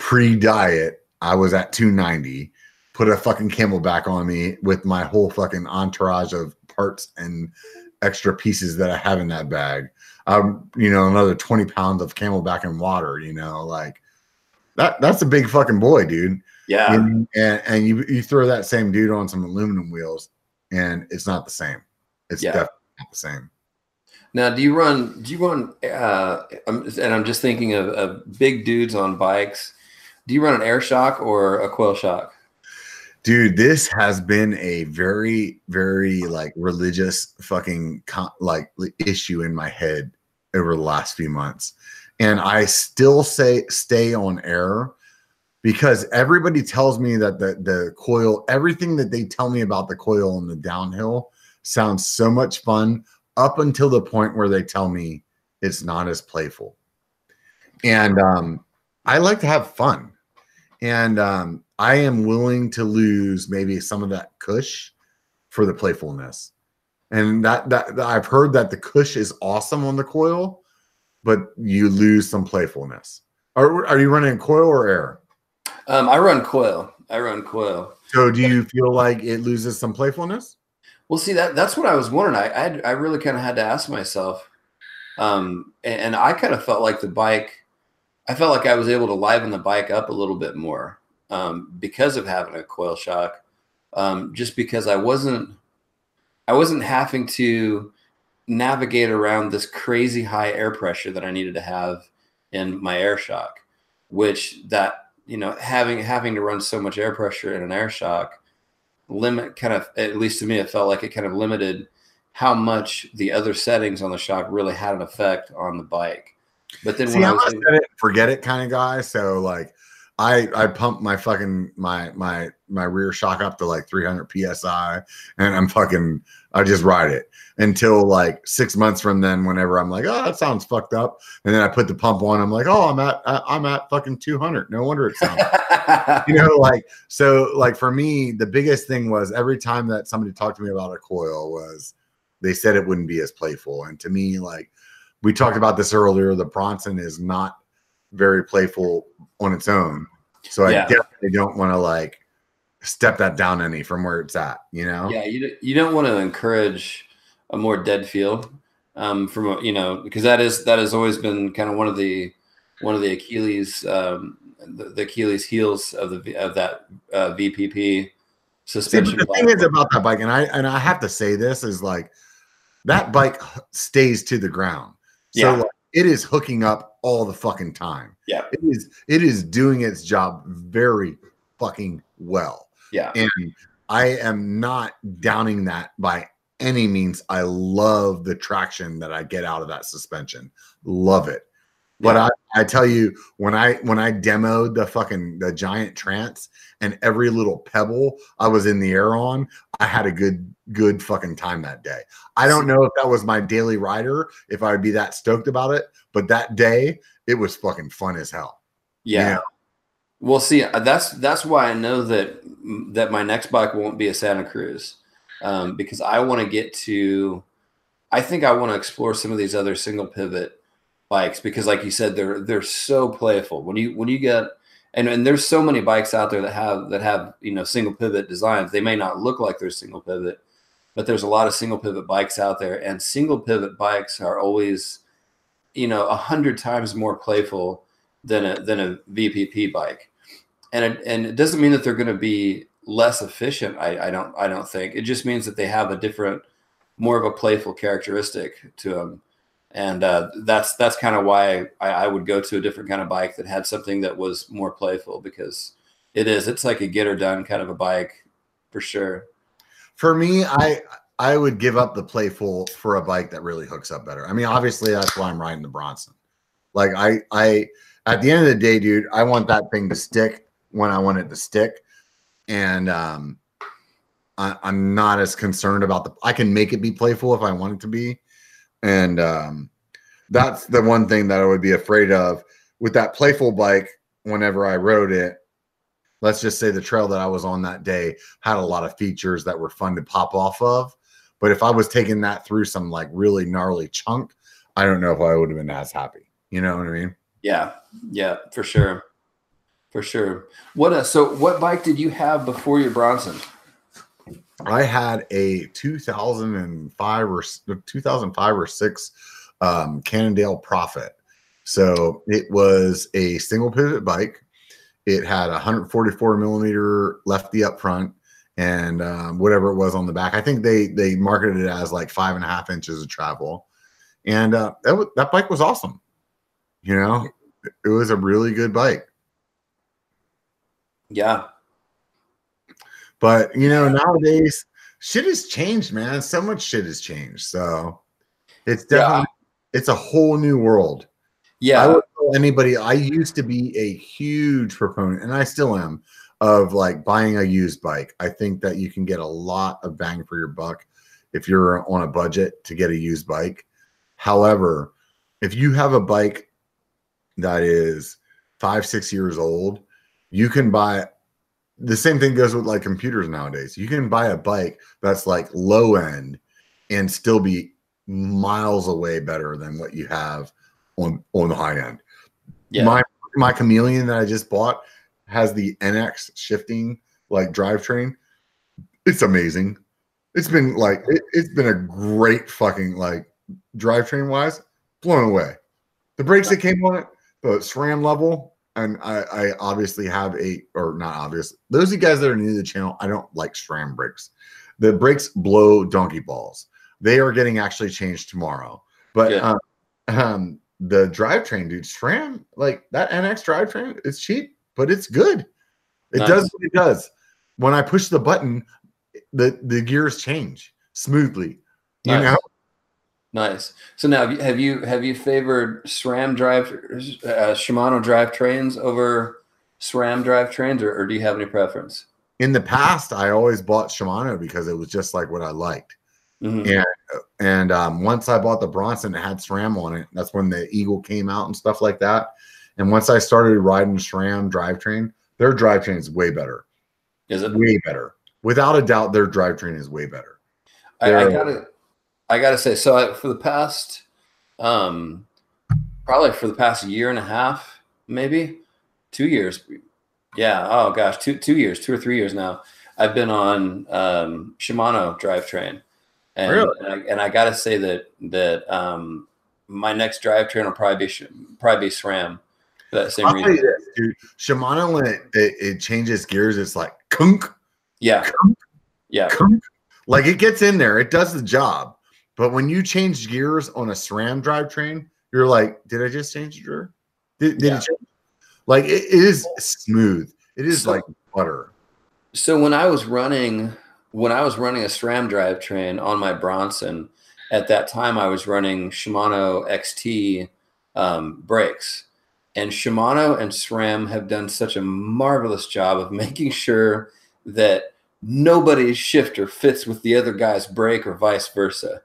pre diet, I was at 290, put a fucking CamelBak on me with my whole fucking entourage of parts and extra pieces that I have in that bag. Um, you know, another 20 pounds of CamelBak in water, you know, like that that's a big fucking boy, dude. Yeah. And, and, and you, you throw that same dude on some aluminum wheels and it's not the same. It's yeah. definitely not the same. Now, do you run? Do you run? Uh, and I'm just thinking of, of big dudes on bikes. Do you run an air shock or a coil shock? Dude, this has been a very, very like religious fucking like issue in my head over the last few months, and I still say stay on air because everybody tells me that the the coil, everything that they tell me about the coil and the downhill sounds so much fun up until the point where they tell me it's not as playful. And um, I like to have fun. And um, I am willing to lose maybe some of that cush for the playfulness. And that, that, that I've heard that the cush is awesome on the coil, but you lose some playfulness. Are, are you running coil or air? Um, I run coil. I run coil. So do you feel like it loses some playfulness? Well, see that that's what I was wondering. I I, had, I really kind of had to ask myself, um, and, and I kind of felt like the bike. I felt like I was able to liven the bike up a little bit more um, because of having a coil shock. Um, just because I wasn't, I wasn't having to navigate around this crazy high air pressure that I needed to have in my air shock, which that you know having having to run so much air pressure in an air shock limit kind of at least to me it felt like it kind of limited how much the other settings on the shock really had an effect on the bike but then See, when I was able- it, forget it kind of guy so like I I pump my fucking my my my rear shock up to like 300 psi, and I'm fucking I just ride it until like six months from then. Whenever I'm like, oh, that sounds fucked up, and then I put the pump on, I'm like, oh, I'm at I'm at fucking 200. No wonder it sounds, you know, like so. Like for me, the biggest thing was every time that somebody talked to me about a coil was they said it wouldn't be as playful, and to me, like we talked about this earlier, the Bronson is not very playful on its own. So I yeah. definitely don't want to like step that down any from where it's at, you know? Yeah, you, you don't want to encourage a more dead feel um, from, you know, because that is, that has always been kind of one of the, one of the Achilles, um, the, the Achilles heels of the, of that uh, VPP suspension. See, the thing is about that bike, and I, and I have to say this is like, that bike stays to the ground. So yeah. it is hooking up all the fucking time. Yeah. It is it is doing its job very fucking well. Yeah. And I am not downing that by any means. I love the traction that I get out of that suspension. Love it. But I, I tell you, when I when I demoed the fucking the giant trance and every little pebble I was in the air on, I had a good good fucking time that day. I don't know if that was my daily rider, if I would be that stoked about it, but that day it was fucking fun as hell. Yeah. You know? Well, see, uh, that's that's why I know that that my next bike won't be a Santa Cruz, um, because I want to get to. I think I want to explore some of these other single pivot bikes because like you said they're they're so playful when you when you get and, and there's so many bikes out there that have that have you know single pivot designs. They may not look like they're single pivot but there's a lot of single pivot bikes out there. And single pivot bikes are always you know a hundred times more playful than a than a vpp bike. And it, and it doesn't mean that they're going to be less efficient I, I don't i don't think. It just means that they have a different more of a playful characteristic to them and uh, that's that's kind of why I, I, would go to a different kind of bike that had something that was more playful because it is it's like a get or done kind of a bike for sure. For me, I I would give up the playful for a bike that really hooks up better. I mean, obviously that's why I'm riding the Bronson. Like I I at the end of the day, dude, I want that thing to stick when I want it to stick. And um, I, am not as concerned about the. I can make it be playful if I want it to be, and um, that's the one thing that I would be afraid of with that playful bike. Whenever I rode it, let's just say the trail that I was on that day had a lot of features that were fun to pop off of. But if I was taking that through some like really gnarly chunk, I don't know if I would have been as happy. You know what I mean? Yeah, yeah, for sure, for sure. What uh, so what bike did you have before your Bronson? I had a 2005 or 2005 or six um, Cannondale Prophet. So it was a single pivot bike. It had 144 millimeter lefty up front and um, whatever it was on the back. I think they they marketed it as like five and a half inches of travel, and uh, that w- that bike was awesome. You know, it was a really good bike. Yeah, but you know, nowadays shit has changed, man. So much shit has changed. So it's definitely yeah. it's a whole new world. Yeah. I would tell anybody I used to be a huge proponent, and I still am, of like buying a used bike. I think that you can get a lot of bang for your buck if you're on a budget to get a used bike. However, if you have a bike that is five, six years old, you can buy the same thing goes with like computers nowadays. You can buy a bike that's like low end and still be miles away better than what you have on on the high end. Yeah. My my chameleon that I just bought has the NX shifting like drivetrain. It's amazing. It's been like it, it's been a great fucking like drivetrain wise, blown away. The brakes that came on it, the SRAM level, and I, I obviously have a or not obvious. Those of you guys that are new to the channel, I don't like SRAM brakes. The brakes blow donkey balls. They are getting actually changed tomorrow. But yeah. um, um, the drivetrain, dude, SRAM, like that NX drivetrain, it's cheap, but it's good. It nice. does what it does. When I push the button, the the gears change smoothly. You nice. know, Nice. So now, have you have you favored SRAM drive uh, Shimano drive trains over SRAM drive trains, or, or do you have any preference? In the past, I always bought Shimano because it was just like what I liked. Mm-hmm. And and um, once I bought the Bronson, it had SRAM on it. That's when the Eagle came out and stuff like that. And once I started riding SRAM drivetrain, their drivetrain is way better. Is it way better? Without a doubt, their drivetrain is way better. I, I gotta I gotta say, so I, for the past, um, probably for the past year and a half, maybe two years. Yeah. Oh gosh, two two years, two or three years now. I've been on um, Shimano drivetrain, and really? and, I, and I gotta say that that um, my next drivetrain will probably be probably be SRAM. For that same I'll reason. This, dude. Shimano when it, it, it, changes gears, it's like kunk. Yeah. Kunk, yeah. Kunk. Like it gets in there, it does the job. But when you change gears on a SRAM drivetrain, you're like, did I just change the gear? Did, did yeah. it change? Like it, it is smooth. It is so, like butter. So when I was running, when I was running a SRAM drivetrain on my Bronson, at that time I was running Shimano XT um, brakes, and Shimano and SRAM have done such a marvelous job of making sure that nobody's shifter fits with the other guy's brake or vice versa.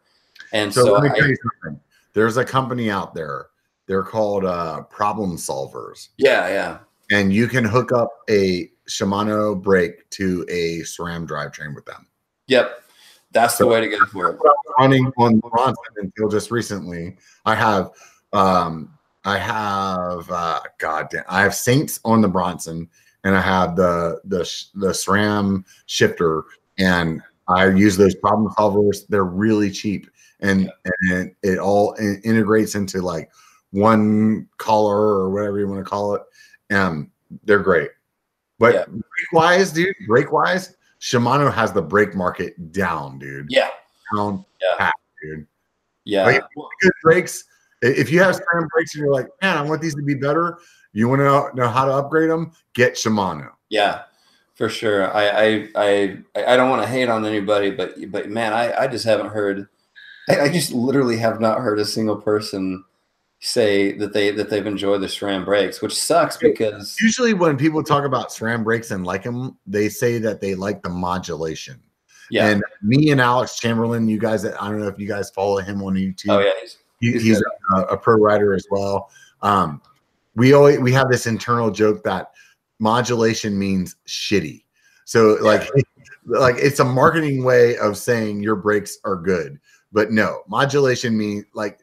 And so, so let me tell you something. There's a company out there. They're called uh, Problem Solvers. Yeah, yeah. And you can hook up a Shimano brake to a SRAM drivetrain with them. Yep, that's so the way to go for it. Running on Bronson until just recently, I have, um, I have, uh, God damn, I have Saints on the Bronson, and I have the the the SRAM shifter, and I use those problem solvers. They're really cheap and and it, all integrates into like one color or whatever you want to call it. Um, they're great. But yeah. brake wise, dude, brake wise, Shimano has the brake market down, dude. Yeah. Down yeah. Pat, dude. Yeah. Like, good brakes. If you have SRAM brakes and you're like, man, I want these to be better, you want to know, know how to upgrade them, get Shimano. Yeah, for sure. I I I, I don't want to hate on anybody, but but man, I, I just haven't heard I, I just literally have not heard a single person say that they that they've enjoyed the SRAM brakes, which sucks because Usually, when people talk about SRAM brakes and like them, they say that they like the modulation. yeah, And me and Alex Chamberlain, you guys, I don't know if you guys follow him on YouTube. oh yeah, he's, He- He's he's a, a pro writer as well. Um, we always we have this internal joke that modulation means shitty. So like like it's a marketing way of saying your brakes are good, but no modulation means like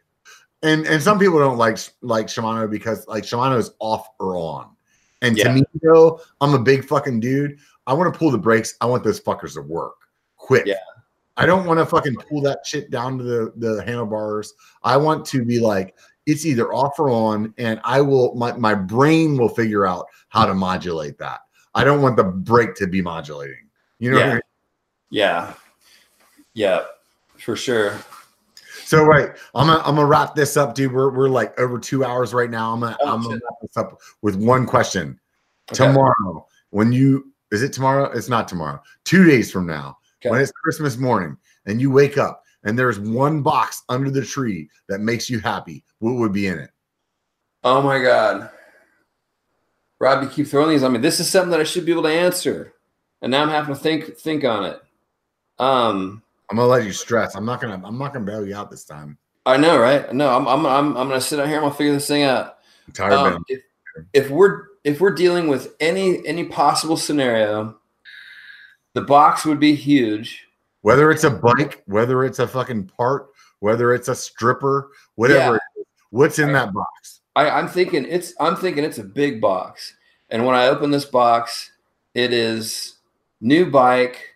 and and some people don't like like Shimano because like Shimano is off or on. And to me though, I'm a big fucking dude. I want to pull the brakes. I want those fuckers to work quick. Yeah. I don't want to fucking pull that shit down to the the handlebars. I want to be like it's either off or on, and I will my my brain will figure out how to modulate that. I don't want the brake to be modulating. You know what I mean? yeah, yeah, for sure. So right, I'm gonna I'm gonna wrap this up, dude. We're we're like over two hours right now. I'm gonna Oh, I'm gonna wrap this up with one question. Okay. Tomorrow, when you is it tomorrow? It's not tomorrow. Two days from now, Okay. when it's Christmas morning, and you wake up and there's one box under the tree that makes you happy, what would be in it? Oh my god, Rob, you keep throwing these on me. This is something that I should be able to answer, and now I'm having to think think on it. Um, I'm gonna let you stress. I'm not gonna I'm not gonna bail you out this time. I know, right? No, I'm I'm I'm, I'm gonna sit out here. I'm gonna figure this thing out. I'm tired Um, if, if we're if we're dealing with any any possible scenario, the box would be huge. whether it's a bike, whether it's a fucking part, whether it's a stripper, whatever. Yeah. what's in that box? I, I'm thinking it's I'm thinking it's a big box, and when I open this box, it is new bike.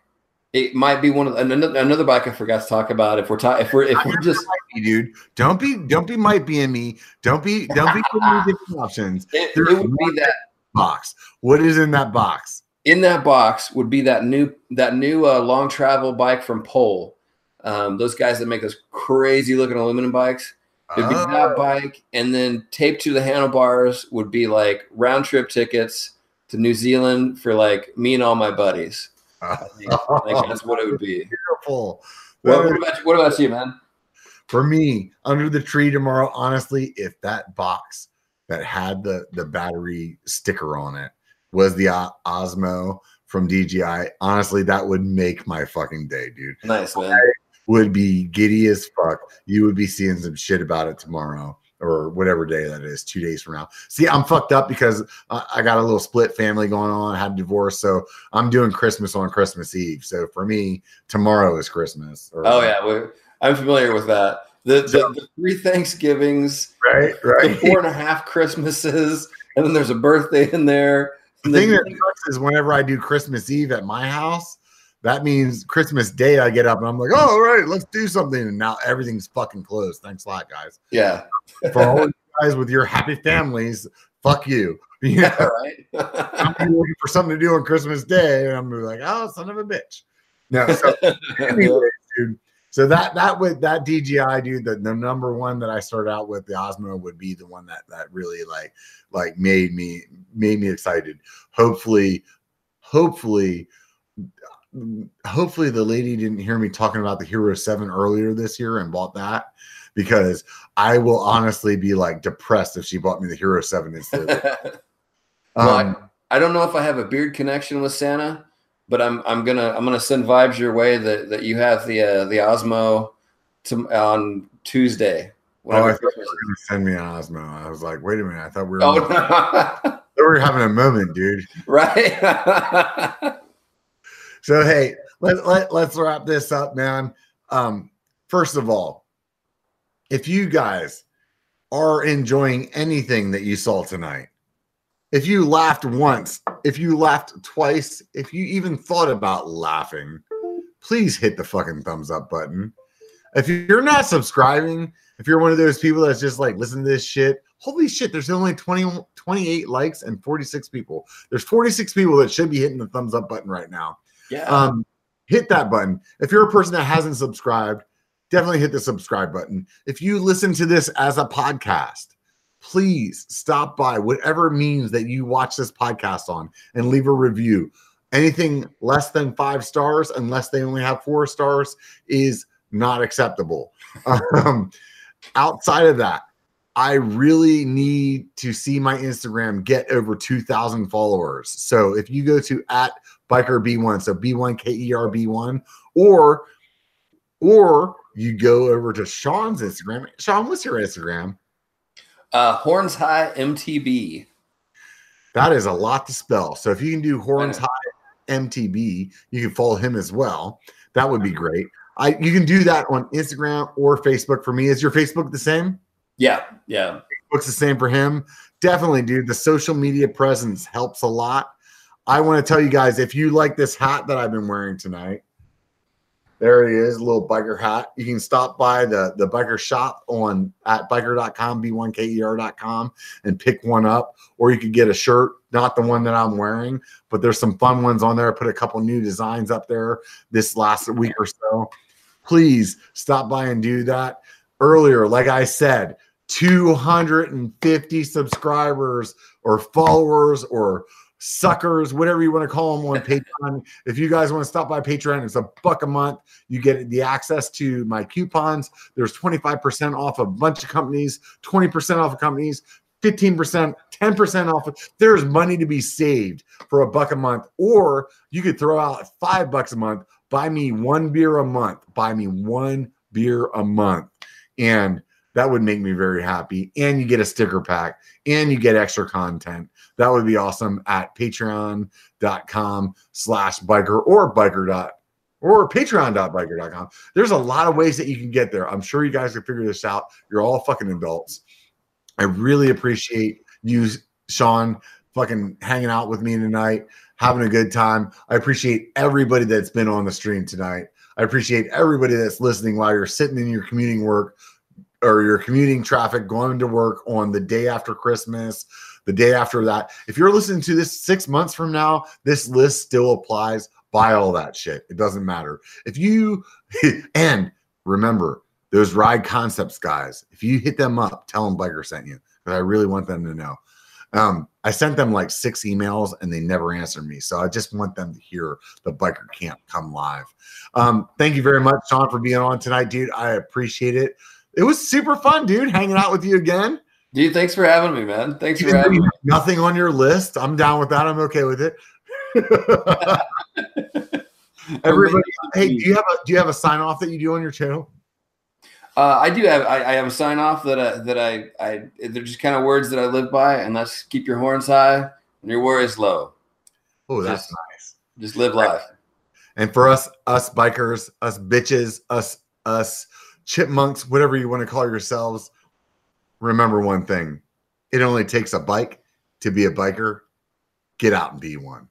It might be one of another, another bike I forgot to talk about. If we're talking, if we're if we're just, Hey, dude. Don't be don't be might be in me. Don't be don't be different options. it, it would be that Box. What is in that box? in that box would be that new that new uh, long travel bike from Pole. Um, those guys that make those crazy looking aluminum bikes. It'd be Oh, that bike, and then taped to the handlebars would be like round trip tickets to New Zealand for like me and all my buddies. I think, I think that's what it would be. beautiful. What, Well, what about what about you, man? for me, under the tree tomorrow, honestly, if that box that had the the battery sticker on it was the O- Osmo from DJI, honestly, that would make my fucking day, dude. Nice, man. Would be giddy as fuck. You would be seeing some shit about it tomorrow or whatever day that is, two days from now. See, I'm fucked up because I I got a little split family going on, I had a divorce, so I'm doing Christmas on Christmas Eve. So for me, tomorrow is Christmas. or- Oh yeah, I'm familiar with that. The, the, the three Thanksgivings, right, the right. four and a half Christmases, and then there's a birthday in there. The thing that sucks is whenever I do Christmas Eve at my house, that means Christmas Day I get up and I'm like, oh, all right, let's do something. And now everything's fucking closed. Thanks a lot, guys. yeah, For all you guys with your happy families, fuck you. You know, all right. I'm looking for something to do on Christmas Day, and I'm gonna be like, oh, son of a bitch. No, so anyways, dude. So that that would that DJI dude, the, the number one that I started out with, the Osmo, would be the one that that really like like made me made me excited. Hopefully, hopefully, hopefully the lady didn't hear me talking about the Hero 7 earlier this year and bought that because I will honestly be like depressed if she bought me the Hero 7 instead. Well, I- um, I don't know if I have a beard connection with Santa, but I'm I'm gonna I'm gonna send vibes your way that, that you have the uh, the Osmo to, on Tuesday. oh, I thought you were gonna send me an Osmo. I was like, wait a minute. I thought we were. I Oh, we were having a moment, dude. right. So hey, let, let let's wrap this up, man. Um, first of all, if you guys are enjoying anything that you saw tonight, if you laughed once, if you laughed twice, if you even thought about laughing, please hit the fucking thumbs up button. If you're not subscribing, if you're one of those people that's just like listen to this shit, holy shit, there's only 20, 28 likes and 46 people. There's 46 people that should be hitting the thumbs up button right now yeah. um, hit that button. If you're a person that hasn't subscribed, definitely hit the subscribe button. If you listen to this as a podcast, please stop by whatever means that you watch this podcast on and leave a review. Anything less than five stars, unless they only have four stars, is not acceptable. Um, outside of that, I really need to see my Instagram get over 2,000 followers. So if you go to at biker B1, so B1 K E R B1, or or you go over to Sean's Instagram. Sean, what's your Instagram? Uh, Horns High MTB. That is a lot to spell. So if you can do Horns High MTB, you can follow him as well. That would be great. I you can do that on Instagram or Facebook for me. Is your Facebook the same? Yeah, yeah. Facebook's the same for him. Definitely, dude. The social media presence helps a lot. I want to tell you guys if you like this hat that I've been wearing tonight, there he is, a little biker hat. You can stop by the, the biker shop on at biker.com, b1ker.com, and pick one up. Or you could get a shirt, not the one that I'm wearing, but there's some fun ones on there. I put a couple new designs up there this last week or so. Please stop by and do that. Earlier, like I said, 250 subscribers or followers or suckers, whatever you want to call them on Patreon. if you guys want to stop by Patreon, it's a buck a month. You get the access to my coupons. There's 25% off a bunch of companies, 20% off of companies, 15%, 10% off. There's money to be saved for a buck a month, or you could throw out five bucks a month, buy me one beer a month, buy me one beer a month. And that would make me very happy. And you get a sticker pack and you get extra content. That would be awesome at patreon.com slash biker or biker dot or patreon.biker.com. There's a lot of ways that you can get there. I'm sure you guys can figure this out. You're all fucking adults. I really appreciate you, Sean, fucking hanging out with me tonight, having a good time. I appreciate everybody that's been on the stream tonight. I appreciate everybody that's listening while you're sitting in your commuting work or your commuting traffic going to work on the day after Christmas, the day after that. If you're listening to this six months from now, this list still applies. Buy all that shit. It doesn't matter. If you, and remember, those ride concepts guys, if you hit them up, tell them Biker sent you because I really want them to know. Um, I sent them like six emails and they never answered me. So I just want them to hear the biker camp come live. Um, thank you very much, Sean, for being on tonight, dude. I appreciate it. It was super fun, dude, hanging out with you again. Dude, thanks for having me, man. Thanks Even for having me. Nothing on your list. I'm down with that. I'm okay with it. Everybody, hey, do you have a do you have a sign off that you do on your channel? Uh, I do have I, I, have a sign off that I, that I I they're just kind of words that I live by, and that's keep your horns high and your worries low. Oh, that's just, nice. Just live life. And for us, us bikers, us bitches, us us chipmunks, whatever you want to call yourselves, remember one thing: it only takes a bike to be a biker. Get out and be one.